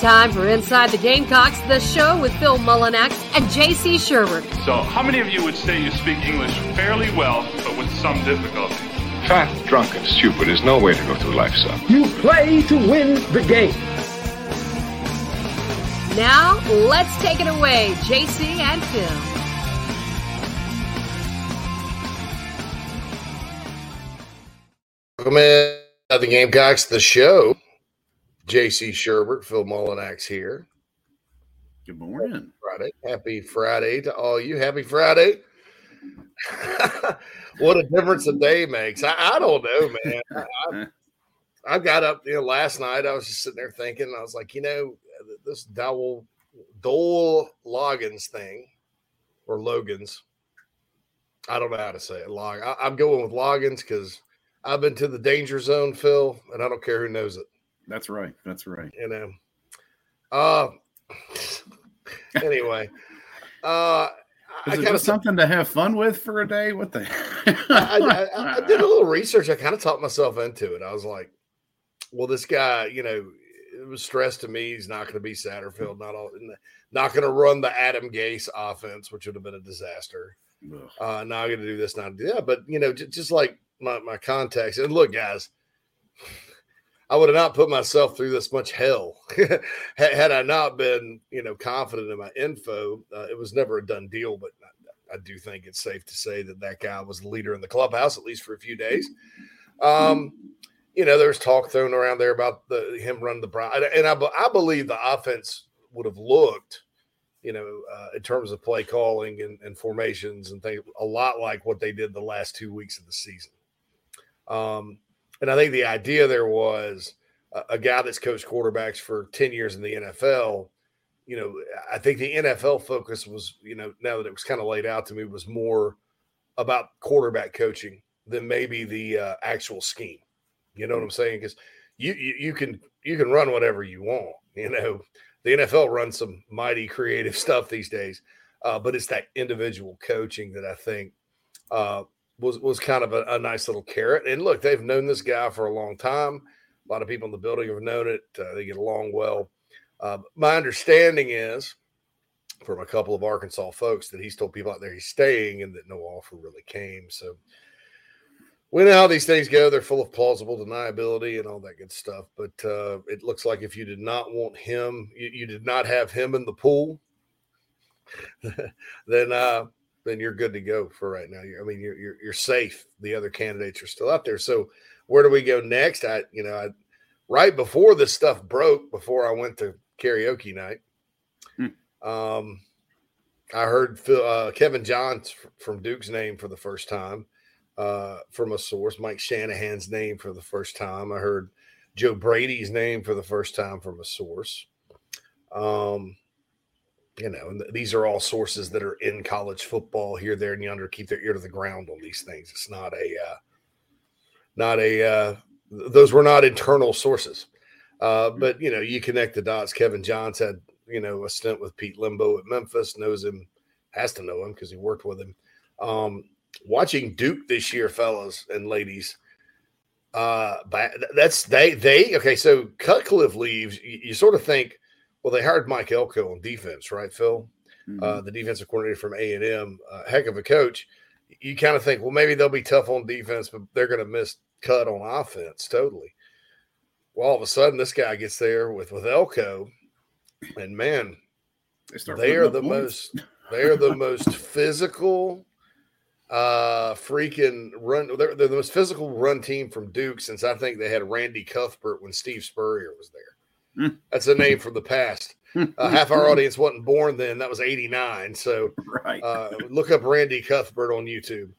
It's time for Inside the Gamecocks, the show with Phil Mullinax and JC Shurburtt. So, how many of you would say you speak English fairly well, but with some difficulty? Fat, drunk, and stupid is no way to go through life, son. You play to win the game. Now, let's take it away, JC and Phil. Welcome in to the Gamecocks, the show. JC Shurburtt, Phil Mullinax here. Good morning. Friday. Happy Friday to all you. Happy Friday. what a difference a day makes. I, I don't know, man. I, I, got up you know, last night. I was just sitting there thinking, I was like, you know, this Dowell Dole Loggins thing or Logan's. I don't know how to say it. Log. I, I'm going with Loggins because I've been to the danger zone, Phil, and I don't care who knows it. That's right. That's right. You know. Uh anyway. Uh Is I just something to have fun with for a day? What the I, I, I, did a little research. I kind of talked myself into it. I was like, well, this guy, you know, it was stressed to me. He's not going to be Satterfield, not all, not going to run the Adam Gase offense, which would have been a disaster. Uh, now I'm going to do this, not do that. But you know, just, just like my my context. And look, guys, I would have not put myself through this much hell had I not been, you know, confident in my info. Uh, it was never a done deal, but I, I, do think it's safe to say that that guy was the leader in the clubhouse at least for a few days. Um, you know, there's talk thrown around there about the him running the Brown, and I, I believe the offense would have looked, you know, uh, in terms of play calling and, and formations and things, a lot like what they did the last two weeks of the season. Um, and I think the idea there was a, a guy that's coached quarterbacks for 10 years in the NFL. You know, I think the NFL focus was, you know, now that it was kind of laid out to me, was more about quarterback coaching than maybe the uh, actual scheme. You know what I'm saying? Because you, you you can you can run whatever you want. You know, the NFL runs some mighty creative stuff these days, uh, but it's that individual coaching that I think uh, was was kind of a, a, nice little carrot. And look, they've known this guy for a long time. A lot of people in the building have known it. Uh, they get along well. Uh, my understanding is from a couple of Arkansas folks that he's told people out there he's staying and that no offer really came. So we know how these things go. They're full of plausible deniability and all that good stuff. But uh, it looks like if you did not want him, you, you did not have him in the pool, then uh, then you're good to go for right now. You're, I mean, you're, you're, you're safe. The other candidates are still out there. So where do we go next? I you know I right before this stuff broke, before I went to karaoke night, hmm. um, I heard Phil, uh, Kevin Johns from Duke's name for the first time uh, from a source. Mike Shanahan's name for the first time. I heard Joe Brady's name for the first time from a source. Um, you know, and these are all sources that are in college football here, there, and yonder. Keep their ear to the ground on these things. It's not a, uh, not a. Uh, those were not internal sources, uh, mm-hmm. but you know, you connect the dots. Kevin Johns had you know a stint with Pete Lembo at Memphis, knows him, has to know him because he worked with him. Um, watching Duke this year, fellas and ladies, uh, that's they they okay. So Cutcliffe leaves. You, you sort of think well, they hired Mike Elko on defense, right, Phil? Mm-hmm. Uh, the defensive coordinator from A and M, uh, heck of a coach. You kind of think, well, maybe they'll be tough on defense, but they're going to miss cut on offense totally. Well, all of a sudden, this guy gets there with with Elko, and man, they, they are the points. most they are the most physical uh freaking run they're, they're, the most physical run team from duke since i think they had randy cuthbert when steve spurrier was there Hmm. That's a name from the past. Uh, half our audience wasn't born then. That was 89. So right. uh, look up Randy Cuthbert on YouTube.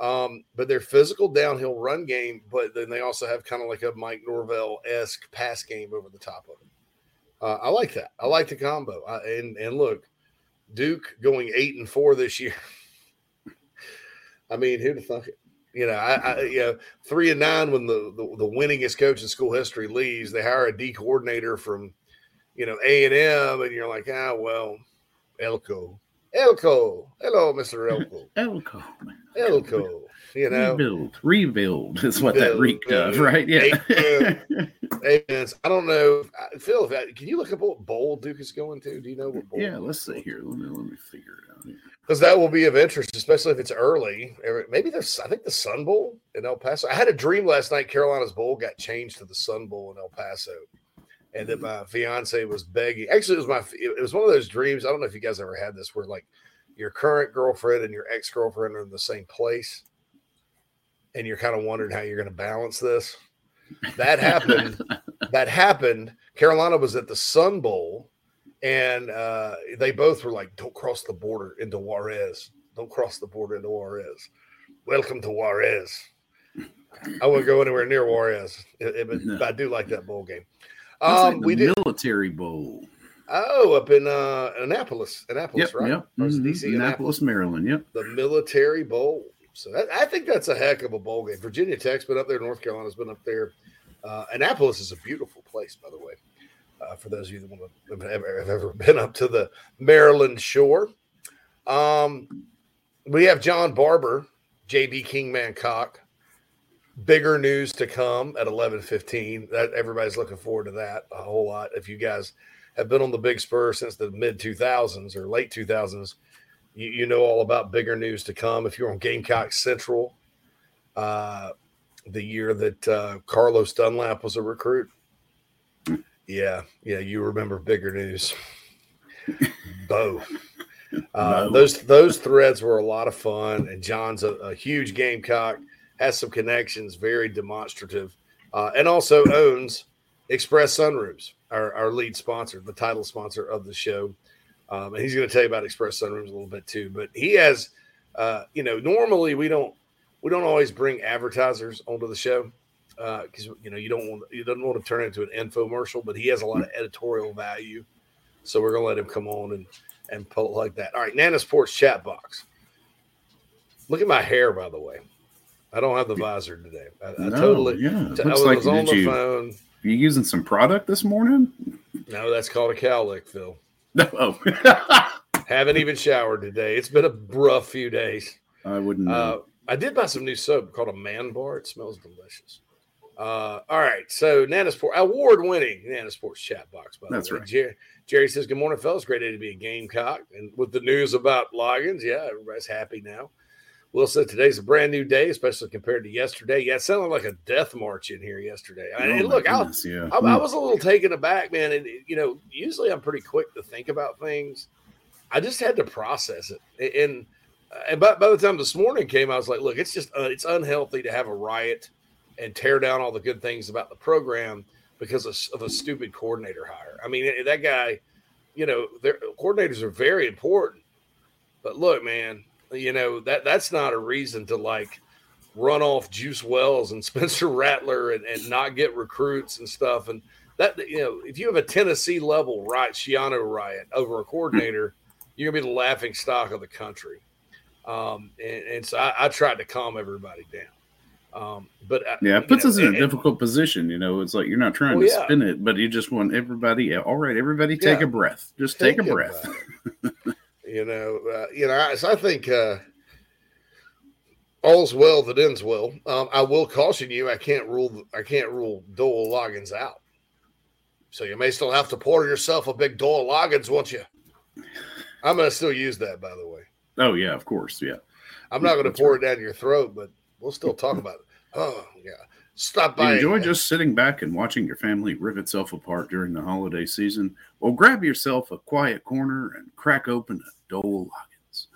Um, but their physical downhill run game, but then they also have kind of like a Mike Norvell esque pass game over the top of it. Uh, I like that. I like the combo. I, and and look, Duke going eight and four this year. I mean, who'd have thunk it? You know, I, I you know, three and nine when the, the the winningest coach in school history leaves, they hire a D coordinator from, you know, A and M, and you're like, ah, well, Elko, Elko, hello, Mister Elko, Elko. Elko. You know, rebuild, rebuild is what that Rebuild, reek does, yeah. right? Yeah. and I don't know, uh, Phil. If I, can you look up what bowl Duke is going to? Do you know what bowl? yeah. Let's see here. Let me let me figure it out. Because that will be of interest, especially if it's early. Maybe there's, I think the Sun Bowl in El Paso. I had a dream last night. Carolina's Bowl got changed to the Sun Bowl in El Paso, and that mm. my fiance was begging. Actually, it was my, it was one of those dreams. I don't know if you guys ever had this, where like your current girlfriend and your ex girlfriend are in the same place, and you're kind of wondering how you're going to balance this. That happened. that happened. Carolina was at the Sun Bowl, and uh, they both were like, "Don't cross the border into Juarez. Don't cross the border into Juarez. Welcome to Juarez." I wouldn't go anywhere near Juarez, It- it- but No. I do like that bowl game. Like Um, the we did. military bowl. Oh, up in uh, Annapolis, Annapolis, Yep, right? yep. Or is it mhm, DC, Annapolis, Maryland. Yep. the Military Bowl. So that, I think that's a heck of a bowl game. Virginia Tech's been up there. North Carolina's been up there. Uh, Annapolis is a beautiful place, by the way. Uh, for those of you that have ever, have ever been up to the Maryland shore, um, we have John Barber, JB Kingman Cock. Bigger news to come at eleven fifteen. That everybody's looking forward to that a whole lot. If you guys have been on the Big Spur since the mid two thousands or late two thousands, you, you know all about bigger news to come. If you're on Gamecock Central, uh, the year that uh, Carlos Dunlap was a recruit, yeah, yeah, you remember bigger news. Bo. Uh, Bo. those those threads were a lot of fun, and John's a, a huge Gamecock, has some connections, very demonstrative, uh, and also owns Express Sunrooms, our, our lead sponsor, the title sponsor of the show. Um, and he's going to tell you about Express Sunrooms a little bit too. But he has, uh, you know, normally we don't we don't always bring advertisers onto the show because you know you don't want you don't want to turn it into an infomercial. But he has a lot of editorial value, so we're going to let him come on and and pull it like that. All right, Nana Sports chat box. Look at my hair, by the way. I don't have the visor today. I, I totally. yeah. I Looks was, like on the you phone. you using some product this morning? No, that's called a cowlick, Phil. No. Haven't even showered today. It's been a rough few days. I wouldn't know. Uh, I did buy some new soap called a Man Bar. It smells delicious. Uh, all right, so Nana Sport award winning Nana Sports chat box. By the That's way. right. Jerry, Jerry says, "Good morning, fellas. Great day to be a Gamecock." And with the news about Loggins, yeah, everybody's happy now. Will said today's a brand new day, especially compared to yesterday. Yeah, it sounded like a death march in here yesterday. Oh, and look, I, yeah. I, I was a little taken aback, man. And you know, usually I'm pretty quick to think about things. I just had to process it, and and by, by the time this morning came, I was like, look, it's just uh, it's unhealthy to have a riot and tear down all the good things about the program because of, of a stupid coordinator hire. I mean, eh, that guy, you know, their coordinators are very important, but look, man, you know that that's not a reason to like run off Juice Wells and Spencer Rattler and, and not get recruits and stuff. And that you know, if you have a Tennessee level riot, Schiano riot over a coordinator, you're gonna be the laughing stock of the country. Um, and, and so I, I tried to calm everybody down. Um, but I- yeah, it puts know, us in a and- difficult position. You know, it's like you're not trying Well, to yeah. spin it, but you just want everybody. All right, everybody, take Yeah. a breath. Just take a Think breath. you know, uh, you know. I- So I think uh, all's well that ends well. Um, I will caution you. I can't rule. I can't rule Dole Loggins out. So you may still have to pour yourself a big Dole Loggins, won't you? I'm going to still use that, by the way. Oh yeah, of course, yeah. I'm not going to pour it down your throat, but we'll still talk about it. Oh yeah, stop by. enjoy just sitting back and watching your family rip itself apart during the holiday season? Well, grab yourself a quiet corner and crack open a Dole Loggins.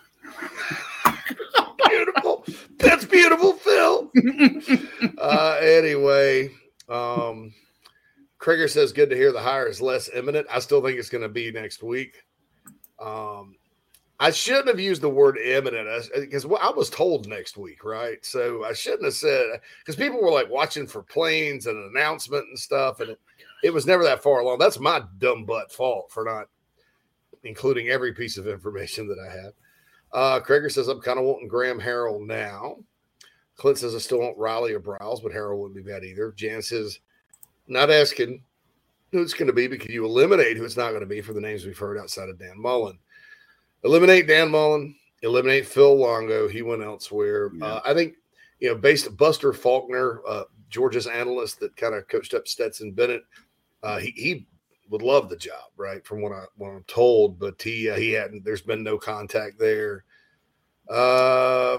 beautiful. That's beautiful, Phil. uh, anyway, um, Krieger says, "Good to hear the hire is less imminent." I still think it's going to be next week. Um, I shouldn't have used the word imminent because I was told next week, right? So I shouldn't have said because people were like watching for planes and an announcement and stuff, and it, it was never that far along. That's my dumb butt fault for not including every piece of information that I have. Uh, Krager says I'm kind of wanting Graham Harrell now. Clint says I still want Riley or Briles, but Harrell wouldn't be bad either. Jan says not asking who it's going to be, because you eliminate who it's not going to be for the names we've heard outside of Dan Mullen? Eliminate Dan Mullen, eliminate Phil Longo. He went elsewhere. Yeah. Uh, I think, you know, based Buster Faulkner, uh, Georgia's analyst that kind of coached up Stetson Bennett, uh, he, he would love the job, right? From what I what I'm told, but he uh, he hadn't. There's been no contact there. Uh,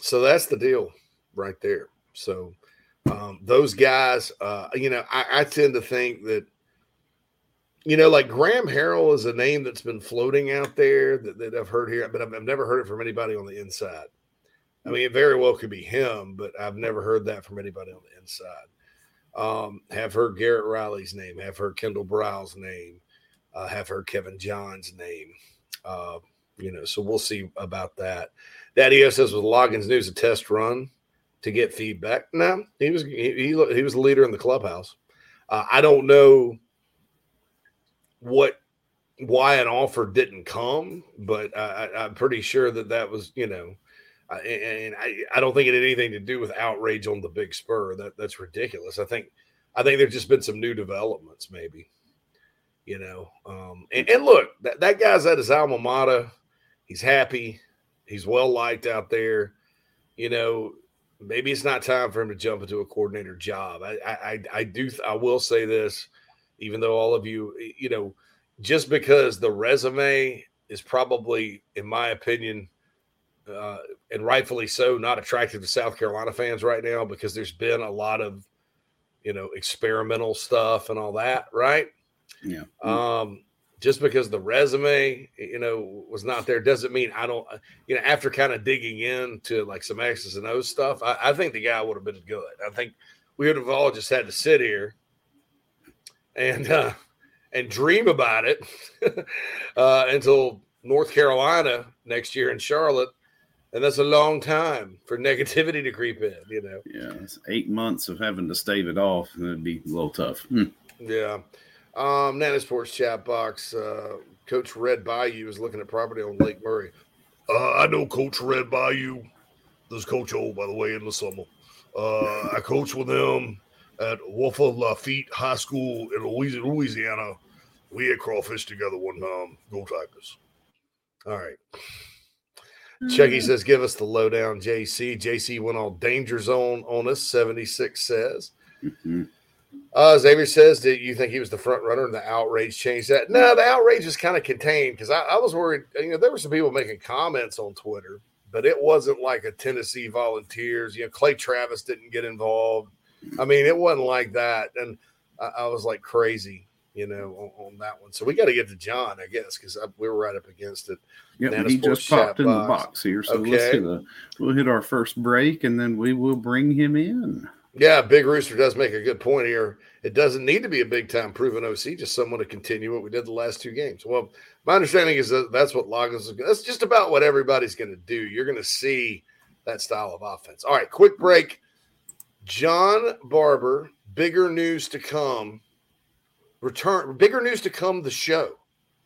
so that's the deal, right there. So um, those guys, uh, you know, I, I tend to think that you know, like Graham Harrell is a name that's been floating out there that, that I've heard here, but I've, I've, never heard it from anybody on the inside. I mean, it very well could be him, but I've never heard that from anybody on the inside. Um, have heard Garrett Riley's name, have heard Kendal Briles's name, uh, have heard Kevin John's name. Uh, you know, so we'll see about that. Daddy says with Loggins News a test run to get feedback. No, he was he, he, he was the leader in the clubhouse. Uh, I don't know what why an offer didn't come, but I, am pretty sure that that was you know, I, and I, I don't think it had anything to do with outrage on the Big Spur. That that's ridiculous. I think I think there's just been some new developments, maybe. You know, um, and, and look, that, that guy's at his alma mater. He's happy. He's well liked out there. You know, maybe it's not time for him to jump into a coordinator job. I I, I do I will say this even though all of you, you know, just because the resume is probably, in my opinion, uh, and rightfully so, not attractive to South Carolina fans right now because there's been a lot of, you know, experimental stuff and all that, right? Yeah. Um, just because the resume, you know, was not there doesn't mean I don't, you know, after kind of digging into like some X's and O's stuff, I, I think the guy would have been good. I think we would have all just had to sit here and uh, and dream about it uh, until North Carolina next year in Charlotte, and that's a long time for negativity to creep in. You know. Yeah, it's eight months of having to stave it off. It'd be a little tough. Hmm. Yeah. Um, Nana Sports chat box. Uh, Coach Red Bayou is looking at property on Lake Murray. Uh, I know Coach Red Bayou. This is Coach O, by the way, in the summer. Uh, I coach with him at Wafa Lafitte High School in Louisiana. We had crawfish together one time. Go Tigers. All right. Chucky mm. says, give us the lowdown, JC. JC went all danger zone on us, 76 says. Mm-hmm. Uh, Xavier says, did you think he was the front runner and the outrage changed that? No, the outrage is kind of contained because I, I, was worried. You know, there were some people making comments on Twitter, but it wasn't like a Tennessee volunteers. You know, Clay Travis didn't get involved. I mean, it wasn't like that. And I, I was like crazy, you know, on, on that one. So we got to get to John, I guess, because we were right up against it. Yeah, he just popped in box. the box here. So okay. let's hit a, we'll hit our first break and then we will bring him in. Yeah, Big Rooster does make a good point here. It doesn't need to be a big time proven OC, just someone to continue what we did the last two games. Well, my understanding is that that's what Loggins is. That's just about what everybody's going to do. You're going to see that style of offense. All right, quick break. John Barber, bigger news to come. Return, bigger news to come. The show.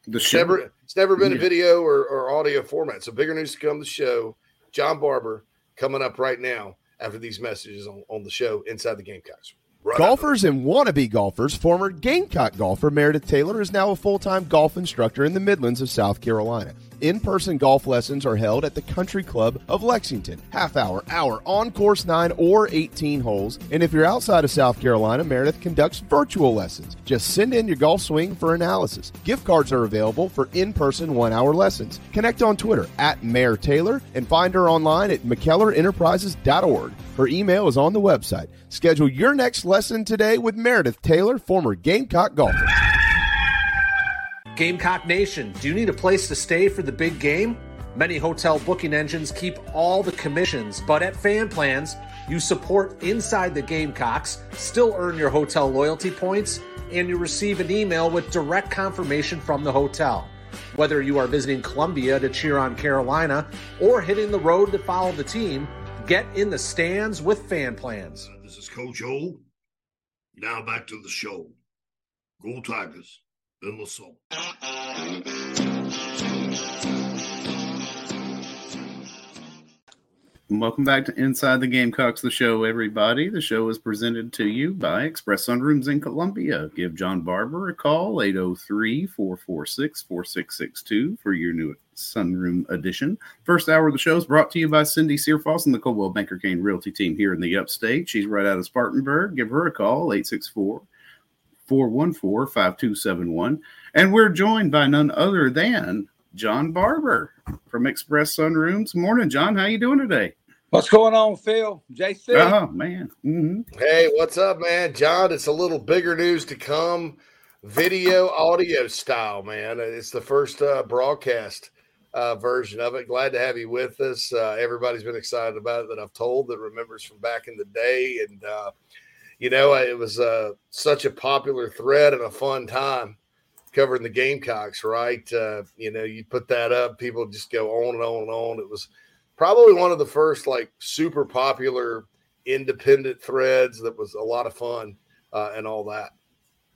The show. It's never, it's never been yeah. a video or, or audio format. So bigger news to come. The show. John Barber coming up right now after these messages on, on the show inside the Gamecocks. Golfers and wannabe golfers, former Gamecock golfer Meredith Taylor is now a full time golf instructor in the Midlands of South Carolina. In person golf lessons are held at the Country Club of Lexington. Half hour, hour, on course 9 or 18 holes. And if you're outside of South Carolina, Meredith conducts virtual lessons. Just send in your golf swing for analysis. Gift cards are available for in person one hour lessons. Connect on Twitter at Mayor Taylor and find her online at McKellarEnterprises.org. Her email is on the website. Schedule your next lesson today with Meredith Taylor, former Gamecock golfer. Gamecock Nation, do you need a place to stay for the big game? Many hotel booking engines keep all the commissions, but at Fan Plans, you support inside the Gamecocks, still earn your hotel loyalty points, and you receive an email with direct confirmation from the hotel. Whether you are visiting Columbia to cheer on Carolina or hitting the road to follow the team, get in the stands with Fan Plans. This is Coach O. Now back to the show. Go Tigers. emoção. Welcome back to Inside the Gamecocks, the show, everybody. The show is presented to you by Express Sunrooms in Columbia. Give John Barber a call, 803 446 4662 for your new sunroom edition. First hour of the show is brought to you by Cindy Searfoss and the Coldwell Banker Caine Realty team here in the upstate. She's right out of Spartanburg. Give her a call, 864 414 5271. And we're joined by none other than John Barber from Express Sunrooms. Morning, John. How are you doing today? What's going on, Phil? JC. Oh man. Mm-hmm. Hey, what's up, man? John, it's a little bigger news to come. Video, audio style, man. It's the first uh, broadcast uh, version of it. Glad to have you with us. Uh, everybody's been excited about it that I've told that remembers from back in the day, and uh, you know, it was uh, such a popular thread and a fun time covering the Gamecocks. Right? Uh, you know, you put that up, people just go on and on and on. It was probably one of the first like super popular independent threads that was a lot of fun uh, and all that.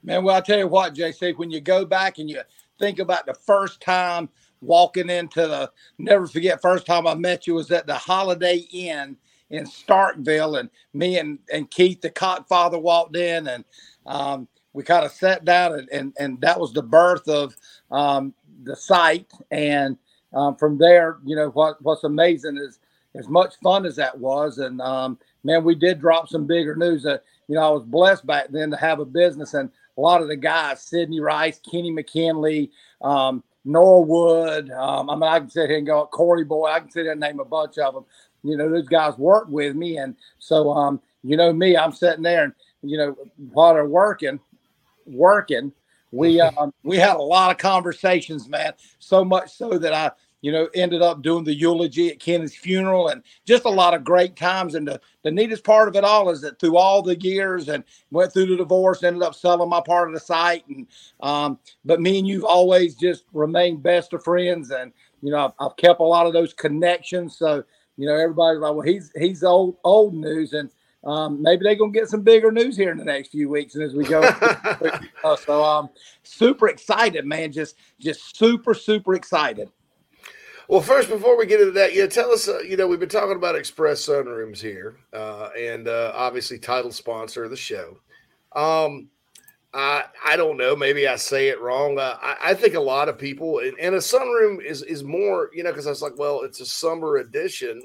Man, well, I tell you what, JC, when you go back and you think about the first time walking into the, never forget, first time I met you was at the Holiday Inn in Starkville, and me and, and Keith, the Cockfather, walked in, and um, we kind of sat down, and, and, and that was the birth of um, the site. And um, from there, you know what what's amazing is as much fun as that was, and um, man, we did drop some bigger news. That you know, I was blessed back then to have a business, and a lot of the guys, Sidney Rice, Kenny McKinley, um, Norwood. Um, I mean, I can sit here and go Cory Boyd. I can sit here and name a bunch of them. You know, those guys worked with me, and so um, you know me, I'm sitting there, and you know while they're working, working we um, we had a lot of conversations, man. So much so that I, you know, ended up doing the eulogy at Kenny's funeral, and just a lot of great times. And the, the neatest part of it all is that through all the years and went through the divorce, ended up selling my part of the site, and um, but me and you've always just remained best of friends, and you know, I've, I've kept a lot of those connections. So you know, everybody's like, well, he's he's old old news, and um, maybe they're gonna get some bigger news here in the next few weeks, and as we go, uh, so um, super excited, man, just just super super excited. Well, first, before we get into that, yeah, tell us. Uh, you know, we've been talking about Express Sunrooms here, uh, and uh, obviously title sponsor of the show. Um, I I don't know. Maybe I say it wrong. Uh, I, I think a lot of people, and, and a sunroom is is more, you know, because I was like, well, it's a summer edition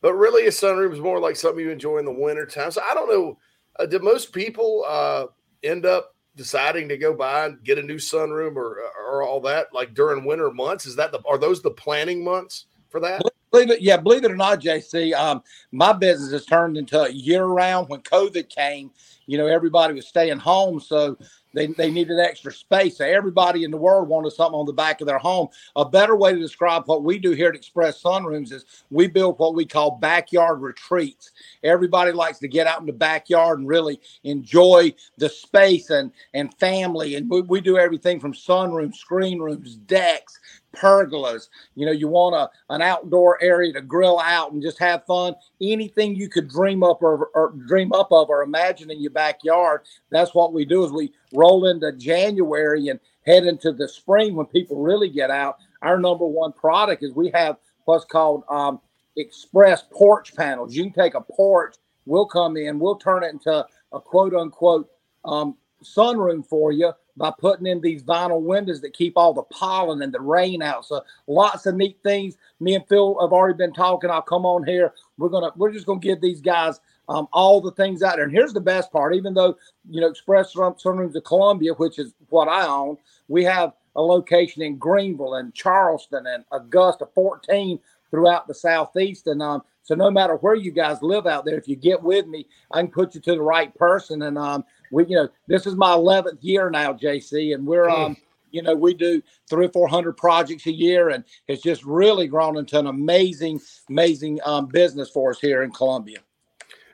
but really, a sunroom is more like something you enjoy in the wintertime. So I don't know. Uh, did most people uh, end up deciding to go buy and get a new sunroom or or all that like during winter months? Is that the are those the planning months for that? Believe it, yeah, believe it or not, JC, um, my business has turned into a year round. When COVID came, you know, everybody was staying home, so they, they needed extra space. Everybody in the world wanted something on the back of their home. A better way to describe what we do here at Express Sunrooms is we build what we call backyard retreats. Everybody likes to get out in the backyard and really enjoy the space and, and family. And we, we do everything from sunrooms, screen rooms, decks, pergolas. You know, you want a an outdoor area to grill out and just have fun. Anything you could dream up or, or, dream up of or imagine in your backyard. That's what we do. Is we roll into January and head into the spring when people really get out. Our number one product is we have what's called um, express porch panels. You can take a porch. We'll come in. We'll turn it into a quote unquote um, sunroom for you by putting in these vinyl windows that keep all the pollen and the rain out. So lots of neat things. Me and Phil have already been talking. I'll come on here. We're gonna we're just gonna give these guys um, all the things out there. And here's the best part: even though you know Express Sunrooms of Columbia, which is what I own, we have a location in Greenville and Charleston and Augusta, 14 throughout the southeast. And um, so no matter where you guys live out there, if you get with me, I can put you to the right person. And um, we, you know, this is my 11th year now, JC, and we're, um, you know, we do three or 400 projects a year, and it's just really grown into an amazing, amazing um, business for us here in Columbia.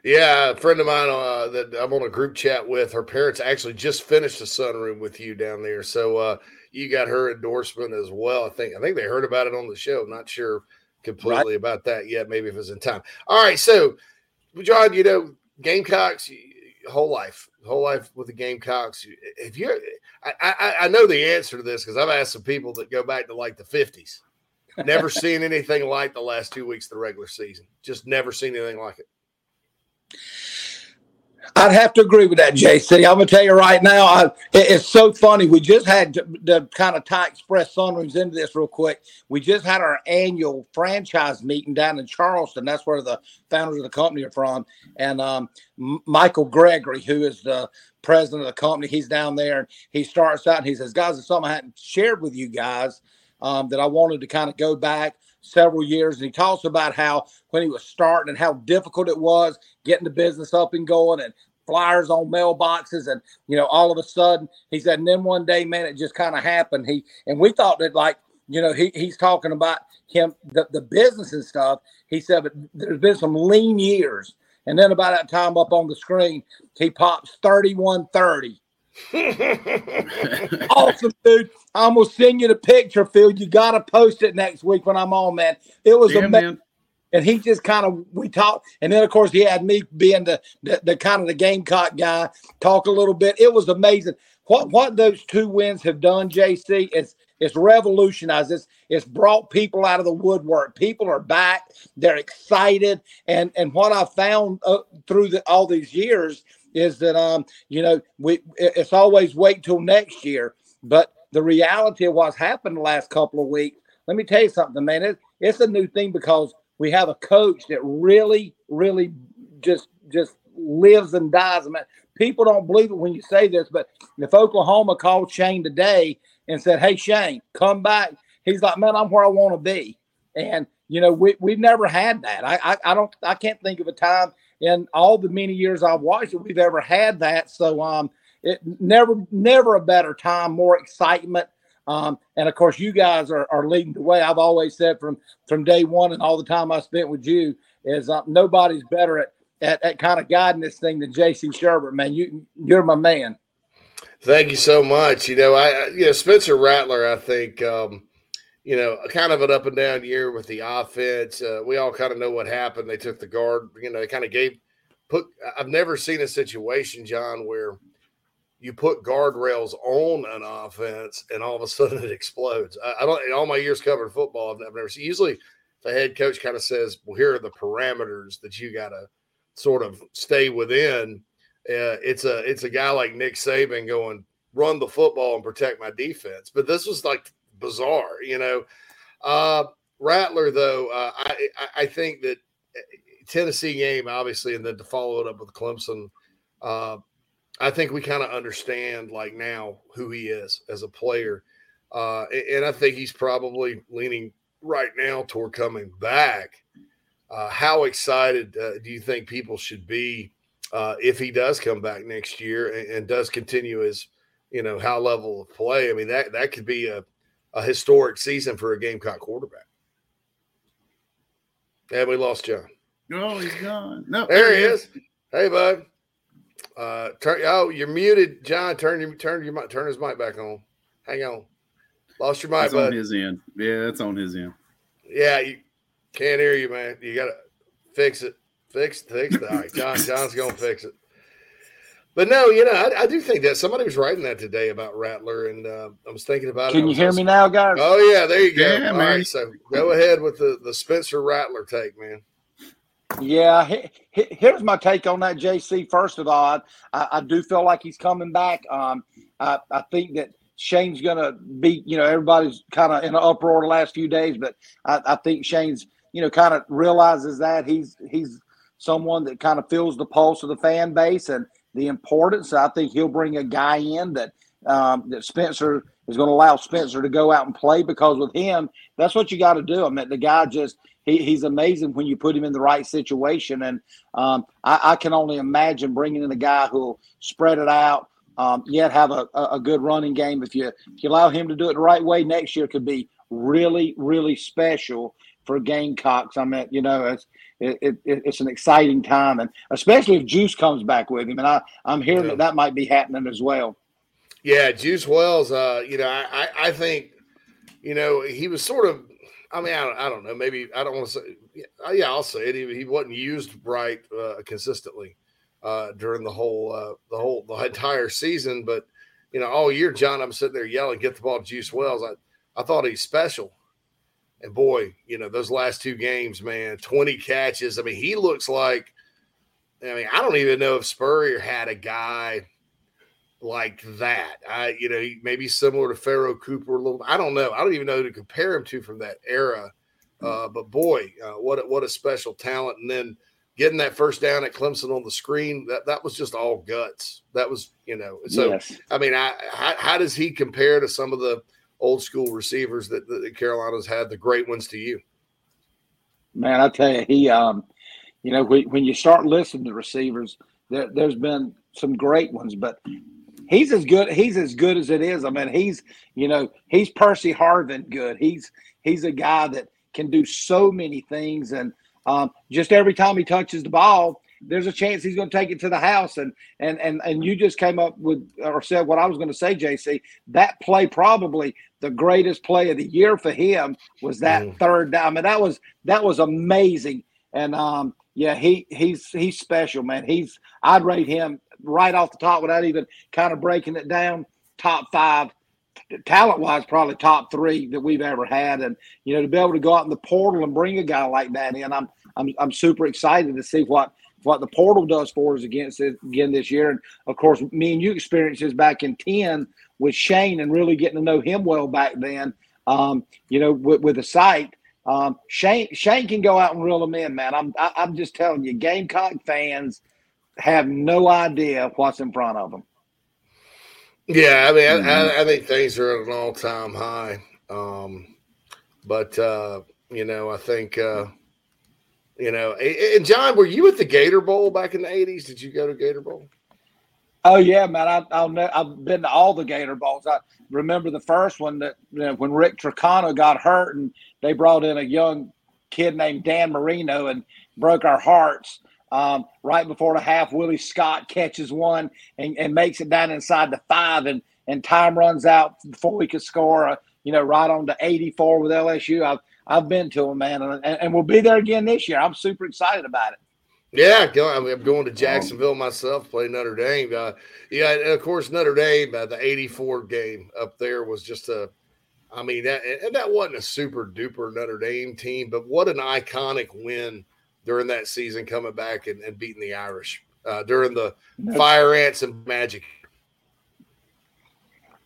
Yeah, a friend of mine uh, that I'm on a group chat with, her parents actually just finished a sunroom with you down there. So uh, you got her endorsement as well. I think I think they heard about it on the show. Not sure completely right. about that yet. Maybe if it's in time. All right, so John, you know Gamecocks, whole life whole life with the Gamecocks. If you, I, I, I know the answer to this because I've asked some people that go back to like the fifties. Never seen anything like the last two weeks of the regular season. Just never seen anything like it. I'd have to agree with that, JC. I'm gonna tell you right now, I, it, it's so funny. We just had to, to kind of tie Express Sunrooms into this real quick. We just had our annual franchise meeting down in Charleston. That's where the founders of the company are from. And um, Michael Gregory, who is the president of the company, he's down there. And he starts out and he says, "Guys, it's something I hadn't shared with you guys um, that I wanted to kind of go back." Several years and he talks about how when he was starting and how difficult it was getting the business up and going and flyers on mailboxes and you know all of a sudden he said and then one day man it just kind of happened. He and we thought that like you know he, he's talking about him the, the business and stuff. He said but there's been some lean years. And then about that time up on the screen he pops 3130 awesome, dude. I'm gonna send you the picture, Phil. You gotta post it next week when I'm on, man. It was Yeah, amazing. man. And he just kind of we talked, and then of course he had me being the, the the kind of the Gamecock guy, talk a little bit. It was amazing. What what those two wins have done, JC, is it's revolutionized. It's it's brought people out of the woodwork. People are back. They're excited, and and what I found uh, through the, all these years is that um you know we it's always wait till next year, but the reality of what's happened the last couple of weeks. Let me tell you something, man. It, it's a new thing because we have a coach that really, really just just lives and dies. Man, people don't believe it when you say this, but if Oklahoma called Shane today and said, "Hey, Shane, come back," he's like, "Man, I'm where I want to be." And you know, we we've never had that. I, I I don't I can't think of a time in all the many years I've watched it, we've ever had that. So um, it never never a better time, more excitement. Um, and of course, you guys are, are leading the way. I've always said from from day one and all the time I spent with you is uh, nobody's better at, at at kind of guiding this thing than J.C. Shurburtt. Man, you you're my man. Thank you so much. You know, I you know Spencer Rattler. I think um, you know kind of an up and down year with the offense. Uh, we all kind of know what happened. They took the guard. You know, they kind of gave put. I've never seen a situation, John, where you put guardrails on an offense and all of a sudden it explodes. I, I don't. In all my years covering football, I've, I've never seen. Usually, the head coach kind of says, "Well, here are the parameters that you got to sort of stay within." Uh, it's a it's a guy like Nick Saban going run the football and protect my defense. But this was like bizarre, you know. Uh, Rattler though, uh, I I- think that uh, Tennessee game obviously, and then to follow it up with Clemson. Uh, I think we kind of understand like now who he is as a player, uh, and I think he's probably leaning right now toward coming back. Uh, how excited uh, do you think people should be uh, if he does come back next year and, and does continue his, you know, high level of play? I mean that that could be a, a historic season for a Gamecock quarterback. And we lost John. Oh, he's gone. No, There he is. Hey, bud. Uh, turn. Oh, you're muted, John. Turn your turn your mic- turn his mic back on. Hang on. Lost your mic, That's on his end. Yeah, that's on his end. Yeah, you can't hear you, man. You gotta fix it. Fix fix. All right, John. John's gonna fix it. But no, you know, I, I do think that somebody was writing that today about Rattler, and uh, I was thinking about it. Can you hear also- me now, guys? Oh yeah, there you go. Yeah, All man. right, so go ahead with the the Spencer Rattler take, man. Yeah, he, he- here's my take on that, JC. First of all, I, I do feel like he's coming back. Um, I, I think that Shane's going to be, you know, everybody's kind of in an uproar the last few days, but I, I think Shane's, you know, kind of realizes that he's he's someone that kind of feels the pulse of the fan base and the importance. I think he'll bring a guy in that um, that Spencer is going to allow Spencer to go out and play because with him, that's what you got to do. I mean, the guy just he, he's amazing when you put him in the right situation. And um, I, I can only imagine bringing in a guy who'll spread it out, um, yet have a, a good running game. If you if you allow him to do it the right way, next year could be really really special for Gamecocks. I mean, you know, it's it, it, it's an exciting time, and especially if Juice comes back with him. And I I'm hearing Yeah. that that might be happening as well. Yeah, Juice Wells. Uh, you know, I, I think, you know, he was sort of. I mean, I don't, I don't know. Maybe I don't want to say. Yeah, I'll say it. He, he wasn't used right uh, consistently uh, during the whole uh, the whole the entire season. But you know, all year, John, I'm sitting there yelling, "Get the ball to Juice Wells." I I thought he's special, and boy, you know, those last two games, man, 20 catches. I mean, he looks like. I mean, I don't even know if Spurrier had a guy like that. I, you know, maybe similar to Pharoh Cooper a little. I don't know. I don't even know who to compare him to from that era. Uh, but boy, uh, what a, what a special talent! And then getting that first down at Clemson on the screen that that was just all guts. That was you know. So Yes. I mean, I, how, how does he compare to some of the old school receivers that, that the Carolinas had, the great ones to you? Man, I tell you, he, um, you know, when, when you start listening to receivers, there, there's been some great ones, but he's as good. He's as good as it is. I mean, he's, you know, he's Percy Harvin good. He's he's a guy that can do so many things, and um, just every time he touches the ball, there's a chance he's going to take it to the house. And and and and you just came up with or said what I was going to say, JC. That play probably the greatest play of the year for him was that third down. I mean, that was that was amazing. And um, yeah, he he's he's special, man. He's I'd rate him right off the top without even kind of breaking it down. Top five, talent wise, probably top three that we've ever had. And you know, to be able to go out in the portal and bring a guy like that in, I'm I'm I'm super excited to see what what the portal does for us against it again this year. And of course, me and you experienced this back in ten with Shane and really getting to know him well back then. Um, you know, with, with the site. Um, Shane Shane can go out and reel them in, man. I'm I, I'm just telling you, Gamecock fans have no idea what's in front of them. Yeah, I mean, I, I, I think things are at an all time high. Um, but uh, you know, I think uh, you know, and John, were you at the Gator Bowl back in the eighties? Did you go to Gator Bowl? Oh yeah, man. I, I've been to all the Gator Bowls. I remember the first one that you know, when Rick Trocano got hurt and they brought in a young kid named Dan Marino and broke our hearts. Um, right before the half, Willie Scott catches one and, and makes it down inside the five, and and time runs out before we could score. A, you know, right on to 84 with LSU. I've I've been to them, man, and, and we'll be there again this year. I'm super excited about it. Yeah, go, I mean, I'm going to Jacksonville myself, play Notre Dame. Uh, yeah, and of course Notre Dame. Uh, the '84 game up there was just a. I mean, that and that wasn't a super duper Notre Dame team, but what an iconic win during that season, coming back and, and beating the Irish uh, during the Fire Ants and Magic.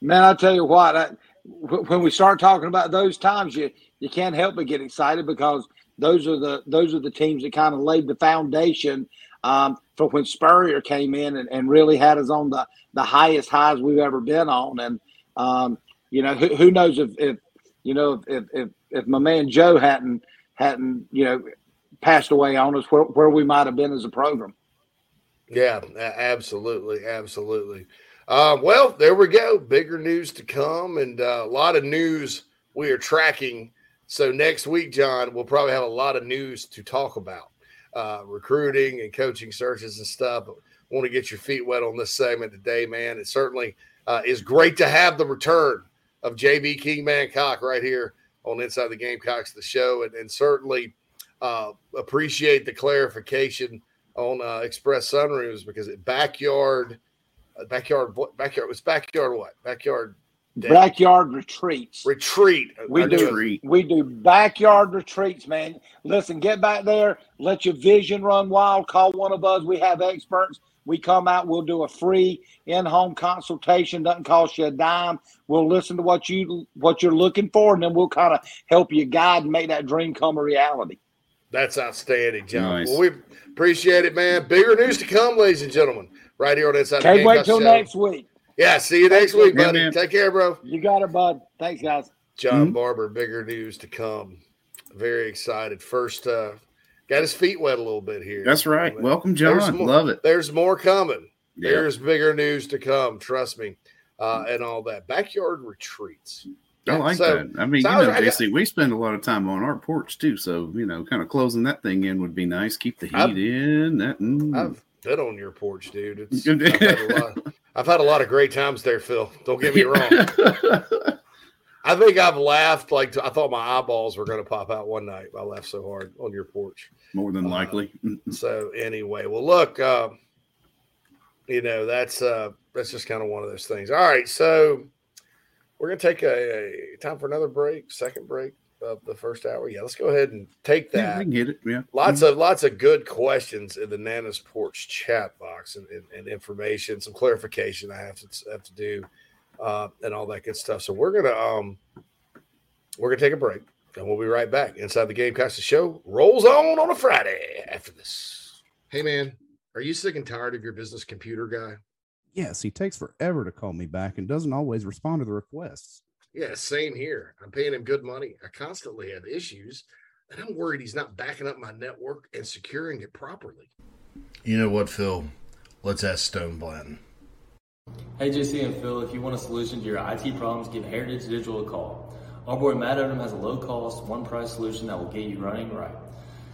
Man, I tell you what, I, when we start talking about those times, you you can't help but get excited because those are the those are the teams that kind of laid the foundation um, for when Spurrier came in and, and really had us on the the highest highs we've ever been on. And um, you know, who, who knows if, if you know if, if if my man Joe hadn't hadn't you know passed away on us, where, where we might have been as a program. Yeah, absolutely, absolutely. Uh, well, there we go. Bigger news to come, and uh, a lot of news we are tracking. So next week, John, we'll probably have a lot of news to talk about, uh, recruiting and coaching searches and stuff. But want to get your feet wet on this segment today, man. It certainly uh, is great to have the return of JB Kingman Cock right here on Inside the Gamecocks, the show, and, and certainly uh, appreciate the clarification on uh, Express Sunrooms because it backyard, uh, backyard, backyard was backyard what? Backyard day? Backyard retreats. retreat. We I do knew we do backyard retreats, man. Listen, get back there, let your vision run wild. Call one of us. We have experts. We come out, we'll do a free in-home consultation, doesn't cost you a dime. We'll listen to what you what you're looking for, and then we'll kind of help you guide and make that dream come a reality. That's outstanding, John. Nice. Well, we appreciate it, man. Bigger news to come, ladies and gentlemen, right here on Inside the Can't wait till next week. Yeah, see you next week, buddy. man. Take care, bro. You got it, bud. Thanks, guys. John Mhm. Barber, bigger news to come. Very excited. First, uh, got his feet wet a little bit here. That's right. Man. Welcome, There's John. more- Love it. There's more coming. Yeah. There's bigger news to come. Trust me, uh, and all that backyard retreats. I like So- that. I mean, so you know, I JC, we spend a lot of time on our porch too. So, you know, kind of closing that thing in would be nice. Keep the heat I've- in. That, mm. I've been on your porch, dude. It's, I've, had a lot, I've had a lot of great times there, Phil. Don't get me wrong. I think I've laughed like I thought my eyeballs were going to pop out one night. I laughed so hard on your porch. More than Uh, likely. So anyway, well, look, uh, you know that's uh that's just kind of one of those things. All right, so we're gonna take a, a time for another break, second break of the first hour. Yeah, let's go ahead and take that. Yeah, I can get it. Yeah. Lots of lots of good questions in the Nana's Porch chat box and, and, and information, some clarification I have to have to do, uh, and all that good stuff. So we're gonna um we're gonna take a break and we'll be right back. Inside the Gamecocks the show rolls on on a Friday after this. Hey man, are you sick and tired of your business computer guy? Yes, he takes forever to call me back and doesn't always respond to the requests. Yeah, same here. I'm paying him good money. I constantly have issues, and I'm worried he's not backing up my network and securing it properly. You know what, Phil? Let's ask Stone Blanton. Hey, JC and Phil, if you want a solution to your IT problems, give Heritage Digital a call. Our boy Matt Odom has a low cost, one price solution that will get you running right.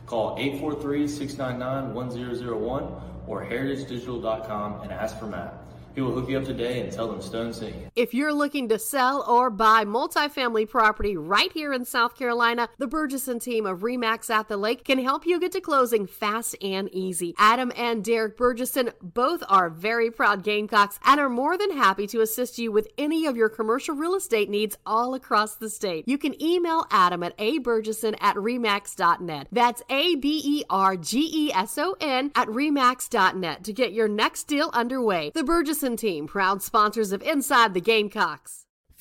Call 843 699 1001 or heritagedigital.com and ask for Matt. He will hook you up today and tell them Stone sent you. If you're looking to sell or buy multifamily property right here in South Carolina, the Bergeson team of Remax at the Lake can help you get to closing fast and easy. Adam and Derek Bergeson both are very proud Gamecocks and are more than happy to assist you with any of your commercial real estate needs all across the state. You can email Adam at abergeson at remax.net. That's A B E R G E S O N at remax.net to get your next deal underway. The Bergeson team, proud sponsors of Inside the Gamecocks.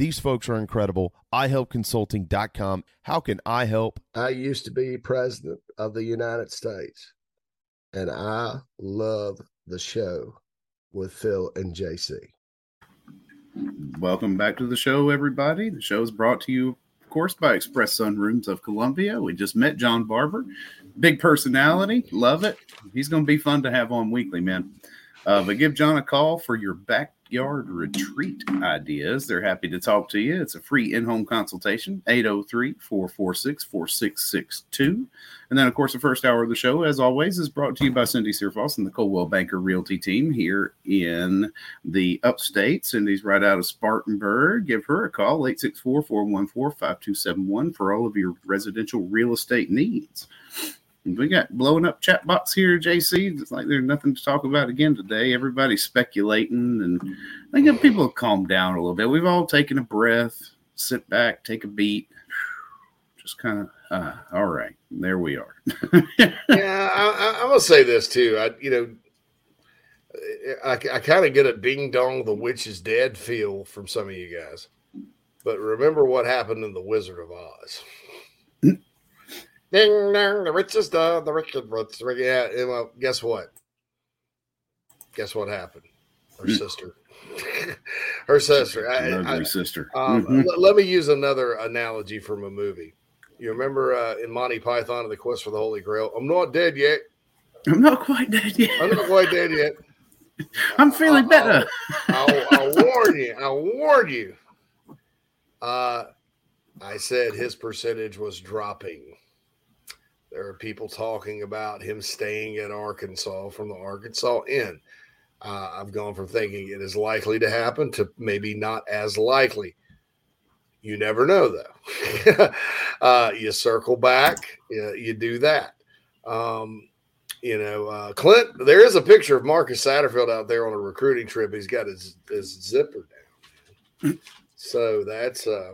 These folks are incredible. iHelpConsulting.com. How can I help? I used to be president of the United States, and I love the show with Phil and JC. Welcome back to the show, everybody. The show is brought to you, of course, by Express Sunrooms of Columbia. We just met John Barber, big personality, love it. He's going to be fun to have on weekly, man. Uh, but give John a call for your backyard retreat ideas. They're happy to talk to you. It's a free in home consultation, 803 446 4662. And then, of course, the first hour of the show, as always, is brought to you by Cindy Searfoss and the Coldwell Banker Realty team here in the upstate. Cindy's right out of Spartanburg. Give her a call, 864 414 5271, for all of your residential real estate needs. We got blowing up chat box here, JC. It's like there's nothing to talk about again today. Everybody's speculating, and I think people have calmed down a little bit. We've all taken a breath, sit back, take a beat, just kind of, uh, all right, there we are. yeah, I, I, gonna say this too. I, you know, I, I kind of get a ding dong, the witch is dead feel from some of you guys, but remember what happened in the Wizard of Oz. Ding dong, the richest of the rich rich. Yeah, well, guess what? Guess what happened? Her Hmm. sister. Her sister. I- I- sister. Um, Mhm. let, let me use another analogy from a movie. You remember uh, in Monty Python and the Quest for the Holy Grail? I'm not dead yet. I'm not quite dead yet. I'm not quite dead yet. I'm feeling better. I'll, I'll warn you. I'll warn you. Uh, I said his percentage was dropping. There are people talking about him staying at Arkansas from the Arkansas Inn. Uh, I've gone from thinking it is likely to happen to maybe not as likely. You never know, though. uh, you circle back, you, you do that. Um, you know, uh, Clint, there is a picture of Marcus Satterfield out there on a recruiting trip. He's got his, his zipper down. So that's uh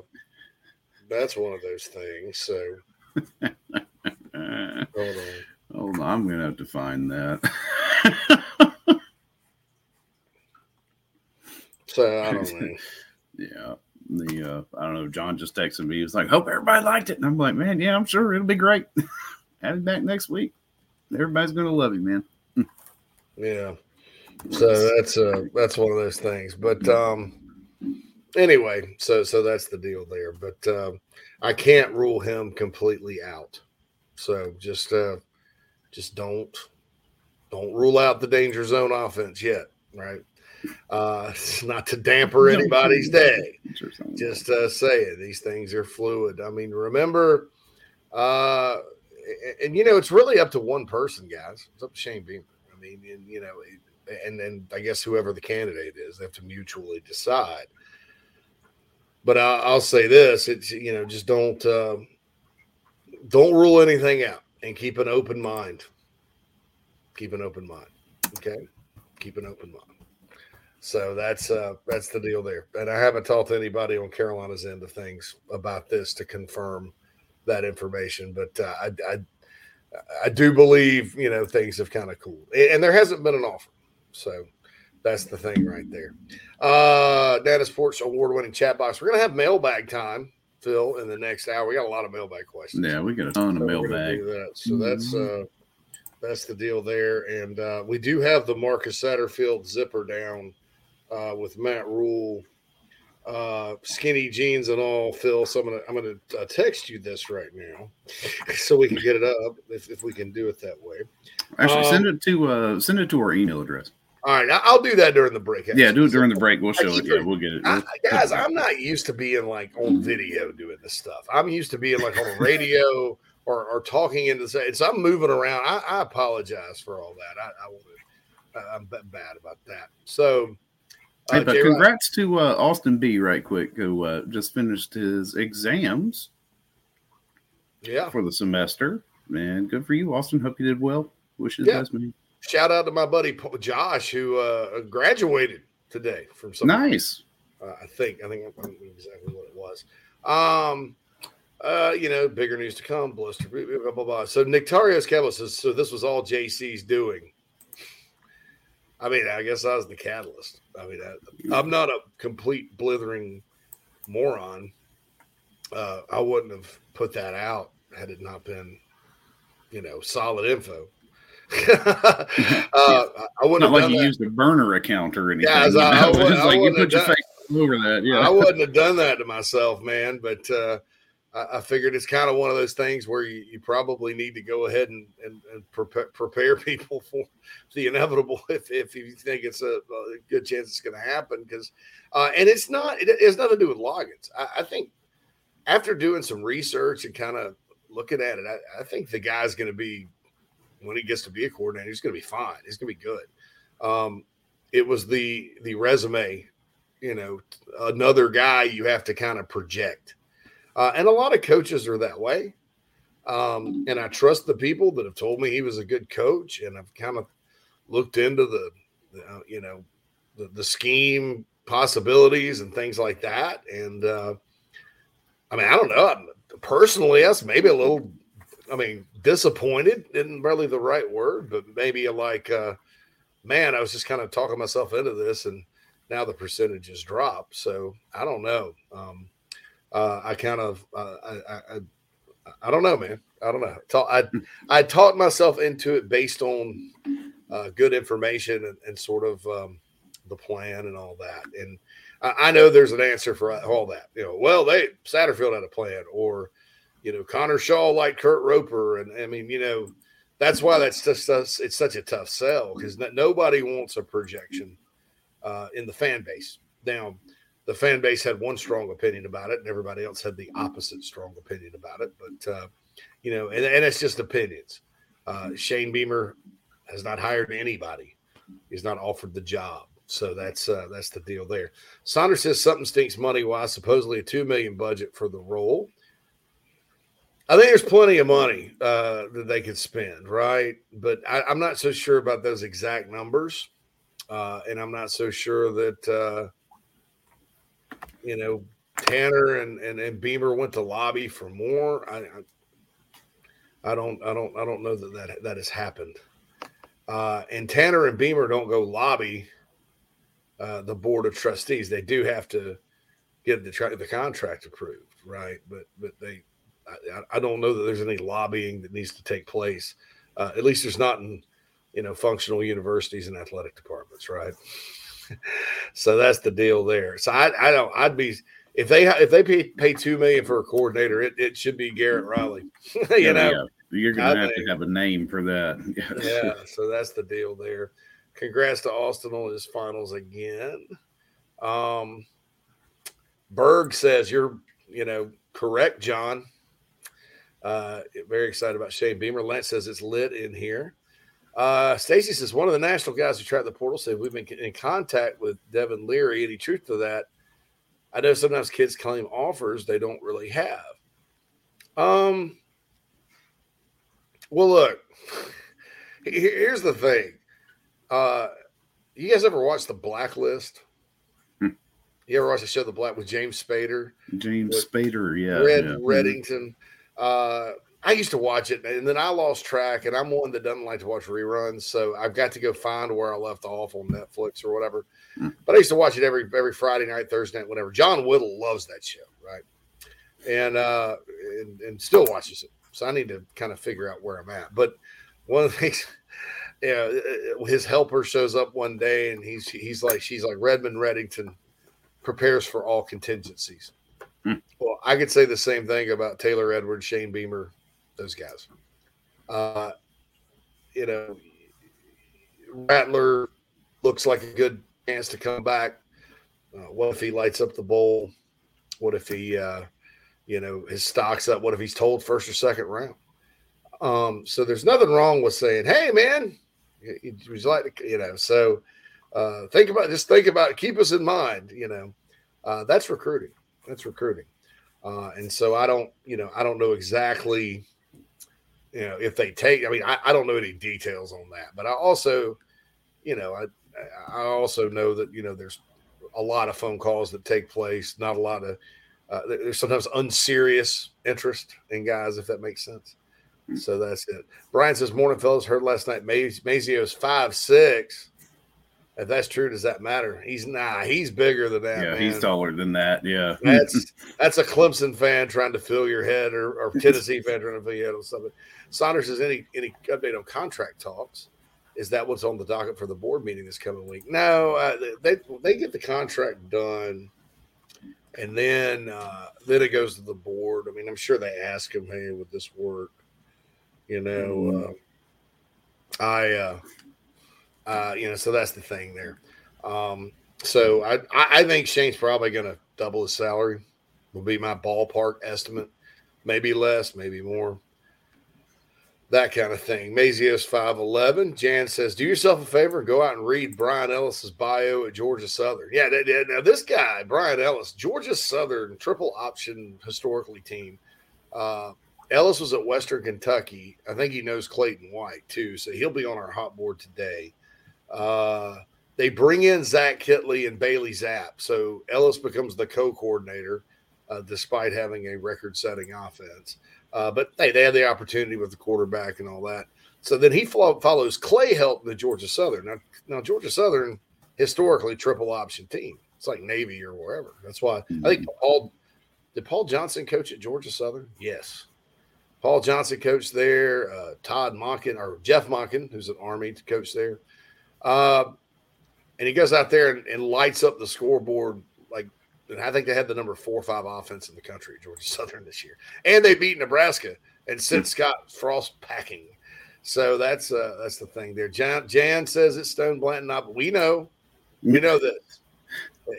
that's one of those things. So Hold on. I'm gonna have to find that. So I don't know. yeah. The uh, I don't know. John just texted me. He was like, "Hope everybody liked it," and I'm like, "Man, yeah, I'm sure it'll be great. Have him back next week. Everybody's gonna love you, man." Yeah. So that's uh that's one of those things. But um anyway, so so that's the deal there. But um I can't rule him completely out. So just uh just don't don't rule out the danger zone offense yet, right? Uh, it's not to damper anybody's day. Just uh, saying these things are fluid. I mean, remember, uh, and, and, you know, it's really up to one person, guys. It's up to Shane Beamer. I mean, and, you know, and then I guess whoever the candidate is, they have to mutually decide. But I, I'll say this: it's you know, just don't uh, don't rule anything out and keep an open mind. Keep an open mind. Okay, keep an open mind. So that's uh that's the deal there. And I haven't talked to anybody on Carolina's end of things about this to confirm that information, but uh, I, I I do believe you know things have kind of cooled, and there hasn't been an offer. So that's the thing right there. Uh, Data Sports Award winning chat box. We're gonna have mailbag time, Phil, in the next hour. We got a lot of mailbag questions. Yeah, we got a ton so of mailbag. That. So that's uh, that's the deal there, and uh, we do have the Marcus Satterfield zipper down uh, with Matt Rhule, Uh, skinny jeans and all, Phil. So I'm gonna I'm gonna uh, text you this right now, so we can get it up if, if we can do it that way. Actually, um, send it to uh, send it to our email address. All right, I'll do that during the break. Actually. Yeah, do it during the break. We'll show it. Yeah, we'll get it. I, guys, I'm not used to being like on video doing this stuff. I'm used to being like on radio or, or talking into the. So I'm moving around. I, I apologize for all that. I, I I'm bad about that. So. Uh, hey, but congrats to uh, Austin B. Right quick, who uh, just finished his exams. Yeah. For the semester, man, good for you, Austin. Hope you did well. Wish you the yeah. best, man shout out to my buddy Josh who uh, graduated today from some. Nice. Uh, I think I think I don't know exactly what it was. Um, uh, you know, bigger news to come. Blister, blah blah blah. So Nictarios says, so this was all JC's doing. I mean, I guess I was the catalyst. I mean, I, am not a complete blithering moron. Uh, I wouldn't have put that out had it not been, you know, solid info. uh, I wouldn't like you that. used a burner account or anything. Yeah, I, I, would, I like you put your done, face over that. Yeah, I wouldn't have done that to myself, man. But uh, I, I, figured it's kind of one of those things where you, you probably need to go ahead and, and, and prepare, prepare, people for the inevitable if, if you think it's a, a good chance it's going to happen. Because uh, and it's not it, has nothing to do with Loggins. I, I think after doing some research and kind of looking at it, I, I think the guy's going to be when he gets to be a coordinator, he's going to be fine. He's going to be good. Um, it was the the resume, you know, another guy you have to kind of project, uh, and a lot of coaches are that way. Um, and I trust the people that have told me he was a good coach, and I've kind of looked into the, uh, you know, the, the, scheme possibilities and things like that. And uh, I mean, I don't know. Personally, that's maybe a little I mean, disappointed isn't really the right word, but maybe like, uh, man, I was just kind of talking myself into this, and now the percentages drop. So I don't know. Um, uh, I kind of, uh, I, I, I, don't know, man. I don't know. I, I talked myself into it based on uh, good information and, and sort of um, the plan and all that. And I, I know there's an answer for all that. You know, well, they Satterfield had a plan, or you know, Connor Shaw like Kurt Roper, and I mean, you know, that's why that's just us. It's such a tough sell because nobody wants a projection uh, in the fan base. Now, the fan base had one strong opinion about it, and everybody else had the opposite strong opinion about it. But uh, you know, and, and it's just opinions. Uh, Shane Beamer has not hired anybody; he's not offered the job. So that's uh, that's the deal there. Saunders says something stinks money wise. Supposedly a two million budget for the role. I think there's plenty of money uh, that they could spend, right? But I, am not so sure about those exact numbers, uh, and I'm not so sure that uh, you know Tanner and, and, and Beamer went to lobby for more. I, I, I don't I don't I don't know that that, that has happened. Uh, and Tanner and Beamer don't go lobby uh, the board of trustees. They do have to get the the contract approved, right? But but they I, I, don't know that there's any lobbying that needs to take place. Uh, at least there's not in you know functional universities and athletic departments, right? so that's the deal there. So I, I don't. I'd be if they if they pay, pay two million for a coordinator, it, it should be Garrett Riley. you know, yeah. you're gonna I have think. to have a name for that. yeah, so that's the deal there. congrats to Austin on his finals again. Um, Berg says you're, you know, correct, John. Uh, very excited about Shane Beamer. Lance says it's lit in here. Uh, Stacy says one of the national guys who tracked the portal said we've been in contact with Devin Leary. Any truth to that? I know sometimes kids claim offers they don't really have. Um. Well, look. Here's the thing. Uh, you guys ever watch the Blacklist? Hmm. You ever watch the show The Black with James Spader? James Spader, yeah. Red yeah. Reddington. Uh, I used to watch it, and then I lost track. And I'm one that doesn't like to watch reruns, so I've got to go find where I left off on Netflix or whatever. Hmm. But I used to watch it every every Friday night, Thursday night, whatever. John Whittle loves that show, right? And uh, and, and still watches it. So I need to kind of figure out where I'm at. But one of the things, you know, his helper shows up one day, and he's he's like, she's like Raymond Reddington prepares for all contingencies. Hmm. Well, I could say the same thing about Taylor Edwards, Shane Beamer, those guys. Uh, you know, Rattler looks like a good chance to come back. Uh, what if he lights up the bowl? What if he, uh, you know, his stock's up? What if he's told first or second round? Um, so there's nothing wrong with saying, "Hey, man, would you like to?" You know, so uh, think about just think about. Keep us in mind. You know, uh, that's recruiting. That's recruiting. Uh, and so I don't, you know, I don't know exactly, you know, if they take. I mean, I, I don't know any details on that, but I also, you know, I I also know that you know there's a lot of phone calls that take place. Not a lot of uh, there's sometimes unserious interest in guys, if that makes sense. So that's it. Brian says, "Morning, fellas. Heard last night Maz- Mazio's five six. If that's true, does that matter? He's nah. He's bigger than that. Yeah, man. he's taller than that. Yeah. That's that's a Clemson fan trying to fill your head, or, or Tennessee fan trying to fill your head on something. Saunders is any any update on contract talks? Is that what's on the docket for the board meeting this coming week? No, uh, they they get the contract done, and then uh, then it goes to the board. I mean, I'm sure they ask him, "Hey, would this work?" You know, uh, I, uh, you know, so that's the thing there. Um, so I, I think Shane's probably going to double his salary. Will be my ballpark estimate. Maybe less, maybe more. That kind of thing. Mazio's five eleven. Jan says, "Do yourself a favor, and go out and read Brian Ellis's bio at Georgia Southern." Yeah, that- that- now this guy, Brian Ellis, Georgia Southern triple option historically team. Uh, Ellis was at Western Kentucky. I think he knows Clayton White too, so he'll be on our hot board today. Uh, they bring in Zach Kittley and Bailey Zappe, so Ellis becomes the co-coordinator, uh, despite having a record-setting offense. Uh, but hey, they had the opportunity with the quarterback and all that. So then he follow, follows Clay Helton to Georgia Southern. Now, now Georgia Southern historically triple option team. It's like Navy or wherever. That's why I think Paul did Paul Johnson coach at Georgia Southern? Yes. Paul Johnson coached there. Uh, Todd Monken or Jeff Monken, who's an Army to coach there. Uh, and he goes out there and, and lights up the scoreboard like and I think they had the number four or five offense in the country, Georgia Southern this year. And they beat Nebraska and sent Scott Frost packing. So that's uh that's the thing there. Jan, Jan says it's Stone Blanton. Not, but we know, we know that.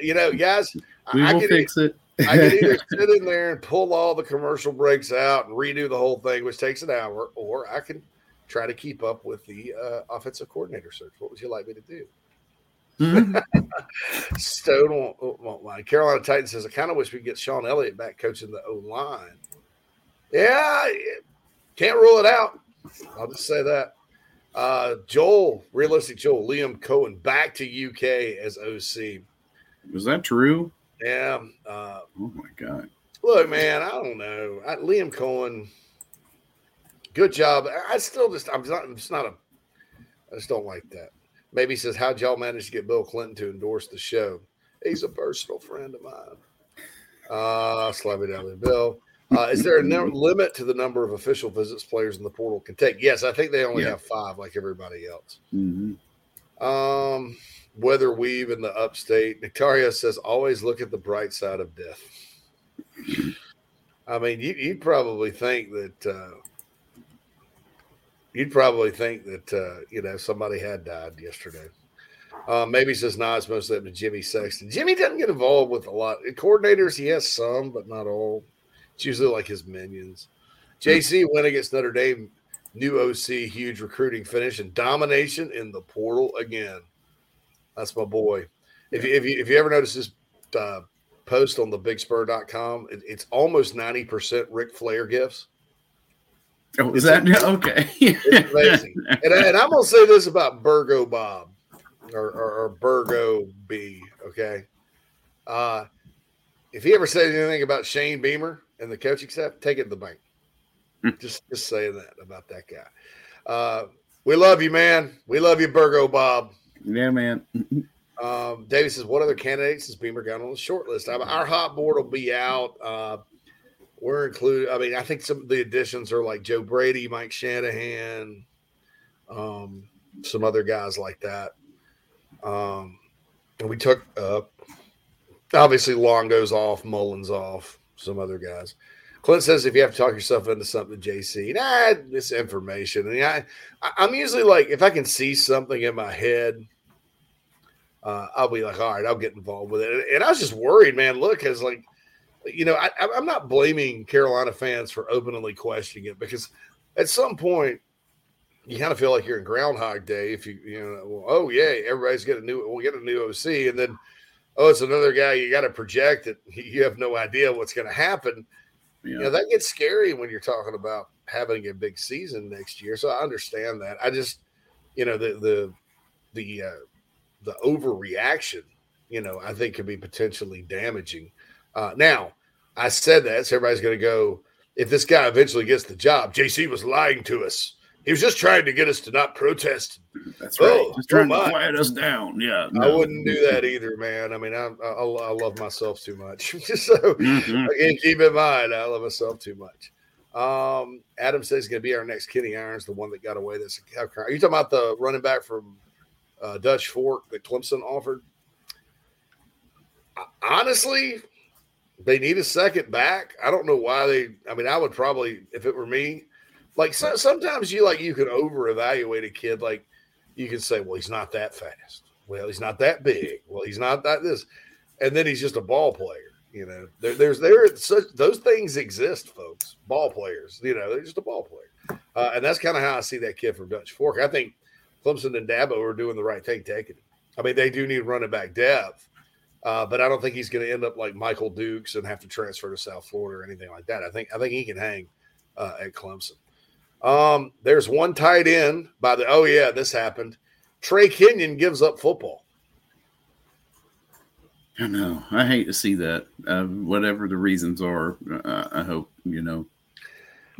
You know, guys, We I will fix it. I could either sit in there and pull all the commercial breaks out and redo the whole thing, which takes an hour, or I can try to keep up with the uh, offensive coordinator search. What would you like me to do? Stone won't, won't mind. Carolina Titan says, I kind of wish we could get Shawn Elliott back coaching the O line. Yeah, can't rule it out. I'll just say that. Uh, Joel, realistic Joel, Liam Coen back to UK as OC. Was that true? Yeah. Uh, Oh my god. Look, man, I don't know. I, Liam Coen, good job. I still just, I'm not, just not a, I just don't like that. Maybe he says, How'd y'all manage to get Bill Clinton to endorse the show? He's a personal friend of mine. Uh, Slabby Dally Bill. Uh, is there a no- limit to the number of official visits players in the portal can take? Yes, I think they only Yeah. have five, like everybody else. hmm Um, Weather Weave in the upstate. Victoria says, always look at the bright side of death. I mean, you, you'd probably think that uh, you'd probably think that uh, you know somebody had died yesterday. Uh, maybe says no, it's mostly up to Jimmy Sexton. Jimmy doesn't get involved with a lot. Coordinators, he has some, but not all. It's usually like his minions. JC went against Notre Dame, new OC, huge recruiting finish and domination in the portal again. That's my boy. If you if you if you ever notice this uh, post on the bigspur.com, it, it's almost 90% Ric Flair gifts. Oh, is that okay? it's amazing. And, and, I'm gonna say this about Burgo Bob or, or, or Burgo B. Okay. Uh if he ever says anything about Shane Beamer and the coaching staff, take it to the bank. just just saying that about that guy. Uh we love you, man. We love you, Burgo Bob. Yeah, man. Um, David says, "What other candidates has Beamer got on the short list?" I mean, our hot board will be out. Uh, we're included. I mean, I think some of the additions are like Joe Brady, Mike Shanahan, um, some other guys like that. Um, and we took uh, obviously Longo's off, Mullins off, some other guys. Clint says if you have to talk yourself into something, JC, nah, this information. And I, I'm usually like, if I can see something in my head, uh, I'll be like, all right, I'll get involved with it. And I was just worried, man. Look, because like, you know, I, I'm not blaming Carolina fans for openly questioning it because at some point you kind of feel like you're in Groundhog Day if you, you know, well, oh yeah, everybody's getting a new, we'll get a new OC, and then oh, it's another guy you got to project that you have no idea what's going to happen. Yeah. You know, that gets scary when you're talking about having a big season next year. So I understand that. I just, you know, the the the uh, the overreaction, you know, I think could be potentially damaging. Uh, now, I said that, so everybody's going to go. If this guy eventually gets the job, JC was lying to us. He was just trying to get us to not protest. That's right. Oh, just trying oh to quiet us down. Yeah, no. I wouldn't do that either, man. I mean, I, I, I love myself too much. so mm-hmm. again, keep in mind, I love myself too much. Um, Adam says he's going to be our next Kenny Irons, the one that got away. This are you talking about the running back from uh, Dutch Fork that Clemson offered? Honestly, they need a second back. I don't know why they. I mean, I would probably, if it were me, like so, sometimes you like you can over evaluate a kid. Like you can say, well, he's not that fast. Well, he's not that big. Well, he's not that this, and then he's just a ball player. You know, there, there's there such those things exist, folks. Ball players. You know, they're just a ball player, uh, and that's kind of how I see that kid from Dutch Fork. I think Clemson and Dabo are doing the right thing taking. I mean, they do need running back depth, uh, but I don't think he's going to end up like Michael Dukes and have to transfer to South Florida or anything like that. I think I think he can hang uh, at Clemson. Um, there's one tight end by the oh yeah, this happened. Trey Kenyon gives up football. I know. I hate to see that. Uh, whatever the reasons are, uh, I hope you know.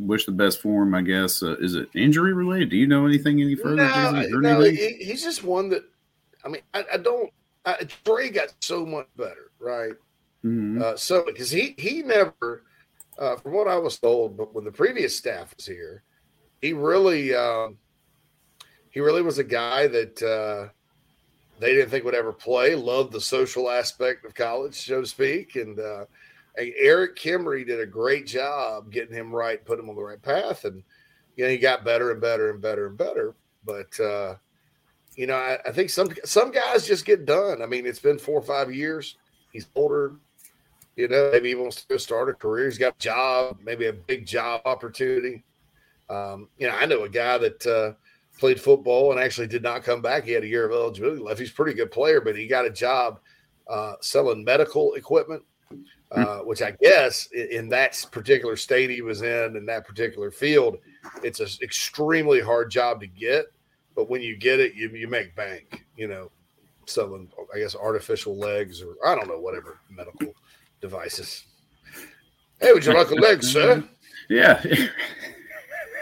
Wish the best for him. I guess. Uh, is it injury related? Do you know anything any further? No, no he, he's just one that. I mean, I, I don't. I, Trey got so much better, right? Mm-hmm. Uh, so because he he never, uh, from what I was told, but when the previous staff was here, he really uh, he really was a guy that uh, they didn't think would ever play. Loved the social aspect of college, so to speak, and, uh, and Erik Kimrey did a great job getting him right, putting him on the right path, and you know he got better and better and better and better. But uh, you know, I, I think some some guys just get done. I mean, it's been four or five years. He's older. You know, maybe he wants to start a career. He's got a job, maybe a big job opportunity. Um, you know, I know a guy that uh, played football and actually did not come back. He had a year of eligibility left. He's a pretty good player, but he got a job uh, selling medical equipment, uh, which I guess in, in, that particular state he was in, in that particular field, it's an extremely hard job to get. But when you get it, you, you make bank, you know, selling, I guess, artificial legs or I don't know, whatever medical devices. Hey, would you like a leg, sir? Yeah.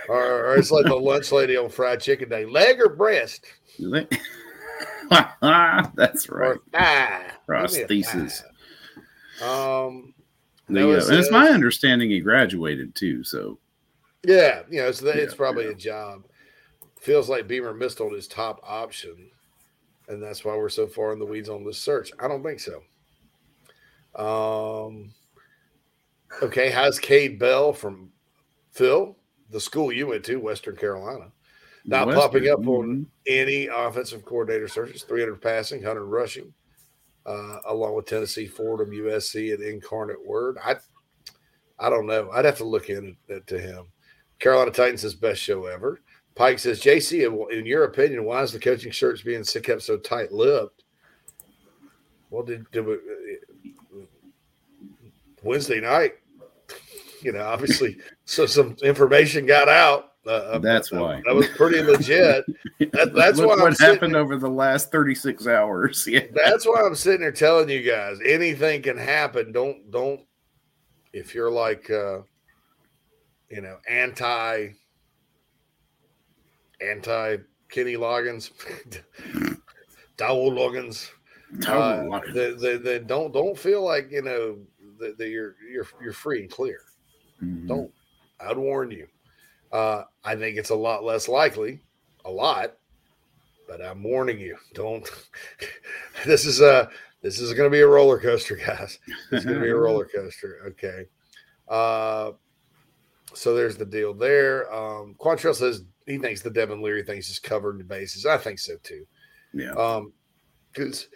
or, or, it's like the lunch lady on fried chicken day. Leg or breast? That's right. ah prosthesis. um no, and it's my understanding he graduated too so. Yeah you know so it's probably yeah. a job feels like beamer missed on his top option and that's why we're so far in the weeds on this search i don't think so um okay how's Kade Bell from phil the school you went to, Western Carolina. Not Western, popping up on any offensive coordinator searches. 300 passing, 100 rushing, uh, along with Tennessee, Fordham, USC, and Incarnate Word. I, I don't know. I'd have to look into to him. Carolina Titans says best show ever. Pike says, JC, in- your opinion, why is the coaching search being kept so tight lipped? Well, did, did we, Wednesday night, you know, obviously, so some information got out. Uh, That's that, why. that was pretty legit. That, that's Look why I'm what sitting, happened over the last 36 hours. Yeah. that's why I'm sitting here telling you guys anything can happen. Don't don't if you're like uh you know anti anti Kenny Loggins, Dowell Loggins. Dowell Uh, Loggins. then, then, then don't don't feel like you know that, that you're you're you're free and clear. Mhm. Don't. I'd warn you. Uh, I think it's a lot less likely, a lot, but I'm warning you. Don't. this is a this is going to be a roller coaster, guys. It's going to be a roller coaster. Okay. Uh, so there's the deal there. Um, Quantrell says he thinks the Devin Leary thing's just covering the bases. I think so too. Yeah. Um, because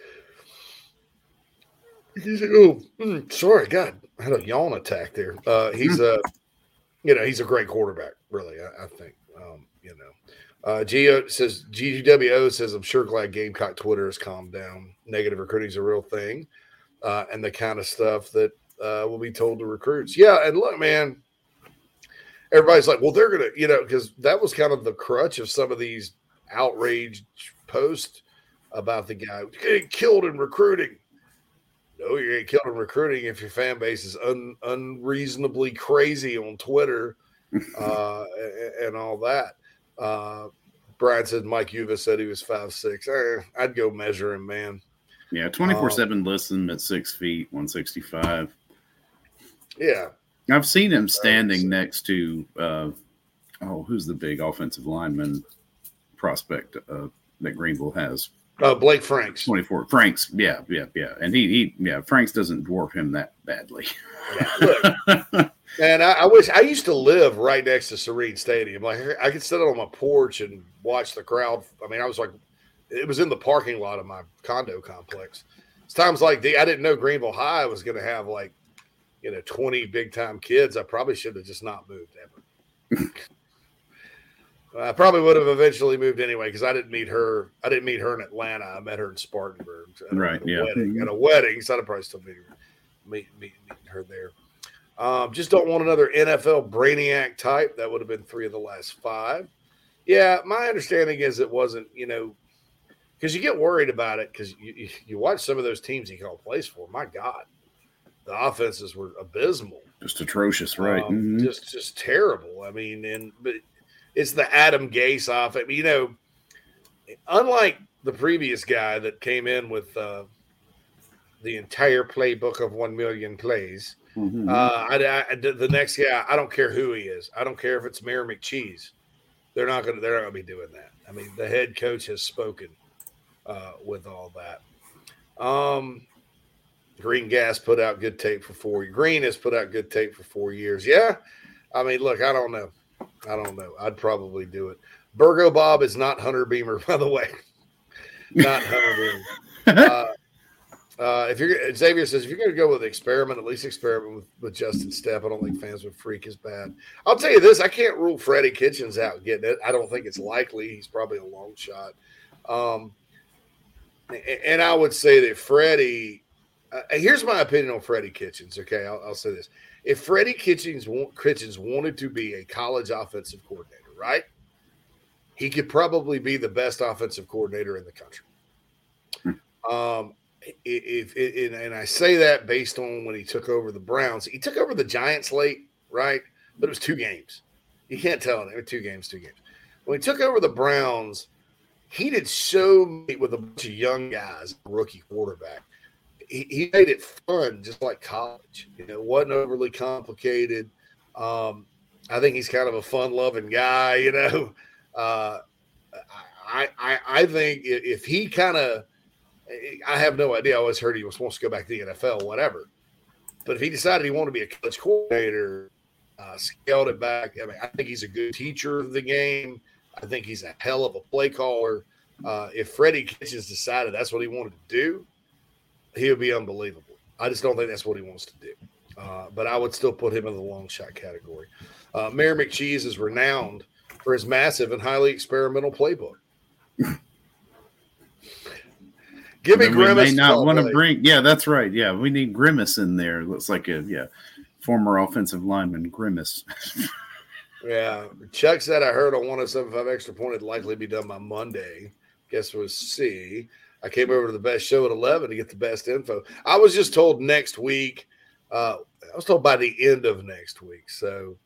he's like, oh, mm, sorry, God, I had a yawn attack there. Uh, he's a, you know, he's a great quarterback, really. I, I think. Um, you know, uh, Geo says GGWO says I'm sure glad Gamecock Twitter has calmed down. Negative recruiting is a real thing, uh, and the kind of stuff that uh, will be told to recruits. Yeah, and look, man. Everybody's like, well, they're gonna, you know, because that was kind of the crutch of some of these outraged posts about the guy getting killed in recruiting. No, you ain't killed in recruiting if your fan base is un, unreasonably crazy on Twitter uh, a- and all that. Uh, Brian said Mike Uva said he was five six. Eh, I'd go measure him, man. Yeah. 24 7 listen at six feet, 165. Yeah, I've seen him standing next to, uh, oh, who's the big offensive lineman prospect uh, that Greenville has? uh, Blake Franks. 24. Franks. Yeah. Yeah. Yeah. And he, he, yeah, Franks doesn't dwarf him that badly. And I, I wish I used to live right next to Sirrine Stadium. Like I could sit on my porch and watch the crowd. I mean, I was like, it was in the parking lot of my condo complex. It's times like the I didn't know Greenville High was going to have like, you know, twenty big time kids. I probably should have just not moved ever. I probably would have eventually moved anyway because I didn't meet her. I didn't meet her in Atlanta. I met her in Spartanburg. at a- Right, yeah. Wedding, at a wedding. So I'd probably still meet her, meet, meet, meet her there. Um, just don't want another NFL brainiac type. That would have been three of the last five. Yeah, my understanding is it wasn't, you know, because you get worried about it because you, you, you watch some of those teams he called plays for. My God, the offenses were abysmal. Just atrocious, right? Um, Mhm. Just just terrible. I mean, and but it's the Adam Gase off. I mean, you know, unlike the previous guy that came in with uh, the entire playbook of one million plays. Mhm. Uh, I, I- the next guy, I don't care who he is. I don't care if it's Mayor McCheese. They're not going to. They're not going to be doing that. I mean, the head coach has spoken uh, with all that. Um, Green Gas put out good tape for four. Green has put out good tape for four years. Yeah, I mean, look, I don't know. I don't know. I'd probably do it. Burgo Bob is not Hunter Beamer, by the way. not Hunter Beamer. Uh, uh, if you're Xavier says if you're going to go with experiment, at least experiment with, with Justin Stepp. I don't think fans would freak as bad. I'll tell you this: I can't rule Freddie Kitchens out getting it. I don't think it's likely. He's probably a long shot. Um, and I would say that Freddie. Uh, here's my opinion on Freddie Kitchens. Okay, I'll, I'll say this: if Freddie Kitchens wa- Kitchens wanted to be a college offensive coordinator, right? He could probably be the best offensive coordinator in the country. Um, if, if and I say that based on when he took over the Browns, he took over the Giants late, right? But it was two games. You can't tell it. Two games, two games. When he took over the Browns, he did so with a bunch of young guys, rookie quarterback. He, made it fun, just like college. You know, wasn't overly complicated. Um, I think he's kind of a fun-loving guy. You know, uh, I, I I think if he kind of I have no idea. I always heard he was supposed to go back to the NFL, whatever. But if he decided he wanted to be a college coordinator, uh, scaled it back. I mean, I think he's a good teacher of the game. I think he's a hell of a play caller. Uh, if Freddie Kitchens decided that's what he wanted to do, he would be unbelievable. I just don't think that's what he wants to do. Uh, but I would still put him in the long shot category. Uh, Mayor McCheese is renowned for his massive and highly experimental playbook. Give me we Grimace. may not want to bring. Yeah, that's right. Yeah, we need Grimace in there. Looks like a yeah, former offensive lineman Grimace. Yeah. Chuck said I heard on 1075 extra point it'd likely be done by Monday. Guess was C. I came over to the best show at 11 to get the best info. I was just told next week. Uh, I was told by the end of next week. So,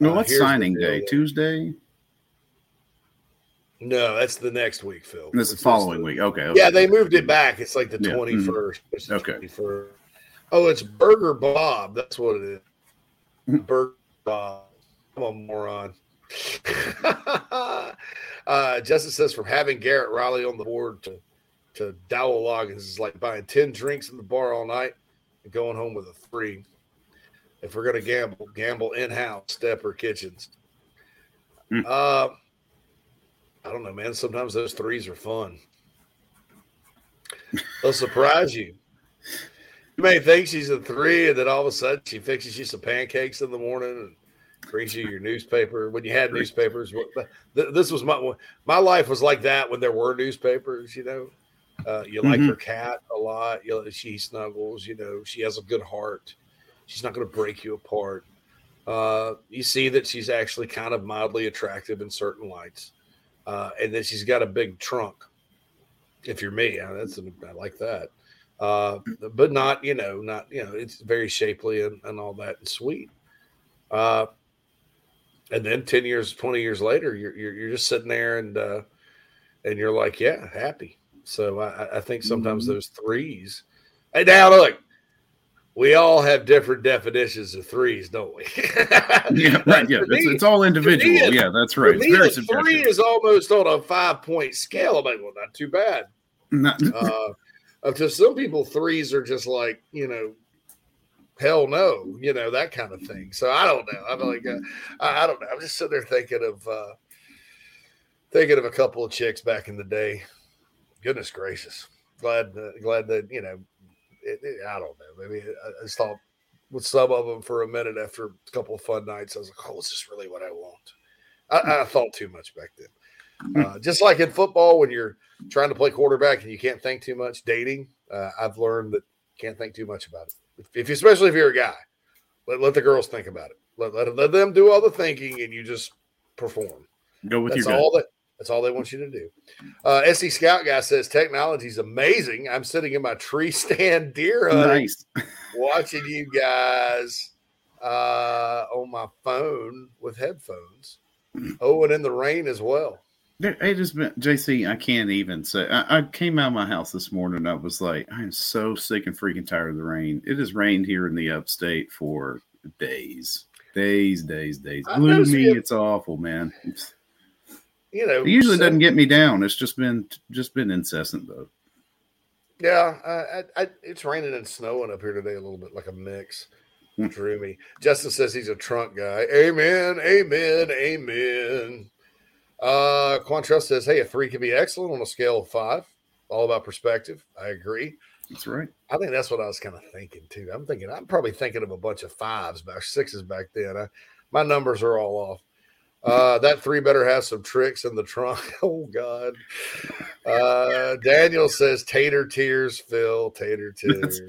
well, uh, what's signing day? Tuesday. No, that's the next week, Phil. This is It's following week. Okay. okay. Yeah, they moved it back. It's like the Yeah, mhm. 21st. It's the Okay. 21st. Oh, it's Burger Bob. That's what it is. Mm-hmm. Burger Bob. I'm a moron. uh, Justice says from having Garrett Riley on the board to to Dowell Loggins is like buying 10 drinks in the bar all night and going home with a three. If we're gonna gamble, gamble in-house, Stepp or Kitchens. Mm. Uh, I don't know, man. Sometimes those threes are fun. They'll surprise you. You may think she's a three, and then all of a sudden she fixes you some pancakes in the morning and brings you your newspaper. When you had newspapers, this was my my life was like that when there were newspapers. You know, uh, you like Mhm. her cat a lot. You, she snuggles. You know, she has a good heart. She's not going to break you apart. Uh, you see that she's actually kind of mildly attractive in certain lights, uh, and then she's got a big trunk. If you're me, uh, that's I like that. Uh, but not you know not you know it's very shapely and, and all that and sweet. Uh, and then ten years, twenty years later, you're you're, you're just sitting there and uh, and you're like, yeah, happy. So I, I- think sometimes Mhm. those threes. Hey, now look, we all have different definitions of threes, don't we? Yeah, right. Yeah, it's, it's all individual. Yeah, that's right. Me, very a three is almost on a five point scale. I'm like, well, not too bad. Not- Uh, uh, to some people, threes are just like you know, hell no, you know that kind of thing. So I don't know. I'm like, uh, I, I don't know. I'm just sitting there thinking of uh, thinking of a couple of chicks back in the day. Goodness gracious, glad uh, glad that you know. It, it- I don't know. Maybe I, just thought with some of them for a minute after a couple of fun nights, I was like, oh, is this really what I want? I, I thought too much back then. Uh, just like in football, when you're trying to play quarterback and you can't think too much, dating, uh, I've learned that can't think too much about it. If, especially if you're a guy, let, let the girls think about it. Let, let, let them do all the thinking and you just perform. Go with That's your gut. all that. That's all they want you to do. Uh, SC Scout guy says technology is amazing. I'm sitting in my tree stand deer hunting, Nice. watching you guys uh, on my phone with headphones. Oh, and in the rain as well. It has been JC. I can't even say. I, I came out of my house this morning. and I was like, I am so sick and freaking tired of the rain. It has rained here in the upstate for days, days, days, days. Gloomy. It's awful, man. You know, It usually so- doesn't get me down. It's just been just been incessant though. Yeah, I, I, I, it's raining and snowing up here today a little bit, like a mix. Hmm. Drew me. Justin says he's a trunk guy. Amen, amen, amen. Uh, Quantrell says, "Hey, a three can be excellent on a scale of five. All about perspective. I agree. That's right. I think that's what I was kind of thinking too. I'm thinking I'm probably thinking of a bunch of fives back sixes back then. I, my numbers are all off. Uh, that three better have some tricks in the trunk. Oh God. Uh, Daniel says tater tears, Phil. Tater tears.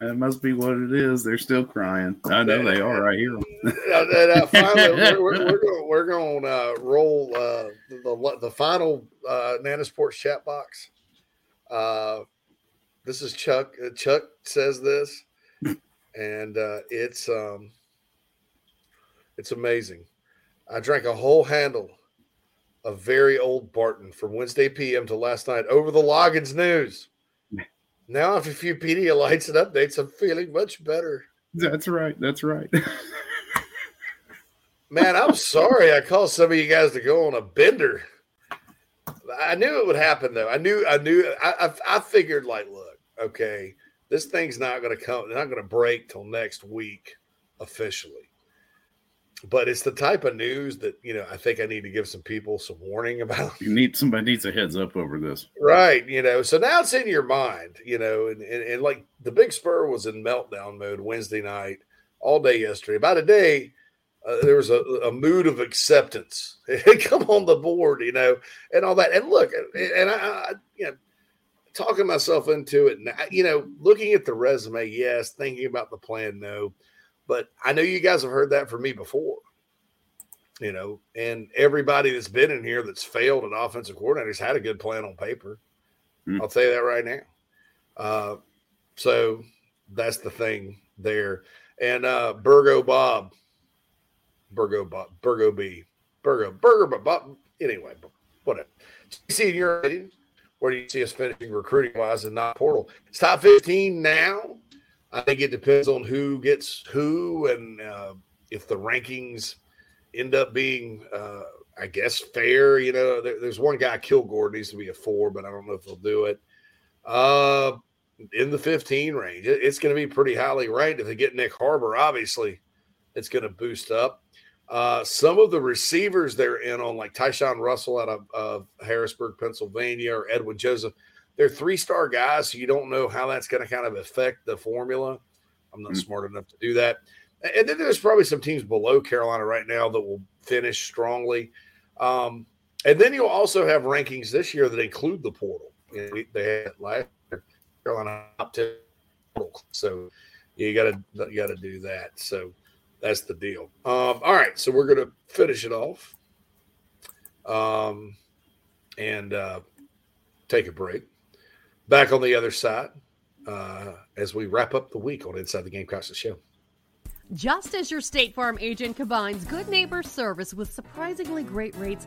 That must be what it is. They're still crying. I know they are. I hear them. Now, now, now, finally, we're, we're, we're going we're to uh, roll uh, the the final uh, Nana Sports chat box. Uh, this is Chuck. Uh, Chuck says this, and uh, it's um, it's amazing. I drank a whole handle of very old Barton from Wednesday PM to last night over the Loggins news. Now, after a few Pedialytes and updates, I'm feeling much better. That's right. That's right. Man, I'm sorry I caused some of you guys to go on a bender. I knew it would happen though. I knew, I knew, I, I, I figured like, look, okay, this thing's not going to come, not going to break till next week officially. But it's the type of news that you know I think I need to give some people some warning about. You need somebody needs a heads up over this, right? You know, so now it's in your mind, you know, and, and, and like the Big Spur was in meltdown mode Wednesday night, all day yesterday. About a day, uh, there was a, a mood of acceptance. It come on the board, you know, and all that. And look, and I, I you know, talking myself into it, and you know, looking at the resume, yes, thinking about the plan, no but I know you guys have heard that from me before. You know, and everybody that's been in here that's failed at offensive coordinators had a good plan on paper. Mm. I'll tell you that right now. Uh, so that's the thing there. And uh Burgo Bob, Burgo Bob, Burgo B, Burgo, Burger but Bob. Anyway, whatever. See in your where do you see us finishing recruiting wise and not portal? It's top 15 now. I think it depends on who gets who and uh, if the rankings end up being, uh, I guess, fair. You know, there, there's one guy, Kilgore, needs to be a four, but I don't know if they'll do it. Uh, in the 15 range, it, it's going to be pretty highly ranked. If they get Nick Harbor, obviously, it's going to boost up. Uh, some of the receivers they're in on, like Tyshawn Russell out of, of Harrisburg, Pennsylvania, or Edwin Joseph, they're three star guys, so you don't know how that's going to kind of affect the formula. I'm not mm-hmm. smart enough to do that. And then there's probably some teams below Carolina right now that will finish strongly. Um, and then you'll also have rankings this year that include the portal. You know, they had last year, Carolina top ten, so you got to you got to do that. So that's the deal. Um, all right, so we're going to finish it off, um, and uh, take a break. Back on the other side uh, as we wrap up the week on Inside the Game, Gamecocks show. Just as your State Farm agent combines good neighbor service with surprisingly great rates,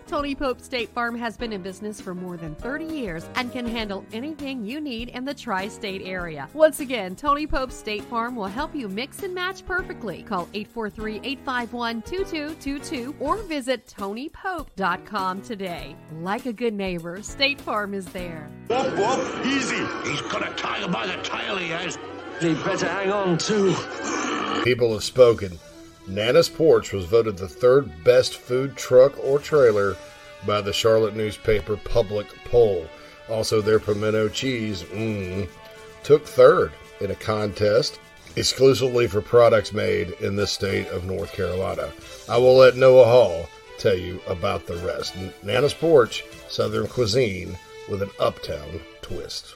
Tony Pope State Farm has been in business for more than 30 years and can handle anything you need in the tri state area. Once again, Tony Pope State Farm will help you mix and match perfectly. Call 843 851 2222 or visit TonyPope.com today. Like a good neighbor, State Farm is there. Whoop, whoop, easy. He's got a tiger by the tail, he has. He better hang on, too. People have spoken. Nana's Porch was voted the third best food truck or trailer by the Charlotte newspaper Public Poll. Also, their pimento cheese mm, took third in a contest exclusively for products made in the state of North Carolina. I will let Noah Hall tell you about the rest. Nana's Porch, Southern cuisine with an uptown twist.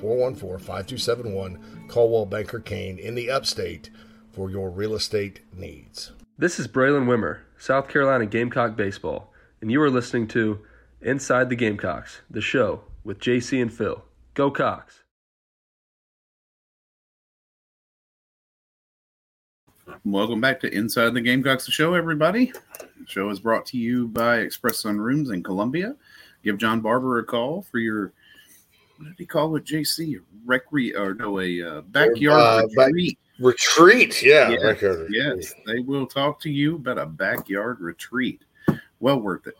414 5271. Coldwell Banker Kane in the upstate for your real estate needs. This is Braylen Wimmer, South Carolina Gamecock Baseball, and you are listening to Inside the Gamecocks, the show with JC and Phil. Go Cox! Welcome back to Inside the Gamecocks, the show, everybody. The show is brought to you by Express Sunrooms in Columbia. Give John Barber a call for your what did he call it, JC? Recre or no, a uh, backyard uh, retreat. Back, retreat, yeah. Yes, yes, they will talk to you about a backyard retreat. Well worth it.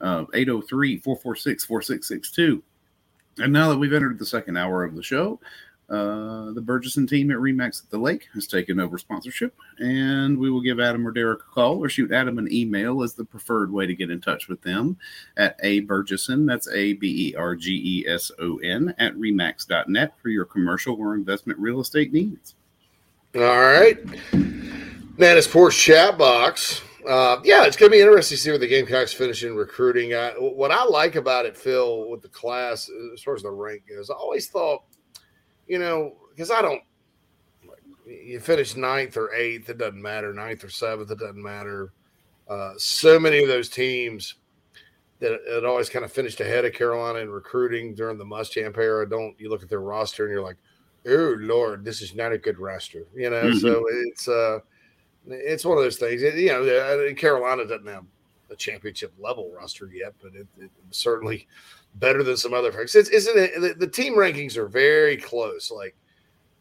Uh, 803 446 4662. And now that we've entered the second hour of the show, uh, the Bergeson team at Remax at the Lake has taken over sponsorship, and we will give Adam or Derek a call or shoot Adam an email as the preferred way to get in touch with them at abergeson, that's A B E R G E S O N, at remax.net for your commercial or investment real estate needs. All right. Nana's Porch chat box Uh, yeah, it's going to be interesting to see where the Gamecocks finish in recruiting. Uh, what I like about it, Phil, with the class, as far as the rank goes, I always thought, you know, because I don't, you finish ninth or eighth, it doesn't matter. Ninth or seventh, it doesn't matter. Uh, so many of those teams that had always kind of finished ahead of Carolina in recruiting during the Muschamp era. Don't you look at their roster and you're like, oh Lord, this is not a good roster, you know? Mm-hmm. So it's uh, it's one of those things. You know, Carolina doesn't have a championship level roster yet, but it, it's certainly better than some other folks. It's, isn't it? The, the, team rankings are very close, like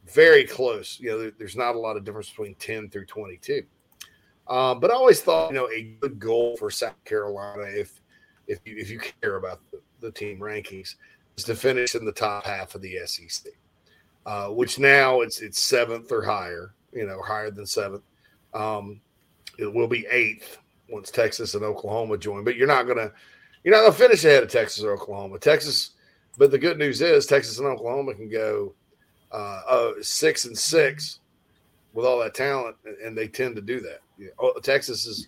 very close. You know, there, there's not a lot of difference between 10 through 22. Um, but I always thought, you know, a good goal for South Carolina, if if you, if you care about the, the team rankings, is to finish in the top half of the SEC, uh, which now it's it's seventh or higher, you know, higher than seventh. Um, it will be eighth once Texas and Oklahoma join, but you're not gonna you're not gonna finish ahead of Texas or Oklahoma. Texas, but the good news is Texas and Oklahoma can go uh, uh, six and six with all that talent, and they tend to do that. You know, Texas is.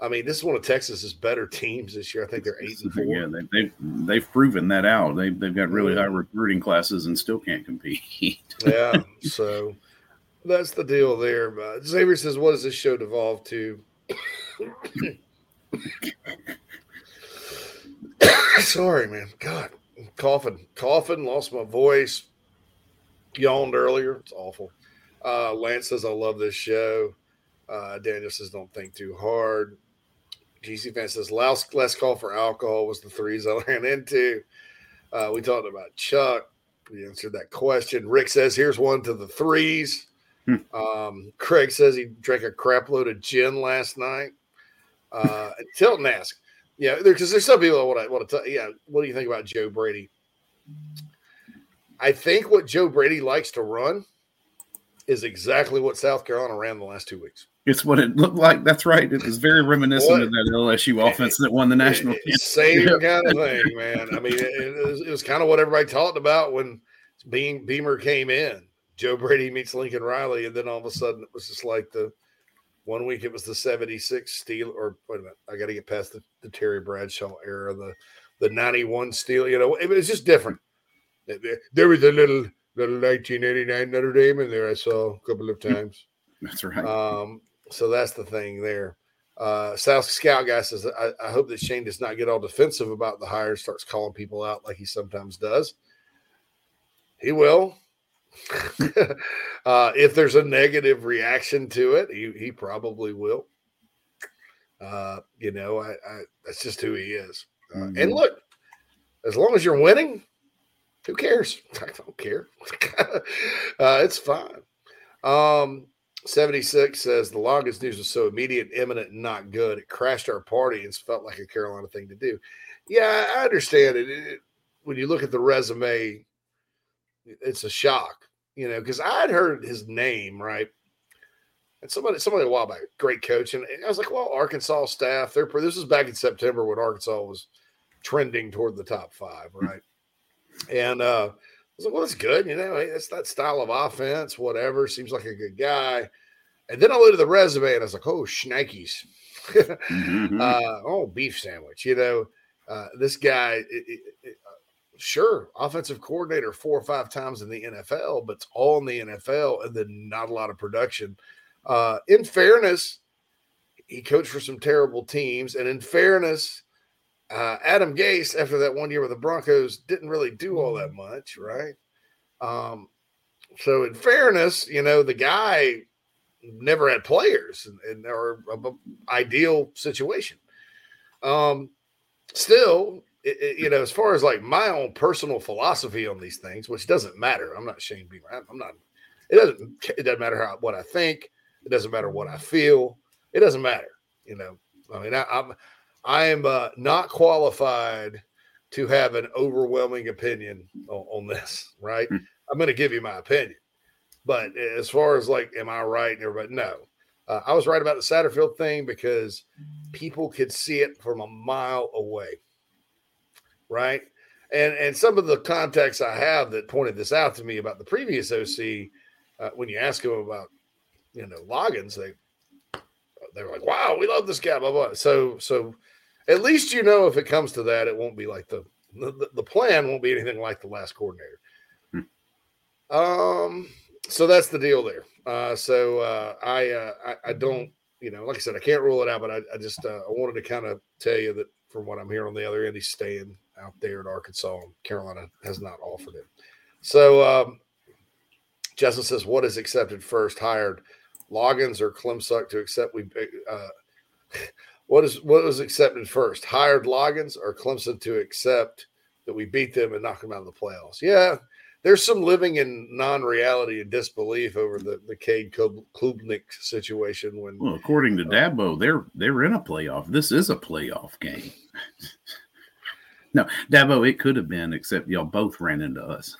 I mean, this is one of Texas's better teams this year. I think they're eight and four. Yeah, they, they've they've proven that out. They they've got really high recruiting classes and still can't compete. yeah, so that's the deal there. But Xavier says, "What does this show devolve to?" Sorry, man. God, I'm coughing, coughing. Lost my voice. Yawned earlier. It's awful. Uh, Lance says, "I love this show." Uh, Daniel says, "Don't think too hard." GC fan says, "Last last call for alcohol was the threes I ran into." Uh, we talked about Chuck. We answered that question. Rick says, "Here's one to the threes. Hmm. Um, Craig says he drank a crap load of gin last night. Uh, Tilton asked, yeah, because there's some people that want to want to tell. Yeah, what do you think about Joe Brady? I think what Joe Brady likes to run is exactly what South Carolina ran the last two weeks. It's what it looked like. That's right. It was very reminiscent what? of that LSU offense that won the eh, national. Eh, Team. Same kind of thing, man. I mean, it, it, was, it was kind of what everybody talked about when Beam, Beamer came in. Joe Brady meets Lincoln Riley, and then all of a sudden it was just like the one week it was the 76 steel or wait a minute, I gotta get past the, the Terry Bradshaw era, the the 91 steel, you know, it was just different. There was a little little 1989 Notre Dame in there I saw a couple of times. That's right. Um, so that's the thing there. Uh, South Scout guy says, I, I, hope that Shane does not get all defensive about the hire, starts calling people out like he sometimes does. He will. uh, if there's a negative reaction to it, he, he probably will. Uh, you know, I, I, that's just who he is. Uh, mm-hmm. And look, as long as you're winning, who cares? I don't care. uh, it's fine. Um, 76 says the longest news was so immediate, imminent, and not good. It crashed our party and felt like a Carolina thing to do. Yeah, I understand it. it when you look at the resume, it's a shock, you know, because I'd heard his name, right? And somebody, somebody a while back, great coach. And I was like, well, Arkansas staff, they're, this was back in September when Arkansas was trending toward the top five, hmm. right? And uh, I was like, well, that's good. You know, it's that style of offense, whatever. Seems like a good guy. And then I looked at the resume and I was like, oh, shnikes. mm-hmm. uh, oh, beef sandwich. You know, uh, this guy, it, it, sure, offensive coordinator four or five times in the NFL, but it's all in the NFL and then not a lot of production. Uh, in fairness, he coached for some terrible teams. And in fairness, uh, Adam Gase, after that one year with the Broncos, didn't really do all that much, right? Um, so, in fairness, you know, the guy never had players and, and or ideal situation. Um, still, it, it, you know, as far as like my own personal philosophy on these things, which doesn't matter. I'm not Shane Beamer. I'm not. It doesn't. It doesn't matter how what I think. It doesn't matter what I feel. It doesn't matter. You know. I mean, I, I'm I am uh, not qualified to have an overwhelming opinion on, on this. Right. Mm. I'm going to give you my opinion, but as far as like, am I right? And everybody, no. Uh, I was right about the Satterfield thing because people could see it from a mile away right? And and some of the contacts I have that pointed this out to me about the previous OC, uh, when you ask them about you know Loggins, they they were like, "Wow, we love this guy." Blah blah. So so at least you know if it comes to that, it won't be like the the, the plan won't be anything like the last coordinator. Hmm. Um, so that's the deal there. Uh, so uh, I, uh, I I don't you know like I said I can't rule it out, but I, I just uh, I wanted to kind of tell you that from what I'm hearing on the other end, he's staying out there at Arkansas. Carolina has not offered it. So um, Justin says, "What is accepted first? Hired Loggins or Clemsuck to accept? We uh, what is what was accepted first? Hired Loggins or Clemson to accept that we beat them and knock them out of the playoffs? Yeah, there's some living in non-reality and disbelief over the the Cade Klubnik situation. When well, according to uh, Dabo, they're they're in a playoff. This is a playoff game. no, Dabo, it could have been, except y'all both ran into us.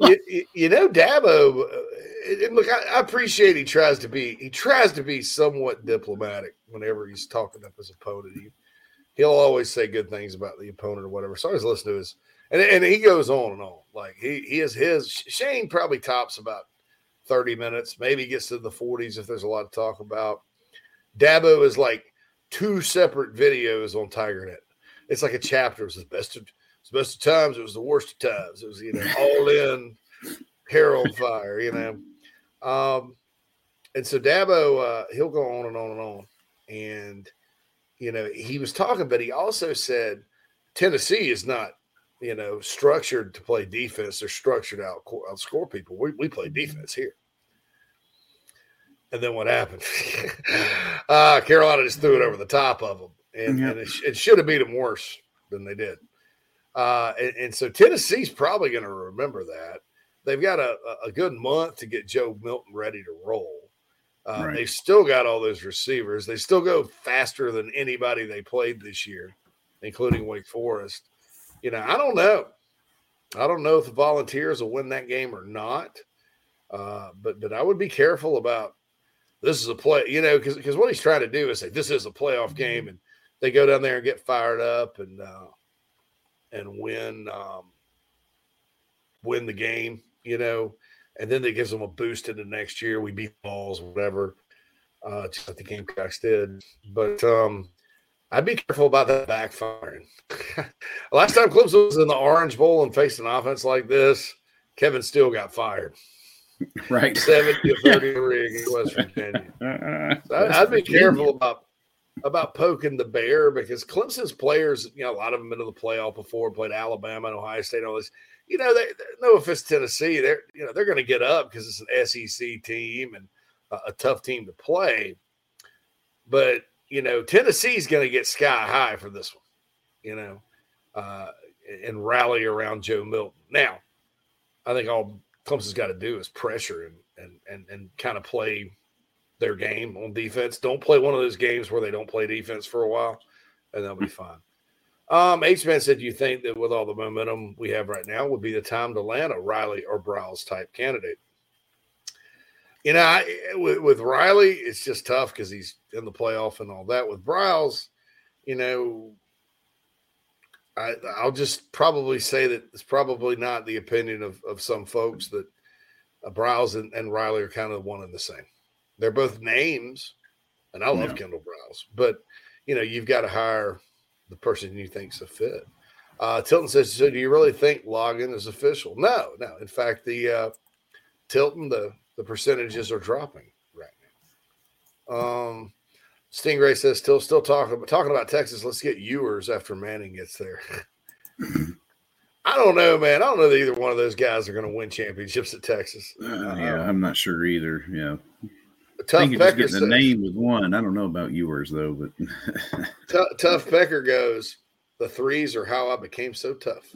you, you, you, know, Dabo. Uh, look, I, I, appreciate he tries to be he tries to be somewhat diplomatic whenever he's talking up his opponent. He, he'll always say good things about the opponent or whatever. So I always listen to his and, and he goes on and on. Like he he is his Shane probably tops about 30 minutes, maybe gets to the 40s if there's a lot to talk about. Dabo is like two separate videos on TigerNet. It's like a chapter. It's the best of it's the best of times. It was the worst of times. It was you know all in, hair on fire. You know, um, and so Dabo uh, he'll go on and on and on, and you know he was talking, but he also said Tennessee is not you know, structured to play defense. They're structured out outscore people. We, we play defense here. And then what happened? uh, Carolina just threw it over the top of them, and, and it, it, should have beat them worse than they did. Uh, and, and, so Tennessee's probably going to remember that. They've got a, a good month to get Joe Milton ready to roll. Uh, right. They've still got all those receivers. They still go faster than anybody they played this year, including Wake Forest you know, I don't know. I don't know if the Volunteers will win that game or not. Uh, but but I would be careful about this is a play, you know, because because what he's trying to do is say this is a playoff game, and they go down there and get fired up and uh, and win um, win the game, you know, and then that gives them a boost into next year. We beat balls, whatever, uh, just like the Gamecocks did. But um, I'd be careful about that backfiring. Last time Clemson was in the Orange Bowl and faced an offense like this, Kevin Steele got fired. Right. 70 to 33 against West Virginia. So I'd be careful about about poking the bear because Clemson's players, you know, a lot of them been to the playoff before, played Alabama and Ohio State, and all this. You know, they, no offense Tennessee, they're you know they're going to get up because it's an SEC team and a, a tough team to play. But you know, Tennessee's going to get sky high for this one, you know, uh, and rally around Joe Milton. Now, I think all Clemson's got to do is pressure and and and and kind of play their game on defense. Don't play one of those games where they don't play defense for a while, and they'll be fine. Um, H Man said, "You think that with all the momentum we have right now, would be the time to land a Riley or Briles type candidate?" you know, I, with, with, Riley, it's just tough because he's in the playoff and all that. With Briles, you know, I, I'll just probably say that it's probably not the opinion of, of some folks that uh, Briles and, and, Riley are kind of one and the same. They're both names, and I love yeah. Kendal Briles, but you know, you've got to hire the person you think's a fit. Uh, Tilton says, "So do you really think Loggins is official?" No, no. In fact, the uh, Tilton, the the percentages are dropping right now. Um, Stingray says still still talking about talking about Texas. Let's get Ewers after Manning gets there. I don't know, man. I don't know that either one of those guys are going to win championships at Texas. Uh, yeah, I'm not sure either. Yeah. Tough I think just getting the name with one. I don't know about yours though, but Tough Pecker goes. The threes are how I became so tough.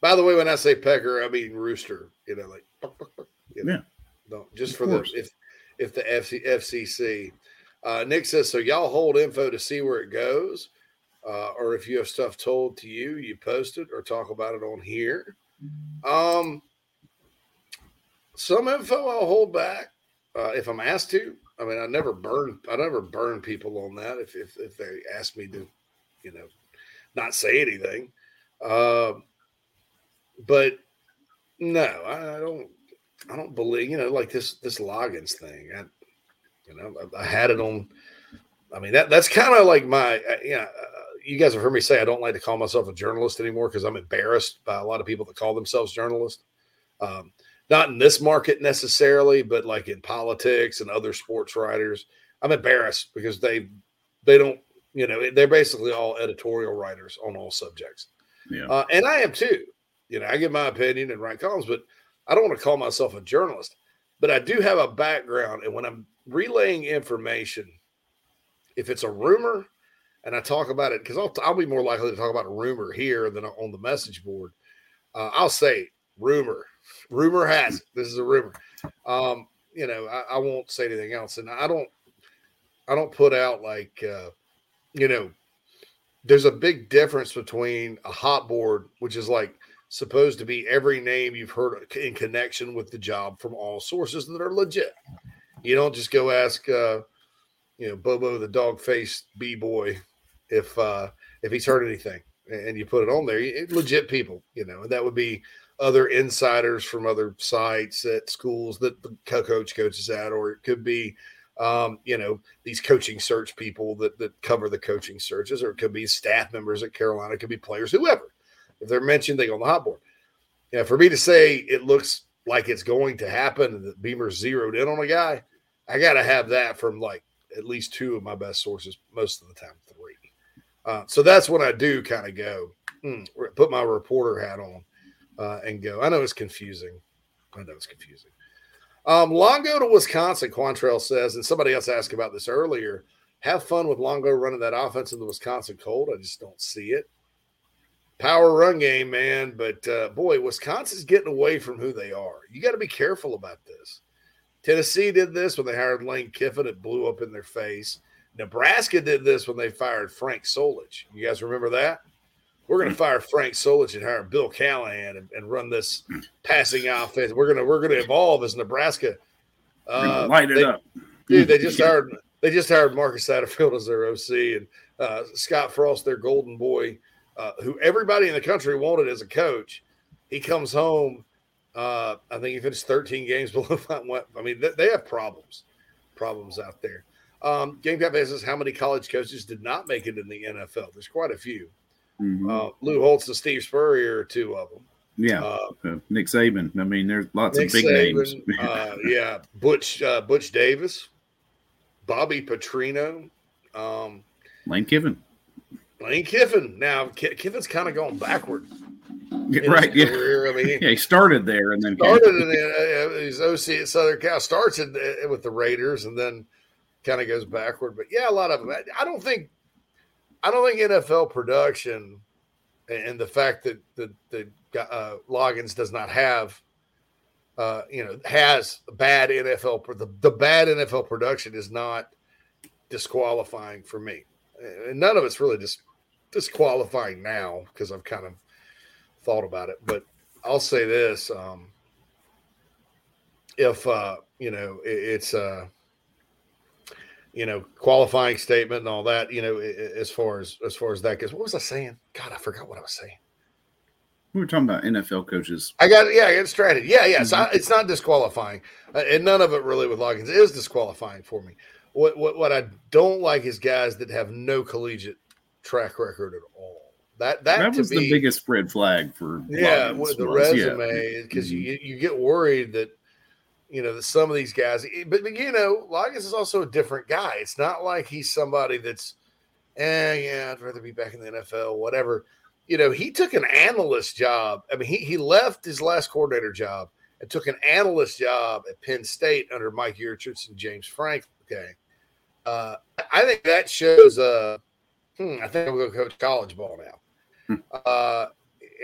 By the way, when I say pecker, I mean rooster. You know, like you know, yeah. No, just for the if if the FC, FCC. Uh, Nick says so. Y'all hold info to see where it goes, uh, or if you have stuff told to you, you post it or talk about it on here. Um, some info I'll hold back uh, if I'm asked to. I mean, I never burn. I never burn people on that if if, if they ask me to, you know, not say anything. Um, but no, I, I don't. I don't believe you know like this this Loggins thing. I, you know, I, I had it on. I mean that that's kind of like my uh, you know. Uh, you guys have heard me say I don't like to call myself a journalist anymore because I'm embarrassed by a lot of people that call themselves journalists. Um, not in this market necessarily, but like in politics and other sports writers, I'm embarrassed because they they don't you know they're basically all editorial writers on all subjects. Yeah, uh, and I am too. You know, I give my opinion and write columns, but I don't want to call myself a journalist. But I do have a background, and when I'm relaying information, if it's a rumor, and I talk about it because I'll, I'll be more likely to talk about a rumor here than on the message board. Uh, I'll say rumor, rumor has it. This is a rumor. Um, you know, I, I, won't say anything else, and I don't, I don't put out like, uh, you know, there's a big difference between a hot board, which is like supposed to be every name you've heard in connection with the job from all sources that are legit. You don't just go ask, uh, you know, Bobo the dog faced b boy if uh, if he's heard anything, and you put it on there. Legit people, you know, and that would be other insiders from other sites at schools that the coach coaches at, or it could be um, you know, these coaching search people that, that cover the coaching searches, or it could be staff members at Carolina, it could be players, whoever. If they're mentioned, they go on the hot board. Yeah, for me to say it looks like it's going to happen and that Beamer's zeroed in on a guy, I got to have that from like at least two of my best sources, most of the time, three. Uh, so that's when I do kind of go, hmm, put my reporter hat on uh, and go. I know it's confusing. I know it's confusing. Um, Longo to Wisconsin, Quantrell says, and somebody else asked about this earlier. Have fun with Longo running that offense in the Wisconsin cold. I just don't see it. Power run game, man. But uh, boy, Wisconsin's getting away from who they are. You got to be careful about this. Tennessee did this when they hired Lane Kiffin. It blew up in their face. Nebraska did this when they fired Frank Solich. You guys remember that? We're going to fire Frank Solich and hire Bill Callahan and, and run this passing offense. We're gonna we're gonna evolve as Nebraska. Uh, light it they, up, dude. They just hired they just hired Marcus Satterfield as their OC and uh, Scott Frost, their golden boy, uh, who everybody in the country wanted as a coach. He comes home. Uh, I think he finished 13 games below. I mean, they, they have problems, problems out there. Um, Gamecock says how many college coaches did not make it in the NFL. There's quite a few. Mm-hmm. Uh, Lou Holtz and Steve Spurrier are two of them. Yeah, uh, uh, Nick Saban. I mean, there's lots Nick of big Saban, names. uh, yeah, Butch uh, Butch Davis, Bobby Petrino, um, Lane Kiffin. Lane Kiffin. Now Kiffin's kind of going backward. Right. Yeah. I mean, yeah, he started there and then started in the, uh, he's OC at Southern Cal. Starts in, uh, with the Raiders and then kind of goes backward. But yeah, a lot of them. I don't think I don't think NFL production and the fact that the the uh, Loggins does not have, uh, you know, has bad NFL the, the bad NFL production is not disqualifying for me, and none of it's really just disqualifying now because I've kind of thought about it. But I'll say this: um, if uh, you know, it, it's uh, you know, qualifying statement and all that, you know, as far as as far as that goes. What was I saying? God, I forgot what I was saying. We were talking about NFL coaches. I got yeah, I got distracted. Yeah, yeah. Mm-hmm. I, it's not disqualifying, uh, and none of it really with Loggins is disqualifying for me. What, what what I don't like is guys that have no collegiate track record at all. That that, that was me, the biggest red flag for yeah, with the was, resume because yeah. mm-hmm. you you get worried that you know, some of these guys, eh, but, but you know, Loggins is also a different guy. It's not like he's somebody that's, eh, yeah, I'd rather be back in the NFL, whatever. You know, he took an analyst job. I mean, he, he left his last coordinator job and took an analyst job at Penn State under Mike Yurcich and James Frank. Okay. Uh, I think that shows, uh, hmm, I think I'm going to coach college ball now hmm. uh,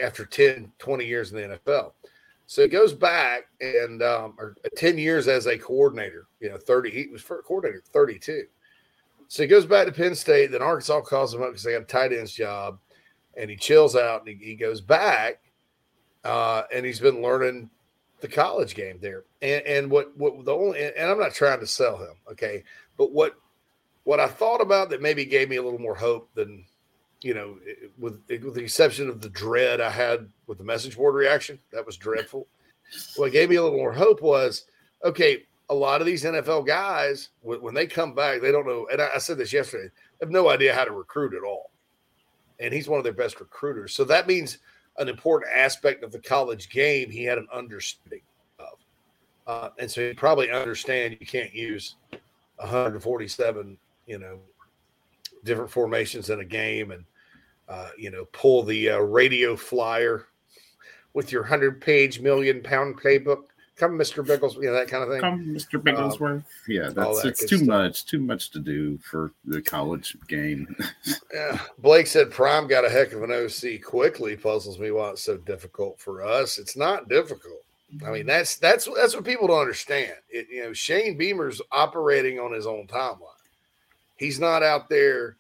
after 10, 20 years in the NFL. So he goes back and um, or 10 years as a coordinator, you know, 30, he was for coordinator 32. So he goes back to Penn State. Then Arkansas calls him up because they got a tight end's job. And he chills out and he, he goes back. Uh, and he's been learning the college game there. And, and what, what the only, and I'm not trying to sell him, okay. But what, what I thought about that maybe gave me a little more hope than you know, with with the exception of the dread I had with the message board reaction, that was dreadful. what gave me a little more hope was okay. A lot of these NFL guys, when they come back, they don't know. And I said this yesterday, have no idea how to recruit at all. And he's one of their best recruiters. So that means an important aspect of the college game he had an understanding of. Uh, and so he probably understand you can't use 147, you know, different formations in a game and, uh, you know, pull the uh, radio flyer with your 100 page million pound playbook. Come, Mr. Bigglesworth, you know, that kind of thing. Come, Mr. Bigglesworth. Um, yeah, that's that it's too stuff. much, too much to do for the college game. yeah. Blake said Prime got a heck of an OC quickly. Puzzles me why it's so difficult for us. It's not difficult. I mean, that's that's that's what people don't understand. It, you know, Shane Beamer's operating on his own timeline. He's not out there,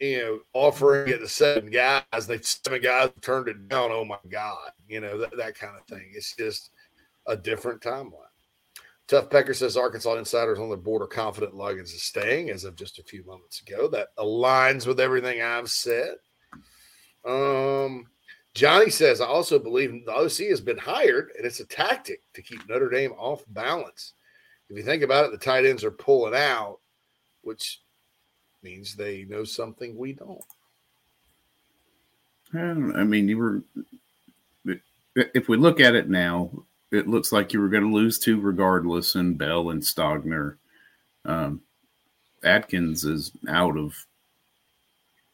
you know, offering it to seven guys. They seven guys turned it down. Oh my God, you know that, that kind of thing. It's just a different timeline. Tough Pecker says Arkansas insiders on the board are confident Loggins is staying as of just a few moments ago. That aligns with everything I've said. Um, Johnny says, I also believe the OC has been hired and it's a tactic to keep Notre Dame off balance. If you think about it, the tight ends are pulling out, which means they know something we don't. I mean, you were, if we look at it now, it looks like you were going to lose two regardless, and Bell and Stogner. Um, Adkins is out of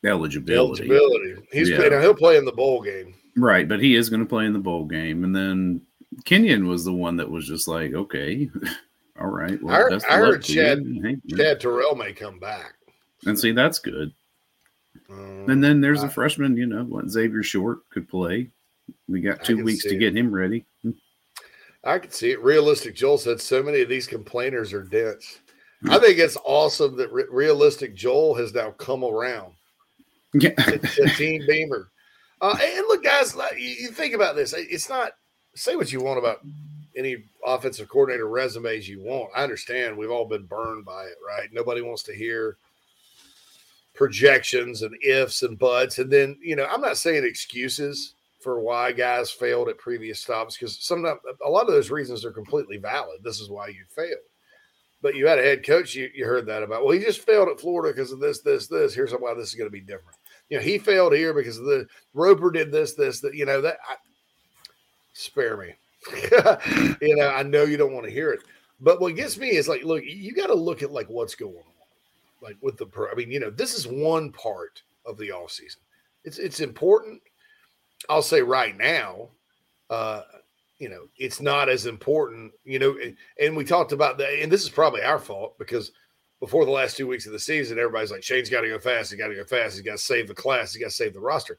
eligibility. Eligibility. He's yeah. playing. He'll play in the bowl game. Right, but he is going to play in the bowl game, and then Kenyon was the one that was just like, okay, all right. Well, I heard, I heard Chad, Chad Terrell may come back, and see that's good. Um, and then there's I, a freshman, you know, what Xavier Short could play. We got two weeks to it. get him ready. I can see it. Realistic Joel said so many of these complainers are dense. I think it's awesome that re- realistic Joel has now come around. Yeah, to, Team Beamer. Uh, and look, guys, you think about this. It's not say what you want about any offensive coordinator resumes you want. I understand we've all been burned by it, right? Nobody wants to hear projections and ifs and buts. And then, you know, I'm not saying excuses for why guys failed at previous stops because sometimes a lot of those reasons are completely valid. This is why you failed. But you had a head coach, you, you heard that about. Well, he just failed at Florida because of this, this, this. Here's why this is going to be different. You know, he failed here because the Roper did this, this, that. You know that. I, spare me. you know, I know you don't want to hear it, but what gets me is like, look, you got to look at like what's going on, like with the. Pro. I mean, you know, this is one part of the off season. It's it's important I'll say right now, uh, you know, it's not as important, you know, and, and we talked about that, and this is probably our fault because before the last two weeks of the season, everybody's like, Shane's got to go fast. He got to go fast. He's got to save the class. He's got to save the roster.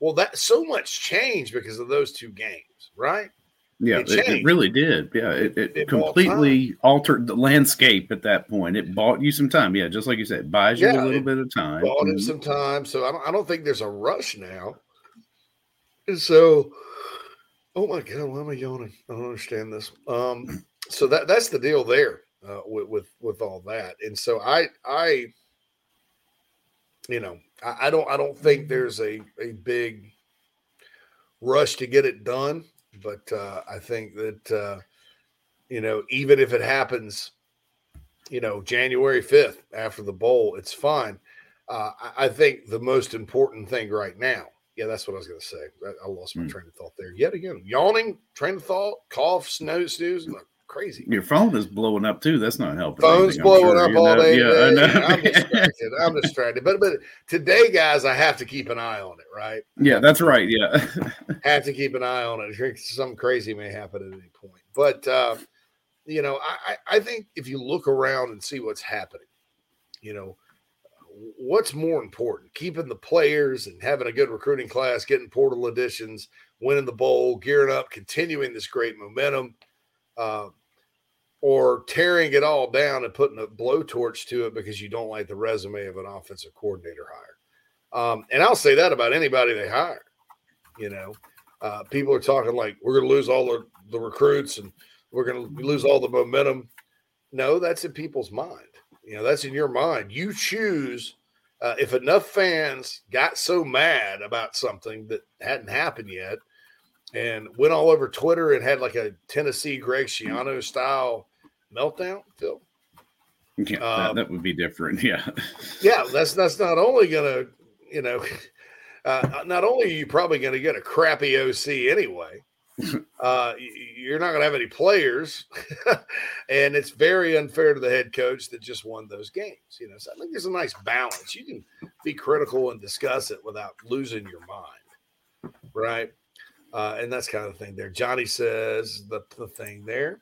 Well, that so much changed because of those two games, right? Yeah, it, it, it really did. Yeah, it, it completely altered the landscape at that point. It bought you some time. Yeah, just like you said, buys you yeah, a little bit of time. Bought him mm-hmm. some time. So I don't, I don't think there's a rush now. And so, oh my god, why am I yawning? I don't understand this. Um, so that that's the deal there uh, with with with all that. And so I I, you know, I, I don't I don't think there's a a big rush to get it done, but uh, I think that uh, you know even if it happens, you know, January fifth after the bowl, it's fine. Uh, I think the most important thing right now yeah, that's what I was going to say. I, I lost my mm. train of thought there yet again. Yawning, train of thought, cough, snow, snooze, like crazy. Your phone is blowing up too. That's not helping. Phone's anything, blowing sure. up you all know, day. Yeah, I know. I'm distracted. I'm distracted. But but today, guys, I have to keep an eye on it. Right? Yeah, that's right. Yeah, have to keep an eye on it. Something crazy may happen at any point. But uh, you know, I I think if you look around and see what's happening, you know what's more important keeping the players and having a good recruiting class getting portal additions winning the bowl gearing up continuing this great momentum uh, or tearing it all down and putting a blowtorch to it because you don't like the resume of an offensive coordinator hire. Um, and i'll say that about anybody they hire you know? Uh, people are talking like we're going to lose all the, the recruits and we're going to lose all the momentum. No that's in people's mind. You know, that's in your mind. You choose uh, if enough fans got so mad about something that hadn't happened yet, and went all over Twitter and had like a Tennessee Greg Schiano style meltdown. Phil, Yeah, Um, that, that would be different. Yeah. yeah, that's that's not only gonna, you know, uh, not only are you probably gonna get a crappy OC anyway, uh, you're not gonna have any players, and it's very unfair to the head coach that just won those games. You know, so I think there's a nice balance. You can be critical and discuss it without losing your mind, right? Uh, and that's kind of the thing there. Johnny says the, the thing there.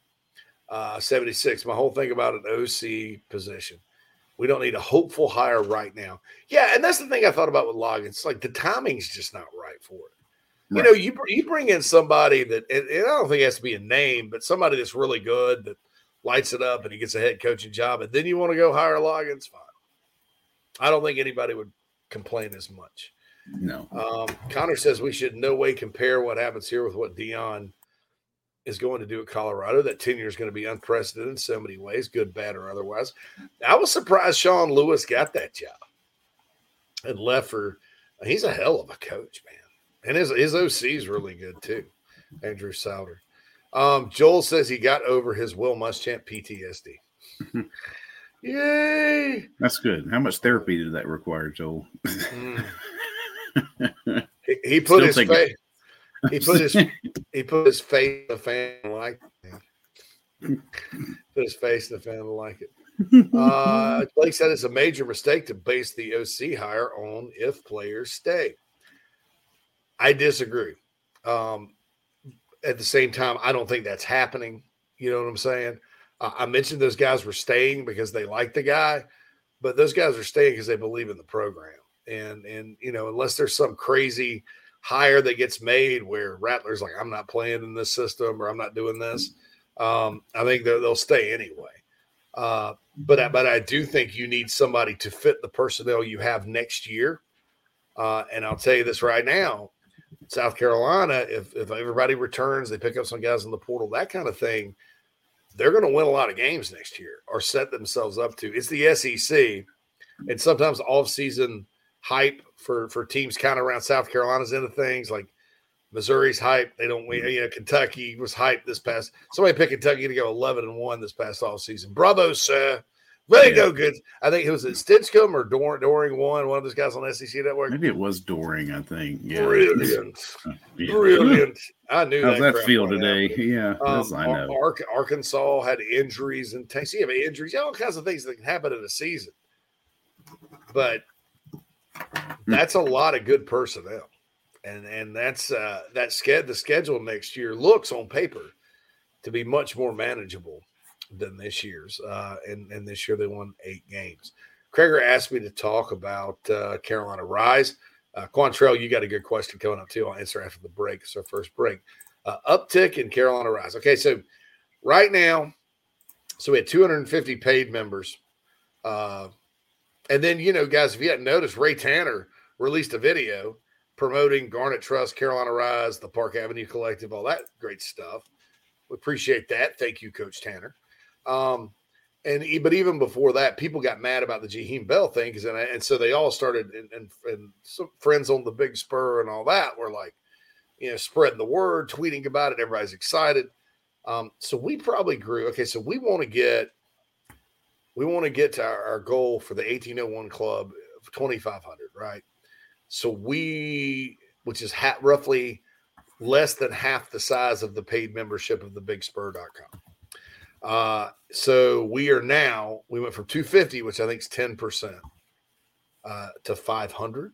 Uh, 76. My whole thing about an OC position. We don't need a hopeful hire right now. Yeah, and that's the thing I thought about with Loggins. It's like the timing's just not right for it. You know, you you bring in somebody that, and, and I don't think it has to be a name, but somebody that's really good that lights it up and he gets a head coaching job, and then you want to go hire Loggins. Fine. I don't think anybody would complain as much. No. Um, Connor says we should in no way compare what happens here with what Deion is going to do at Colorado. That tenure is going to be unprecedented in so many ways, good, bad, or otherwise. I was surprised Sean Lewis got that job and left for. He's a hell of a coach, man, and his his OC is really good too. Andrew Sowder. Um, Joel says he got over his Will Muschamp PTSD. Yay! That's good. How much therapy did that require, Joel? He, he put his face. He put his he put his face in the fan like it. put his face in the fan like it. Uh, Blake said it's a major mistake to base the OC hire on if players stay. I disagree. Um, at the same time, I don't think that's happening. You know what I'm saying? Uh, I mentioned those guys were staying because they like the guy, but those guys are staying because they believe in the program. And and you know, unless there's some crazy hire that gets made where Rattler's like, I'm not playing in this system or I'm not doing this, um, I think they'll, stay anyway. Uh, but I, but I do think you need somebody to fit the personnel you have next year. Uh, and I'll tell you this right now, South Carolina, if if everybody returns, they pick up some guys in the portal, that kind of thing, they're going to win a lot of games next year or set themselves up to. It's the SEC, and sometimes off-season hype for for teams kind of around South Carolina's into things like Missouri's hype. They don't win. Mm-hmm. You know, Kentucky was hyped this past. Somebody picked Kentucky to go eleven and one this past off season. Bravo, sir. Way to go, good. I think it was it Stinchcomb or Dor- Doering one, one of those guys on SEC Network. Maybe it was Doering, I think. Yeah. Brilliant. Yeah. Brilliant. I knew How's that. that feel today? out. Yeah, that's- I um, know. Ark- Arkansas had injuries and Tennessee have injuries, all kinds of things that can happen in a season. But that's a lot of good personnel, and and that's uh, that sched the schedule next year looks on paper to be much more manageable than this year's. Uh, and and this year they won eight games. Krager asked me to talk about uh, Carolina Rise. Uh, Quantrell, you got a good question coming up too. I'll answer after the break. It's our first break. Uh, uptick in Carolina Rise. Okay, so right now, so we had 250 paid members. Uh, and then, you know, guys, if you hadn't noticed, Ray Tanner released a video promoting Garnet Trust, Carolina Rise, the Park Avenue Collective, all that great stuff. We appreciate that. Thank you, Coach Tanner. Um, and but even before that, people got mad about the Jaheim Bell thing, and, and so they all started, and, and, and some friends on the Big Spur and all that were like, you know, spreading the word, tweeting about it. Everybody's excited. Um, so we probably grew. Okay, so we want to get, we want to get to our, our goal for the 1801 club of 2,500, right? So we, which is ha- roughly less than half the size of the paid membership of the bigspur.com. Uh, so we are now, we went from 250, which I think is 10%, uh, to 500.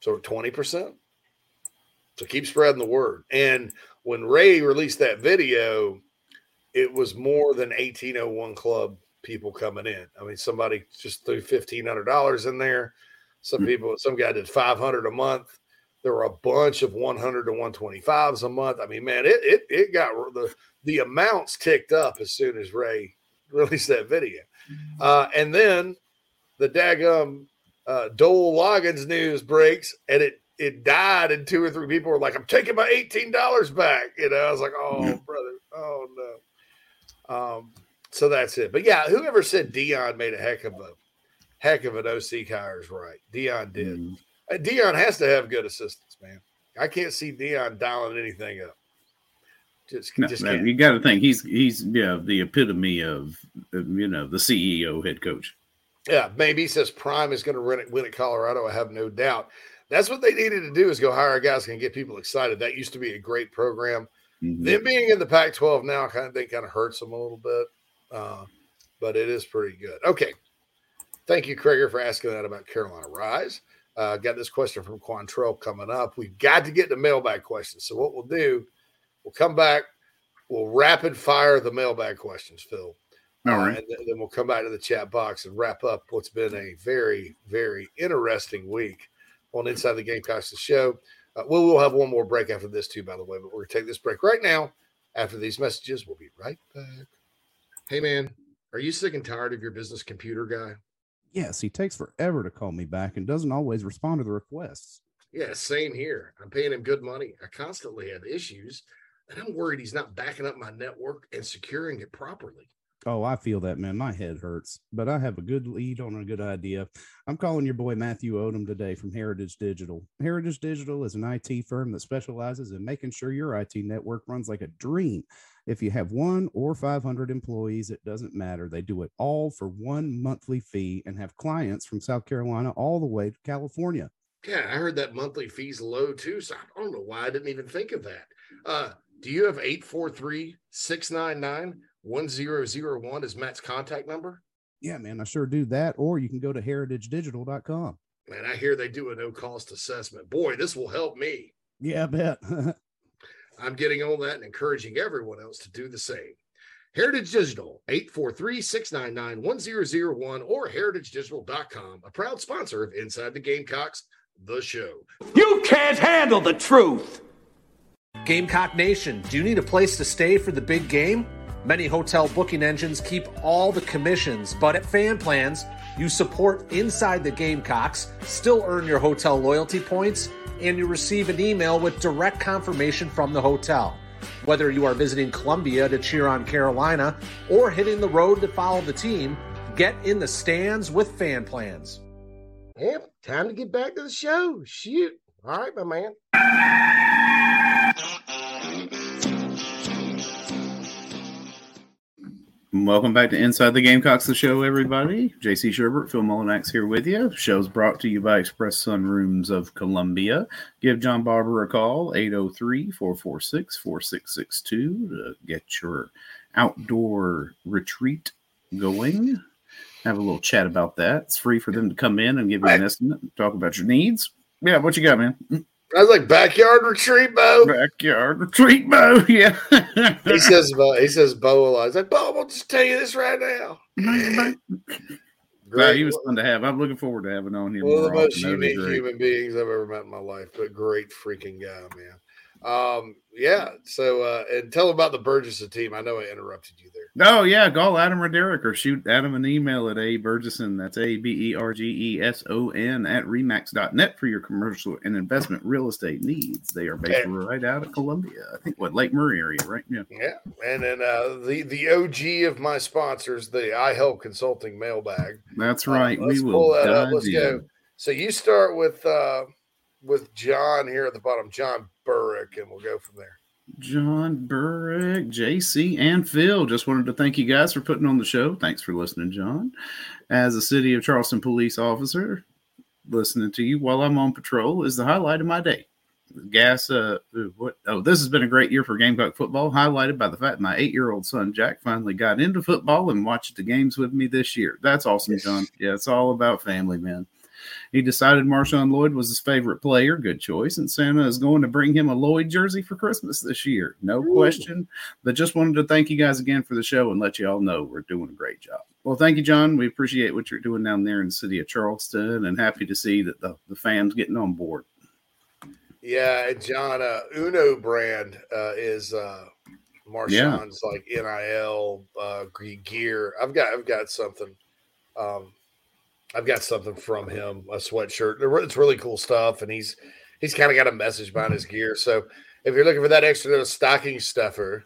So we're 20%. So keep spreading the word. And when Ray released that video, it was more than 1801 club people coming in. I mean, somebody just threw $1,500 in there. Some people, some guy did 500 a month. There were a bunch of 100 to 125s a month. I mean, man, it it it got the the amounts ticked up as soon as Ray released that video. Uh, and then the daggum uh, Dowell Loggins news breaks, and it it died, and two or three people were like, "I'm taking my eighteen dollars back." You know, I was like, "Oh, brother, oh no." Um, so that's it. But yeah, whoever said Deion made a heck of a heck of an OC hire is right. Deion did. Uh, Deion has to have good assistants, man. I can't see Deion dialing anything up. Just, No, just no, you got to think he's he's yeah the epitome of you know the CEO head coach. Yeah, maybe he says Prime is going to win it, win at Colorado. I have no doubt. That's what they needed to do is go hire a guy to get people excited. That used to be a great program. Mhm. Them being in the Pac-12 now, kind of think kind of hurts them a little bit, uh, but it is pretty good. Okay, thank you, Krager, for asking that about Carolina Rise. Uh, got this question from Quantrell coming up. We've got to get the mailbag questions. So what we'll do, we'll come back. We'll rapid fire the mailbag questions, Phil. All right. Uh, and then- then we'll come back to the chat box and wrap up what's been a very, very interesting week on Inside the Gamecocks, the show. Uh, we will have one more break after this, too, by the way, but we're going to take this break right now. After these messages, we'll be right back. Hey, man, are you sick and tired of your business computer guy? Yes, he takes forever to call me back and doesn't always respond to the requests. Yeah, same here. I'm paying him good money. I constantly have issues, and I'm worried he's not backing up my network and securing it properly. Oh, I feel that, man. My head hurts, but I have a good lead on a good idea. I'm calling your boy Matthew Odom today from Heritage Digital. Heritage Digital is an IT firm that specializes in making sure your IT network runs like a dream. If you have one or 500 employees, it doesn't matter. They do it all for one monthly fee and have clients from South Carolina all the way to California. Yeah, I heard that monthly fee's low too. So I don't know why I didn't even think of that. Uh, do you have 843 699 1001 as Matt's contact number? Yeah, man, I sure do that. Or you can go to heritagedigital.com. Man, I hear they do a no cost assessment. Boy, this will help me. Yeah, I bet. I'm getting on that and encouraging everyone else to do the same. Heritage Digital, 843-699-1001 or heritagedigital.com, a proud sponsor of Inside the Gamecocks, the show. You can't handle the truth. Gamecock Nation, do you need a place to stay for the big game? Many hotel booking engines keep all the commissions, but at Fan Plans, you support inside the Gamecocks, still earn your hotel loyalty points, and you receive an email with direct confirmation from the hotel. Whether you are visiting Columbia to cheer on Carolina or hitting the road to follow the team, get in the stands with Fan Plans. Yep, time to get back to the show. Shoot. All right, my man. Welcome back to Inside the Gamecocks, the show, everybody. JC Shurburtt, Phil Mullinax here with you. Show's brought to you by Express Sunrooms of Columbia. Give John Barber a call, 803 446 4662, to get your outdoor retreat going. Have a little chat about that. It's free for them to come in and give you an estimate, talk about your needs. Yeah, what you got, man? I was like backyard retreat, Bo. Backyard retreat, Bo. Yeah. he says, Bo, he says, Bo a lot. He's like, Bo, I'll just tell you this right now. Nah, he was fun to have. I'm looking forward to having on here. One of the most often. That'd be unique human beings I've ever met in my life, but great freaking guy, man. Um, yeah. So, uh, and tell about the Bergeson team. I know I interrupted you there. Oh yeah, call Adam or Derek or shoot Adam an email at a Bergeson. That's a b e r g e s o n at remax.net for your commercial and investment real estate needs. They are based Yeah. right out of Columbia. I think what Lake Murray area, right? Yeah. Yeah. And then uh, the the OG of my sponsors, the I Help Consulting mailbag. That's Uh, right. let's we pull will that up. Let's in. go. So you start with uh, with John here at the bottom, John Burrick, and we'll go from there. John Burrick, JC, and Phil. Just wanted to thank you guys for putting on the show. Thanks for listening, John. As a City of Charleston police officer, listening to you while I'm on patrol is the highlight of my day. Gas, uh, what? Oh, this has been a great year for Gamecock football, highlighted by the fact my eight year old son Jack finally got into football and watched the games with me this year. That's awesome, John. Yeah, it's all about family, man. He decided Marshawn Lloyd was his favorite player. Good choice. And Santa is going to bring him a Lloyd jersey for Christmas this year. No question. But just wanted to thank you guys again for the show and let you all know we're doing a great job. Well, thank you, John. We appreciate what you're doing down there in the city of Charleston and happy to see that the, the fans getting on board. Yeah, John, uh, Uno brand uh, is uh, Marshawn's like NIL uh, gear. I've got I've got something. Um, I've got something from him, a sweatshirt. It's really cool stuff, and he's he's kind of got a message behind his gear. So if you're looking for that extra little stocking stuffer,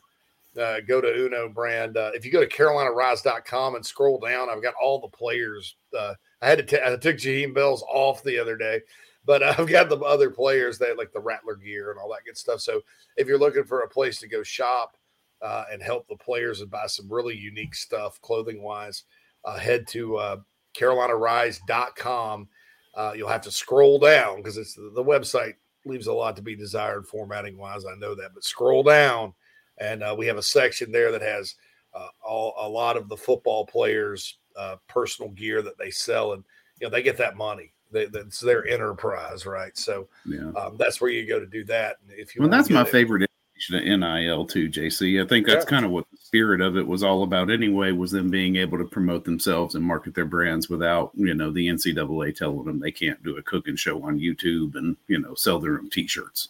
uh, go to Uno brand. Uh, if you go to CarolinaRise.com and scroll down, I've got all the players. Uh, I had to t- I took Jaheim Bells off the other day, But I've got the other players that like the Rattler gear and all that good stuff. So if you're looking for a place to go shop uh, and help the players and buy some really unique stuff clothing wise, uh, head to uh, carolinarise.com. Uh, you'll have to scroll down because it's the website leaves a lot to be desired formatting wise. I know that, but scroll down and uh, we have a section there that has uh, all a lot of the football players' uh, personal gear that they sell, and you know they get that money. They, that's their enterprise, right? So Yeah. um, that's where you go to do that. And if you Well, that's my it- favorite iteration of NIL too, JC. I think that's Yeah. kind of what the spirit of it was all about anyway, was them being able to promote themselves and market their brands without, you know, the NCAA telling them they can't do a cooking show on YouTube and, you know, sell their own t-shirts.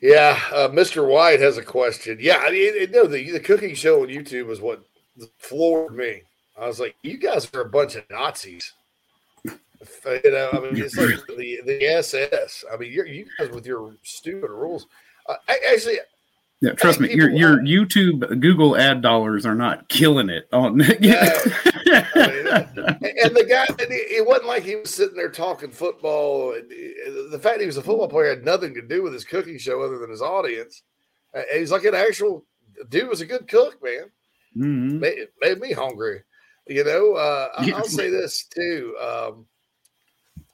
Yeah, uh, Mr. White has a question. Yeah, I mean, it- no, the the cooking show on YouTube was what floored me. I was like, you guys are a bunch of Nazis. You know, I mean, it's like the the SS. I mean, you're, you guys with your stupid rules. I, actually, Yeah, trust me, your your YouTube Google ad dollars are not killing it on and the guy, it wasn't like he was sitting there talking football. The fact he was a football player had nothing to do with his cooking show other than his audience. Uh, he's like an actual dude was a good cook, man. Mhm. Made, made me hungry. You know, uh, Yeah. I'll say this too. Um,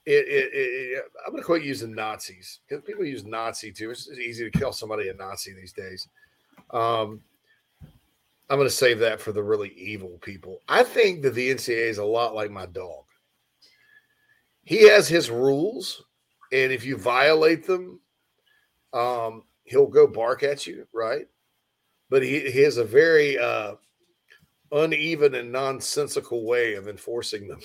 it, it, it, I'm going to quit using Nazis because people use Nazi too. It's easy to kill somebody a Nazi these days. Um, I'm going to save that for the really evil people. I think that the NCAA is a lot like my dog. He has his rules, and if you violate them, um, he'll go bark at you, right? But he, he has a very uh, uneven and nonsensical way of enforcing them.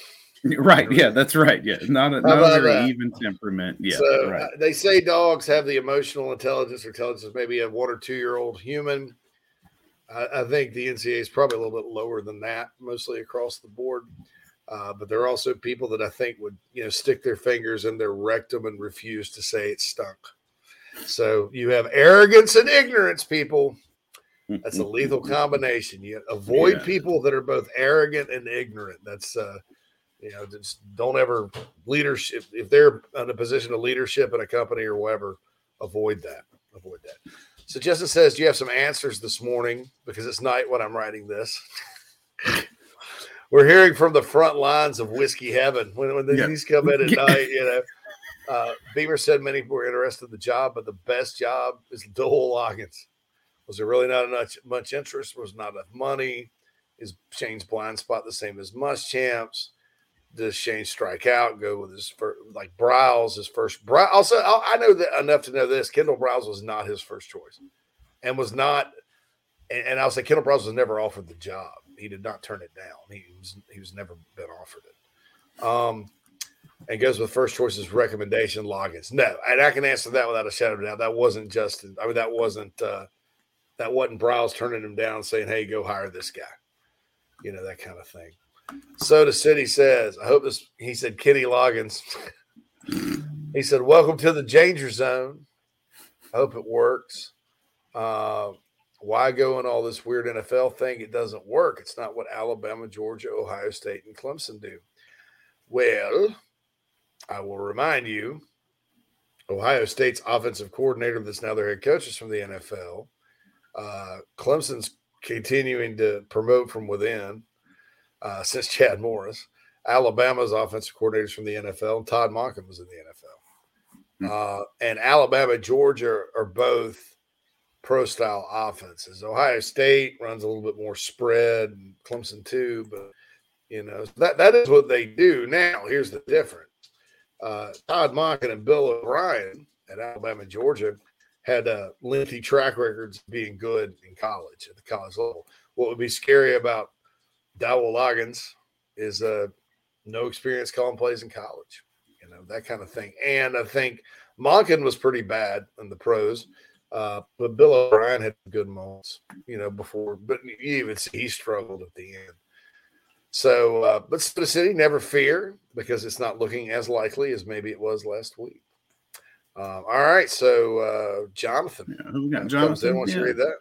right, yeah, that's right. Yeah, not a, not a very that? even temperament. Yeah, so right. uh, they say dogs have the emotional intelligence or intelligence of maybe a one or two year old human. I, I think the NCAA is probably a little bit lower than that, mostly across the board. Uh, but there are also people that I think would, you know, stick their fingers in their rectum and refuse to say it stunk. So you have arrogance and ignorance, people. That's a lethal combination. You avoid Yeah. people that are both arrogant and ignorant. That's uh, you know, just don't ever leadership if they're in a position of leadership in a company or whatever, avoid that. Avoid that. So Justin says, Do you have some answers this morning? Because it's night when I'm writing this. We're hearing from the front lines of whiskey heaven when, when Yeah. these come in at night, you know. Uh, Beamer said many were interested in the job, but the best job is Dowell Loggins. Was there really not enough much interest? Was not enough money? Is Shane's blind spot the same as Muschamps? Does Shane strike out? Go with his first, like Briles, his first. Brow, also, I know that enough to know this. Kendal Briles was not his first choice, and was not. And, and I'll say Kendal Briles was never offered the job. He did not turn it down. He was he was never been offered it. Um, and goes with first choice's recommendation Loggins. No, and I can answer that without a shadow of a doubt. That wasn't Justin. I mean, that wasn't uh, that wasn't Briles turning him down, saying, "Hey, go hire this guy." You know that kind of thing. Soda City says, "I hope this." He said, "Kenny Loggins." he said, "Welcome to the danger zone." I hope it works. Uh, why go in all this weird NFL thing? It doesn't work. It's not what Alabama, Georgia, Ohio State, and Clemson do. Well, I will remind you Ohio State's offensive coordinator, that's now their head coach, is from the NFL. Uh, Clemson's continuing to promote from within uh, since Chad Morris. Alabama's offensive coordinators from the NFL. And Todd Monken was in the NFL. Uh, and Alabama, Georgia are both pro style offenses. Ohio State runs a little bit more spread, and Clemson too, but you know that that is what they do. Now, here's the difference: uh, Todd Monken and Bill O'Brien at Alabama, Georgia had uh, lengthy track records being good in college at the college level. What would be scary about Dowell Loggins is uh, no experience calling plays in college, you know that kind of thing. And I think Monken was pretty bad in the pros. Uh, but Bill O'Brien had good moments, you know, before, but you even see he struggled at the end. So, uh, but Soda City, never fear because it's not looking as likely as maybe it was last week. Um, all right. So, uh, Jonathan, we got comes Jonathan. in. Wants you to read that?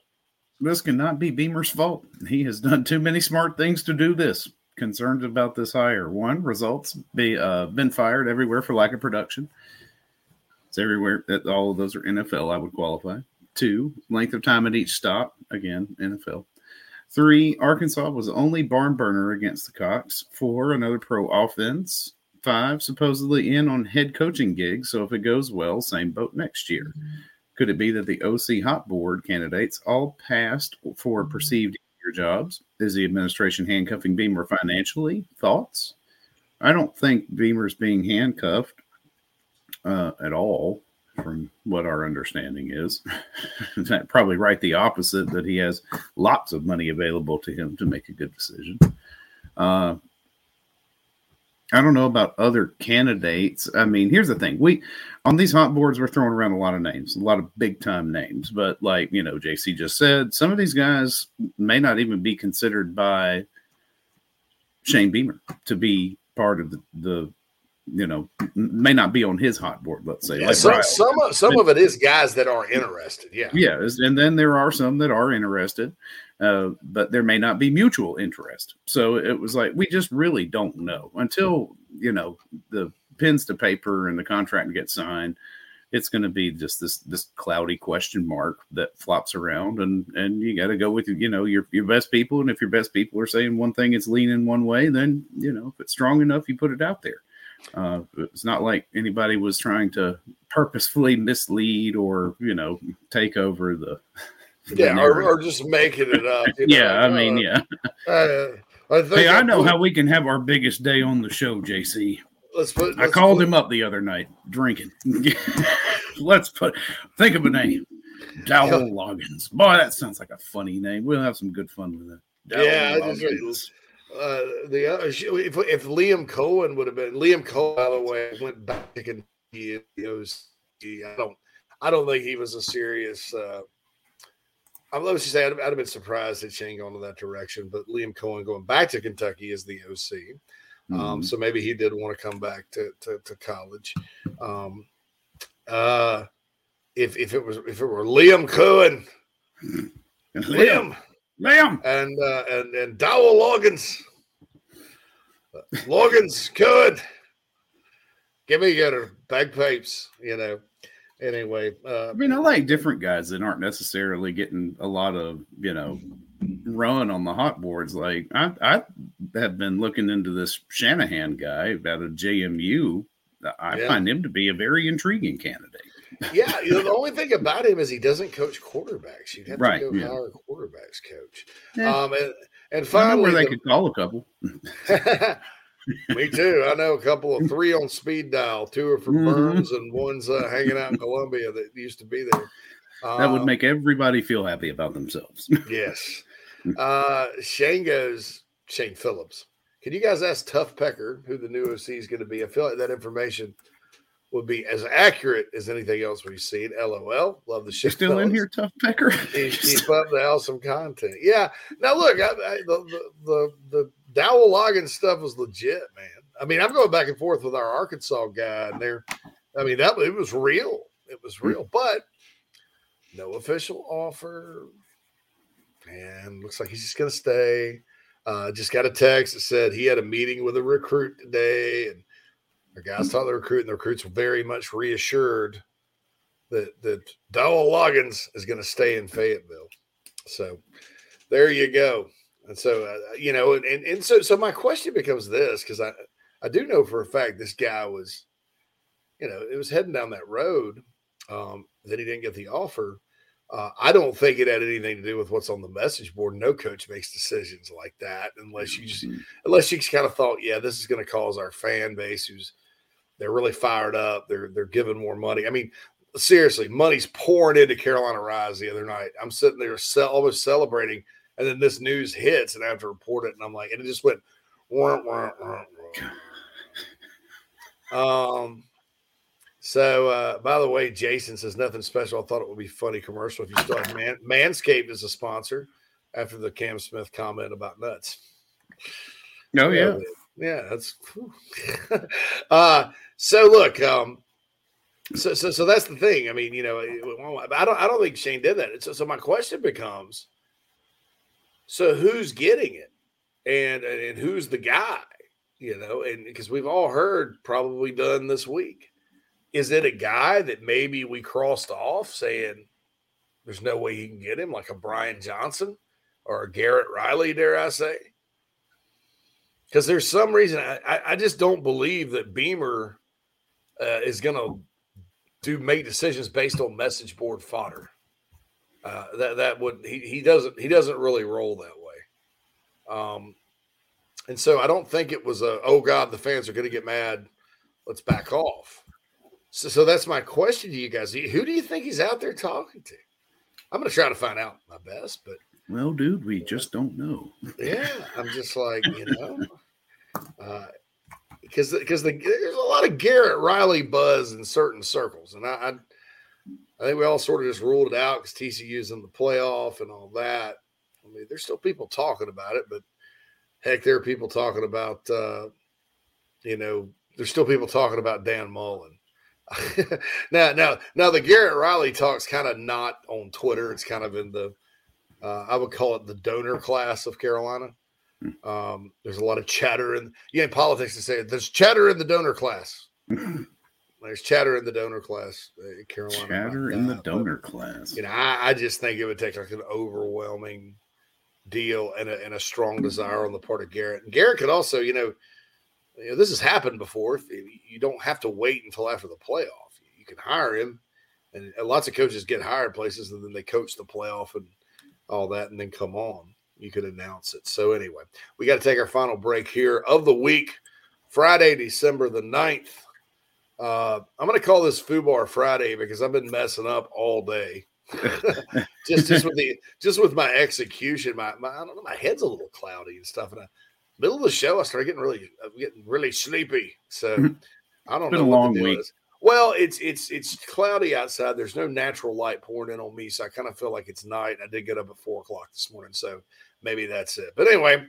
This cannot be Beamer's fault. He has done too many smart things to do this. concerns about this hire. One, results be uh, been fired everywhere for lack of production. It's everywhere. That all of those are NFL. I would qualify. Two, length of time at each stop. Again, NFL. Three, Arkansas was only barn burner against the Cox. Four, another pro offense. Five, supposedly in on head coaching gigs. So if it goes well, same boat next year. Could it be that the OC hot board candidates all passed for perceived easier jobs? Is the administration handcuffing Beamer financially? Thoughts? I don't think Beamer's being handcuffed uh, at all, from what our understanding is. Probably right the opposite that he has lots of money available to him to make a good decision. Uh, I don't know about other candidates. I mean, here's the thing: we on these hot boards we're throwing around a lot of names, a lot of big time names. But like you know, JC just said, some of these guys may not even be considered by Shane Beamer to be part of the, the you know, may not be on his hot board. Let's say, Yeah, like some some of, some of it is guys that are interested. Yeah. Yeah, and then there are some that are interested, uh, but there may not be mutual interest. So it was like we just really don't know until you know the pens to paper and the contract gets signed. It's going to be just this this cloudy question mark that flops around, and and you got to go with you know your your best people. And if your best people are saying one thing, it's leaning one way, then you know if it's strong enough, you put it out there. Uh, it's not like anybody was trying to purposefully mislead or you know take over the. Yeah, or, or just making it up. you know, yeah, I mean, uh, yeah. uh, I think Hey, I know put- how we can have our biggest day on the show, JC. Let's put. I let's called put- him up the other night drinking. Let's put think of a name. Dowell Loggins. Boy, that sounds like a funny name. We'll have some good fun with it. Dowell Yeah, I just Loggins. uh, the other, if if Liam Coen would have been Liam Coen, by the way, went back to Kentucky. I don't, I don't think he was a serious. Uh, I let's just say I'd, I'd have been surprised if Shane going in that direction. But Liam Coen going back to Kentucky is the OC, um, Mhm. so maybe he did want to come back to to, to college. Um, uh, if if it was if it were Liam Coen, Liam. Liam, and uh, and and Dowell Loggins, Loggins, good. Give me your bagpipes, you know. Anyway, uh, I mean, I like different guys that aren't necessarily getting a lot of, you know, run on the hot boards. Like I, I have been looking into this Shanahan guy out of JMU. I Yeah. find him to be a very intriguing candidate. yeah, you know, the only thing about him is he doesn't coach quarterbacks. You'd have Right, to go yeah. hire a quarterbacks coach. Yeah. Um, and and finally, where they the- could call a couple. Me too. I know a couple of three on speed dial. Two are from Mhm. Burns, and one's uh, hanging out in Columbia that used to be there. That would Um, make everybody feel happy about themselves. Yes. Uh, Shane goes, Shane Phillips. Can you guys ask Tough Pecker who the new OC is going to be? I feel like that information would be as accurate as anything else we've seen. LOL. Love the shit. still in here, tough pecker. Keep, keep up the awesome content. Yeah. Now look, I, I, the, the the the Dowell Loggins stuff was legit, man. I mean, I'm going back and forth with our Arkansas guy, and there. I mean, that it was real. It was real, but no official offer. And looks like he's just going to stay. Uh, just got a text that said he had a meeting with a recruit today, and the guys talked to the recruit, and the recruit's were very much reassured that that Dowell Loggins is going to stay in Fayetteville. So there you go. And so uh, you know, and, and and so so my question becomes this because I I do know for a fact this guy was, you know, it was heading down that road. Um, then he didn't get the offer. Uh, I don't think it had anything to do with what's on the message board. No coach makes decisions like that unless you just unless you just kind of thought, yeah, this is going to cause our fan base who's they're really fired up. They're they're giving more money. I mean, seriously, money's pouring into Carolina Rise the other night. I'm sitting there almost celebrating, and then this news hits, and I have to report it, and I'm like, and it just went. Wah, wah, wah. Um. So, uh, by the way, Jason says nothing special. I thought it would be funny commercial if you still have Man- Manscaped as a sponsor after the Cam Smith comment about nuts. Oh yeah. Yeah, that's uh so look, um so so so that's the thing. I mean, you know, I don't I don't think Shane did that. So so my question becomes so who's getting it? and and who's the guy, you know, and because we've all heard probably done this week. Is it a guy that maybe we crossed off saying there's no way he can get him, like a Brian Johnson or a Garrett Riley, dare I say? Because there's some reason I, I just don't believe that Beamer uh, is going to do make decisions based on message board fodder. Uh, that that would he, he doesn't he doesn't really roll that way. Um, and so I don't think it was a oh god the fans are going to get mad. Let's back off. So, so that's my question to you guys. Who do you think he's out there talking to? I'm going to try to find out my best, but well, dude, we just don't know. yeah, I'm just like you know, uh, because because the, there's a lot of Garrett Riley buzz in certain circles, and I, I, think we all sort of just ruled it out because TCU's in the playoff and all that. I mean, there's still people talking about it, but heck, there are people talking about, uh, you know, there's still people talking about Dan Mullen. now, now, now, the Garrett Riley talk's kind of not on Twitter. It's kind of in the, uh, I would call it the donor class of Carolina. Hmm. Um, there's a lot of chatter and you in politics to say there's chatter in the donor class. there's chatter in the donor class, uh, Carolina. Chatter in the donor but, class. You know, I, I, just think it would take like an overwhelming deal and a, and a strong desire on the part of Garrett. And Garrett could also, you know, you know, this has happened before. You don't have to wait until after the playoff. You can hire him, and lots of coaches get hired places, and then they coach the playoff and all that, and then come on. You could announce it. So anyway, we got to take our final break here of the week, Friday, December the 9th. Uh, I'm going to call this Fubar Friday because I've been messing up all day. just just with the just with my execution, my, my I don't know, my head's a little cloudy and stuff, and I middle of the show, I started getting really, I'm getting really sleepy. So I don't been know. a long week. Is. Well, it's it's it's cloudy outside. There's no natural light pouring in on me, so I kind of feel like it's night. I did get up at four o'clock this morning, so maybe that's it. But anyway,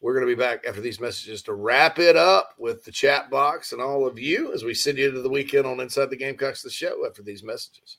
we're going to be back after these messages to wrap it up with the chat box and all of you as we send you into the weekend on Inside the Gamecocks, the show after these messages.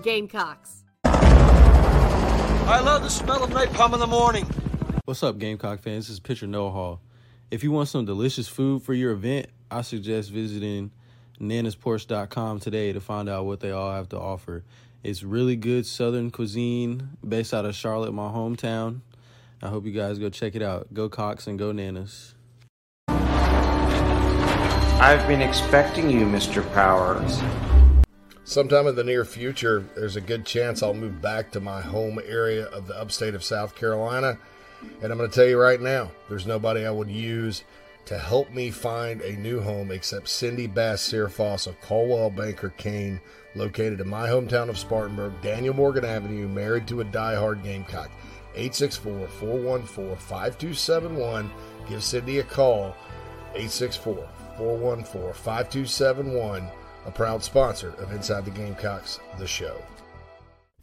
Gamecocks. I love the smell of napalm in the morning. What's up, Gamecock fans? This is Pitcher Noah Hall. If you want some delicious food for your event, I suggest visiting nanasporch.com today to find out what they all have to offer. It's really good southern cuisine based out of Charlotte, my hometown. I hope you guys go check it out. Go Cox and go Nanas. I've been expecting you, Mr. Powers sometime in the near future, there's a good chance I'll move back to my home area of the upstate of South Carolina. And I'm going to tell you right now, there's nobody I would use to help me find a new home except Cindy Bass Searfoss of Coldwell Banker Caine, located in my hometown of Spartanburg, Daniel Morgan Avenue, married to a die-hard Gamecock. 864 414 5271. Give Cindy a call. 864 414 5271 a proud sponsor of Inside the Gamecocks, the show.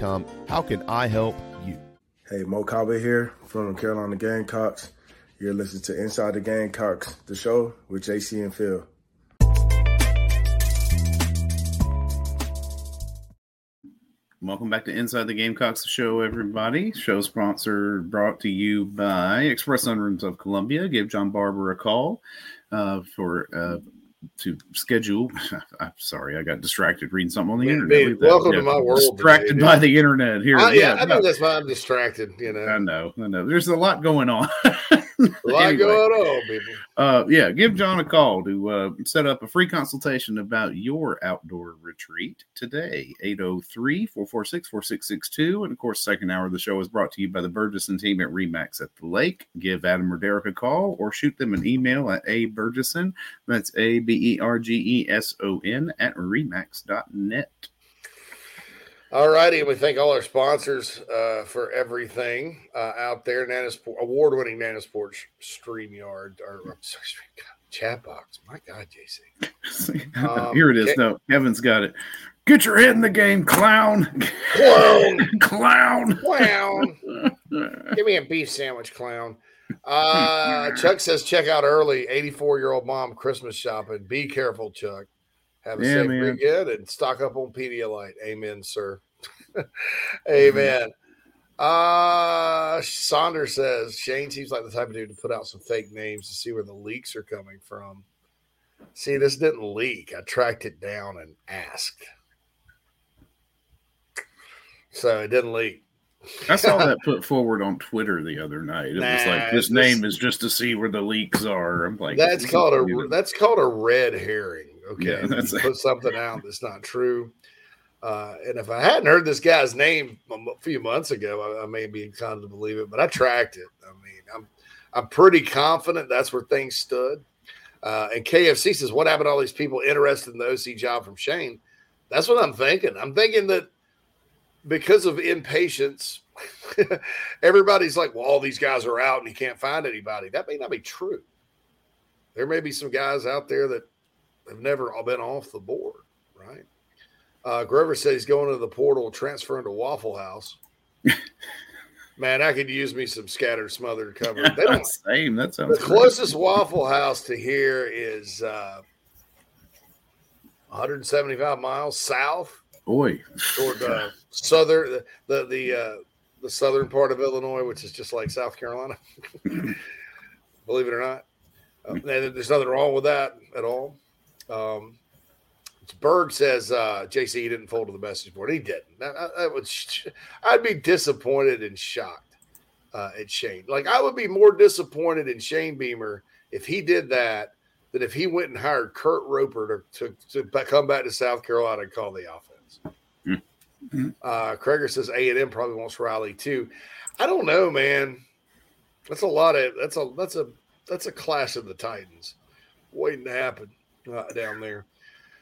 how can I help you? Hey, Mo Kaba here from Carolina Gamecocks. You're listening to Inside the Gamecocks, the show with JC and Phil. Welcome back to Inside the Gamecocks, show, everybody. Show sponsor brought to you by Express Sunrooms of Columbia. Give John Barber a call uh, for uh, to schedule. I'm sorry, I got distracted reading something on the internet. welcome to my world. Distracted today, by the internet here. I, yeah, yeah, I know no. that's why I'm distracted. You know, I know, I know. There's a lot going on. Lot going on, people. Uh, yeah, give John a call to uh, set up a free consultation about your outdoor retreat today. 803 446 4662. And of course, second hour of the show is brought to you by the Bergeson team at Remax at the Lake. Give Adam or Derek a call or shoot them an email at a Bergeson. That's A B E R G E S O N at remax.net. All righty, and we thank all our sponsors uh, for everything uh, out there. Nana's Porch, award-winning Nana's Porch Streamyard, or I'm sorry, chat box. My God, JC. Um, Here it is. Ke- No, Kevin's got it. Get your head in the game, clown. Clown. clown. Clown. Give me a beef sandwich, clown. Uh, Chuck says check out early. 84 year old mom Christmas shopping. Be careful, Chuck. Have a Yeah, safe man. weekend and stock up on Pedialyte. Amen, sir. Amen. Uh Saunders says Shane seems like the type of dude to put out some fake names to see where the leaks are coming from. See, this didn't leak. I tracked it down and asked. So it didn't leak. I saw that put forward on Twitter the other night. It was like this this- name is just to see where the leaks are. I'm like, that's called a that's called a red herring. Okay, Yeah, you put something out that's not true. Uh, and if I hadn't heard this guy's name a few months ago, I, I may be inclined to believe it. But I tracked it. I mean, I'm I'm pretty confident that's where things stood. Uh, and KFC says, "What happened to all these people interested in the OC job from Shane?" That's what I'm thinking. I'm thinking that because of impatience, everybody's like, "Well, all these guys are out and he can't find anybody." That may not be true. There may be some guys out there that have never been off the board, right? Uh, Grover said he's going to the portal, transferring to Waffle House. Man, I could use me some scattered, smothered cover. They don't. Same. That the sounds great. closest Waffle House to here is uh, 175 miles south Boy, toward uh, southern the the the, uh, the southern part of Illinois, which is just like South Carolina. Believe it or not, uh, there's nothing wrong with that at all. Um, Berg says uh, JC didn't fold to the message board. He didn't. That, that- that would sh- I'd be disappointed and shocked uh, at Shane. Like I would be more disappointed in Shane Beamer if he did that than if he went and hired Kurt Roper to, to, to come back to South Carolina and call the offense. Uh, Kreger says A and M probably wants Riley too. I don't know, man. That's a lot of that's a that's a that's a clash of the Titans waiting to happen uh, down there.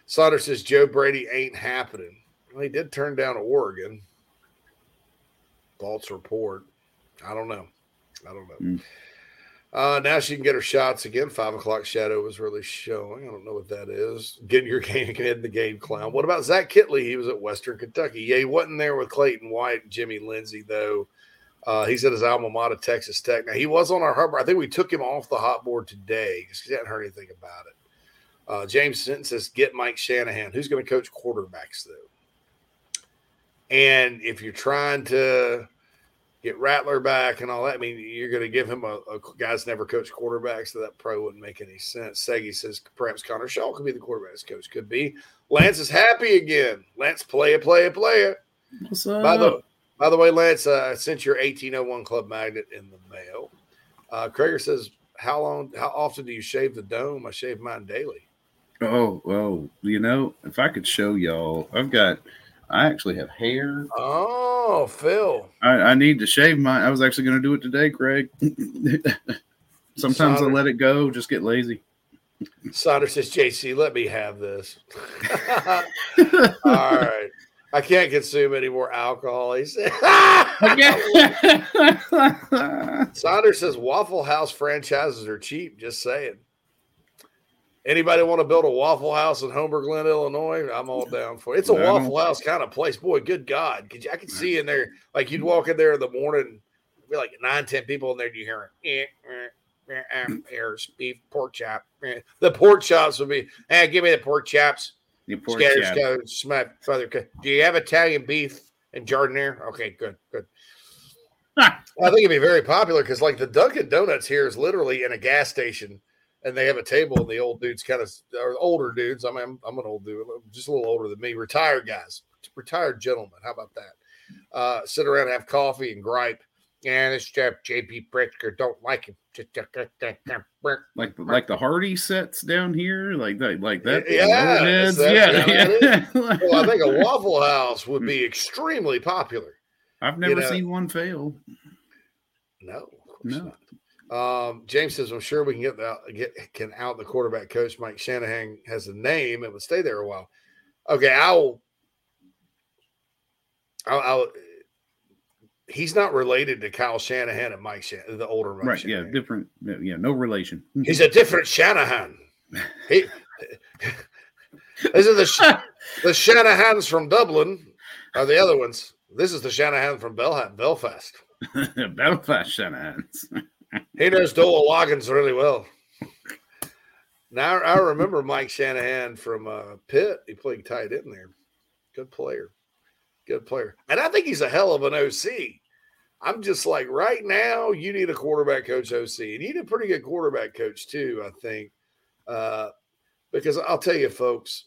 Sauter says Joe Brady ain't happening. Well, he did turn down Oregon. False report. I don't know. I don't know. Uh, now she can get her shots again. Five o'clock shadow was really showing. I don't know what that is. Getting your game in the game, clown. What about Zach Kittley? He was at Western Kentucky. Yeah, he wasn't there with Clayton White and Jimmy Lindsay, though. Uh, he's at his alma mater, Texas Tech. Now, he was on our hub. I think we took him off the hot board today because he hadn't heard anything about it. Uh, James Sinton says, get Mike Shanahan. Who's going to coach quarterbacks, though? And if you're trying to get Rattler back and all that, I mean, you're going to give him a, a guy's never coached quarterbacks, so that probably wouldn't make any sense. Segi says, perhaps Connor Shaw could be the quarterbacks coach. Could be. Lance is happy again. Lance, play it, play it, play it. What's up? By the by the way, Lance, uh, I sent your 1801 Club magnet in the mail. Uh, Krager says, "How long? How often do you shave the dome? I shave mine daily." Oh, well, you know, if I could show y'all, I've got, I actually have hair. Oh, Phil. I, I need to shave my. I was actually going to do it today, Craig. Sometimes I let it go, just get lazy. Saunders says, "JC, let me have this." All right. I can't consume any more alcohol. He said. Saunders says Waffle House franchises are cheap. Just saying. Anybody want to build a Waffle House in Homer Glen, Illinois? I'm all down for it. It's a don't- Waffle House kind of place. Boy, good God. Could you, I could see in there, like you'd walk in there in the morning, be like nine, ten people in there, and you hear it. There's beef, pork chop. Eh. The pork chops would be, hey, give me the pork chops. Pork Scatter, chop. scatter, smack, feather. Do you have Italian beef and giardiniera? Okay, good, good. I think it'd be very popular because, like, the Dunkin' Donuts here is literally in a gas station, and they have a table, and the old dudes kind of, or older dudes. I mean, I'm, I'm an old dude, just a little older than me, retired guys, retired gentlemen. How about that? Uh, sit around, and have coffee, and gripe. Yeah, this Jeff JB Pritzker don't like him. Like like the Hardy sets down here, like that, like that. Yeah, that's- yeah, yeah. how it is. well, I think a Waffle House would be extremely popular. I've never You know- seen one fail. No, No, Um, James says, "I'm sure we can get the get can out the quarterback coach. Mike Shanahan has a name and would stay there a while." Okay, I'll. I'll, I'll he's not related to Kyle Shanahan and Mike Shanahan, the older Mike right? Shanahan. Yeah, different. Yeah, no relation. He's a different Shanahan. He, this is the the Shanahans from Dublin, are the other ones. This is the Shanahan from Bel- Belfast. Belfast Shanahans. He knows Dowell Loggins really well. Now I remember Mike Shanahan from uh, Pitt. He played tight end there. Good player. Good player. And I think he's a hell of an OC. I'm just like, right now, you need a quarterback coach OC. And you need a pretty good quarterback coach, too, I think. Uh, because I'll tell you, folks,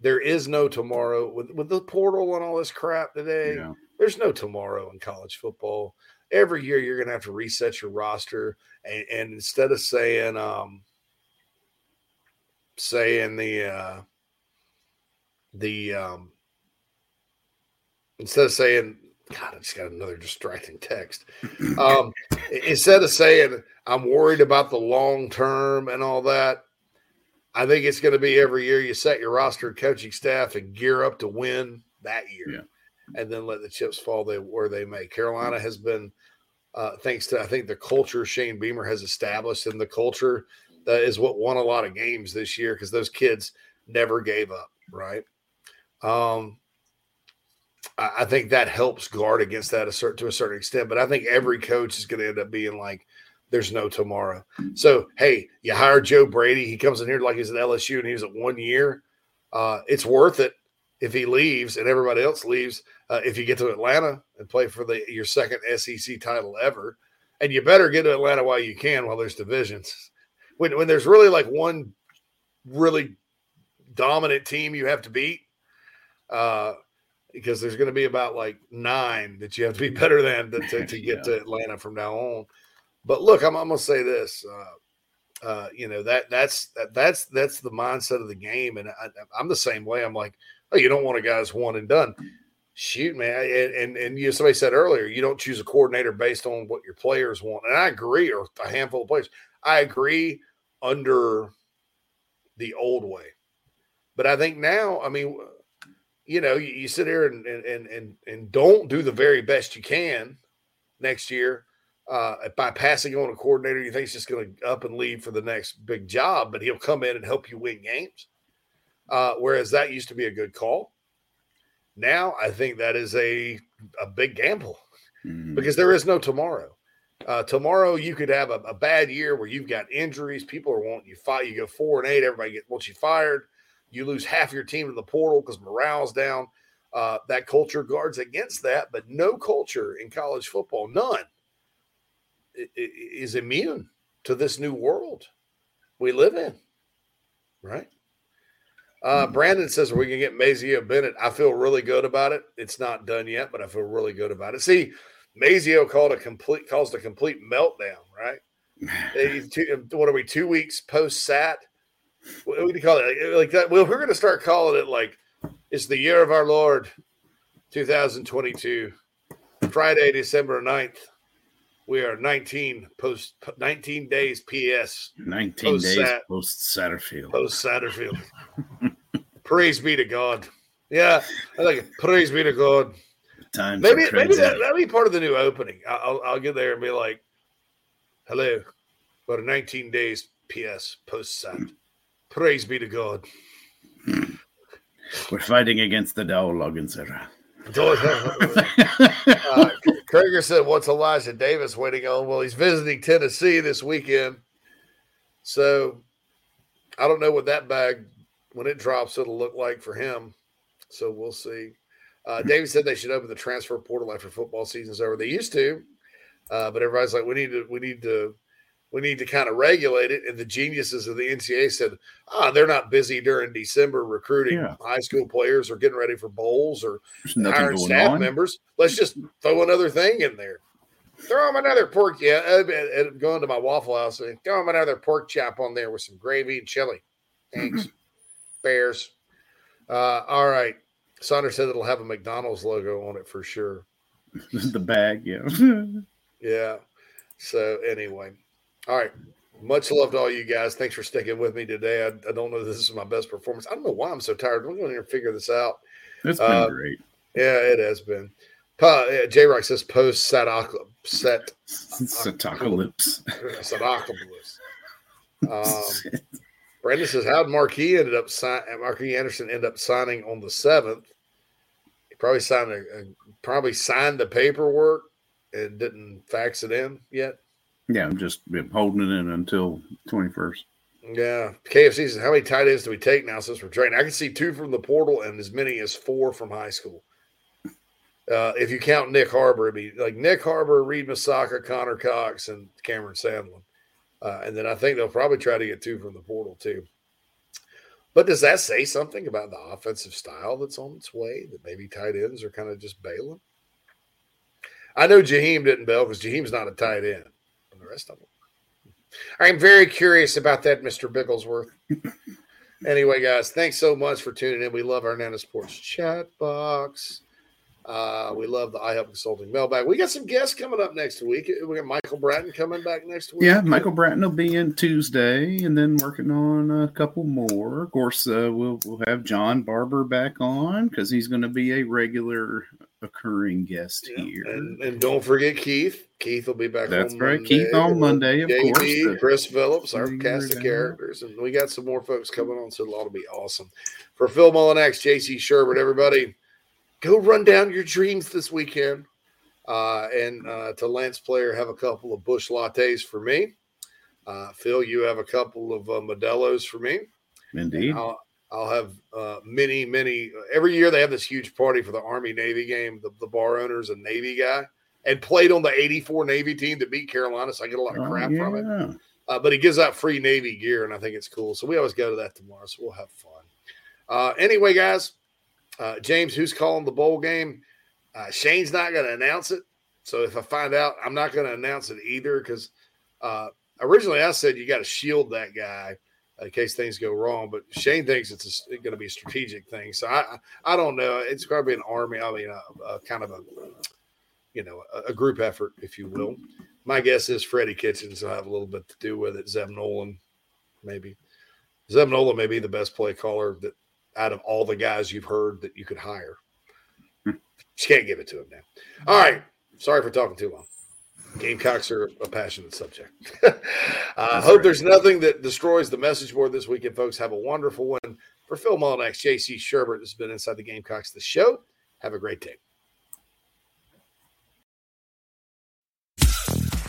there is no tomorrow with, with the portal and all this crap today. Yeah. There's no tomorrow in college football. Every year you're going to have to reset your roster, and, and instead of saying, um, saying the, uh, the, um, instead of saying, God, I just got another distracting text. Um, instead of saying I'm worried about the long term and all that, I think it's going to be every year you set your roster and coaching staff and gear up to win that year, and then let the chips fall they, where they may. Carolina has been, uh, thanks to I think the culture Shane Beamer has established, and the culture that is what won a lot of games this year because those kids never gave up, right? Um, I I think that helps guard against that to a certain extent. But I think every coach is going to end up being like, "There's no tomorrow." So hey, you hire Joe Brady. He comes in here like he's at LSU and he's at one year. Uh, it's worth it if he leaves and everybody else leaves. Uh, if you get to Atlanta and play for the your second SEC title ever, and you better get to Atlanta while you can while there's divisions. When when there's really like one really dominant team you have to beat. Uh, because there's going to be about like nine that you have to be better than to, to, to get to Atlanta from now on. But look, I'm, I'm going to say this. Uh, uh, you know that that's that, that's that's the mindset of the game, and I, I'm the same way. I'm like, oh, you don't want a guy's one and done. Shoot, man, and and, and you somebody said earlier, you don't choose a coordinator based on what your players want, and I agree, or a handful of players. I agree under the old way, but I think now, I mean, you know, you, you sit here and, and and and don't do the very best you can next year uh, by passing on a coordinator you think is just going to up and leave for the next big job, but he'll come in and help you win games. Uh, whereas that used to be a good call. Now I think that is a a big gamble because there is no tomorrow. Uh, tomorrow you could have a, a bad year where you've got injuries, people are wanting you fight. You go four and eight, everybody get wants you fired. You lose half your team in the portal because morale's down. Uh, that culture guards against that, but no culture in college football, none, is immune to this new world we live in. Right? Uh, Brandon says we can get Mazio Bennett. I feel really good about it. It's not done yet, but I feel really good about it. See, Mazio called a complete caused a complete meltdown. Right? Two, what are we? Two weeks post sat. What do you call it? Like, like that? Well, we're going to start calling it like it's the year of our Lord, 2022, Friday, December 9th. We are 19 post 19 days PS. 19 post days sat, post Satterfield. post Satterfield. Praise be to God. Yeah, I like it. Praise be to God. Time Maybe maybe that, that'll be part of the new opening. I'll I'll get there and be like, "Hello, but 19 days PS post sat. Praise be to God." We're fighting against the Dow Loggins era. uh, Krager said, "What's Elijah Davis waiting on?" Well, he's visiting Tennessee this weekend, so I don't know what that bag when it drops it'll look like for him. So we'll see. Uh, David said they should open the transfer portal after football season's over. They used to, uh, but everybody's like, "We need to, we need to, we need to kind of regulate it." And the geniuses of the NCAA said, "Ah, they're not busy during December recruiting Yeah. high school players or getting ready for bowls or hiring staff on. members. Let's just throw another thing in there. Throw him another pork. Yeah, uh, uh, uh, going to my Waffle House. and Throw him another pork chop on there with some gravy and chili. Thanks, Bears. Uh, all right. Saunders said it'll have a McDonald's logo on it for sure. the bag, yeah. Yeah. So anyway, all right. Much love to all you guys. Thanks for sticking with me today. I, I don't know if this is my best performance. I don't know why I'm so tired. We're going to figure this out. It's been Uh, great. Yeah, it has been. Uh, J Rock says post set Satacalypse. Satacalypse. Um, Brandon says, "How did Marquis ended up sign? Marquis Anderson end up signing on the seventh? He probably signed a, a probably signed the paperwork and didn't fax it in yet. Yeah, I'm just holding it in until 21st. Yeah, KFC says, "How many tight ends do we take now since we're training? I can see two from the portal and as many as four from high school. Uh, if you count Nick Harbor, it'd be like Nick Harbor, Reed Masaka, Connor Cox, and Cameron Sandlin. Uh, and then I think they'll probably try to get two from the portal too. But does that say something about the offensive style that's on its way? That maybe tight ends are kind of just bailing. I know Jaheim didn't bail because Jaheim's not a tight end, the rest of them. I'm very curious about that, Mr. Bigglesworth. anyway, guys, thanks so much for tuning in. We love our Nana's Porch chat box. Uh, we love the iHelp Consulting mailbag. We got some guests coming up next week. We got Michael Bratton coming back next week. Yeah, Michael Bratton will be in Tuesday, and then working on a couple more. Of course, uh, we'll we'll have John Barber back on because he's going to be a regular occurring guest here. And, and don't forget Keith. Keith will be back. That's right, Monday Keith on Monday, of course, Chris Phillips, our cast of characters, and we got some more folks coming on, so it'll to be awesome. For Phil Mullinax, JC Shurburtt, everybody, go run down your dreams this weekend. Uh, and uh, to Lance Player, have a couple of bush lattes for me. Uh, Phil, you have a couple of uh, Modelo's for me. Indeed. I'll, I'll have uh, many, many. Every year they have this huge party for the Army Navy game. The, the bar owner's a Navy guy and played on the 84 Navy team that beat Carolina. So I get a lot of Oh, crap from it. Uh, but he gives out free Navy gear, and I think it's cool. So we always go to that tomorrow. So we'll have fun. Uh, anyway, guys, uh, James, who's calling the bowl game? Uh, Shane's not going to announce it. So if I find out, I'm not going to announce it either because uh, originally I said you got to shield that guy in case things go wrong. But Shane thinks it's going to be a strategic thing. So I I don't know. It's going to be an army. I mean, a, a kind of a you know a, a group effort, if you will. My guess is Freddie Kitchens will have a little bit to do with it. Zeb Noland, maybe. Zeb Noland may be the best play caller that out of all the guys you've heard that you could hire. Hmm. Just can't give it to him now. All right. Sorry for talking too long. Gamecocks are a passionate subject. Uh, I hope there's nothing that destroys the message board this weekend, folks. Have a wonderful one. For Phil Mullinax, JC Shurburtt, this has been Inside the Gamecocks, the show. Have a great day.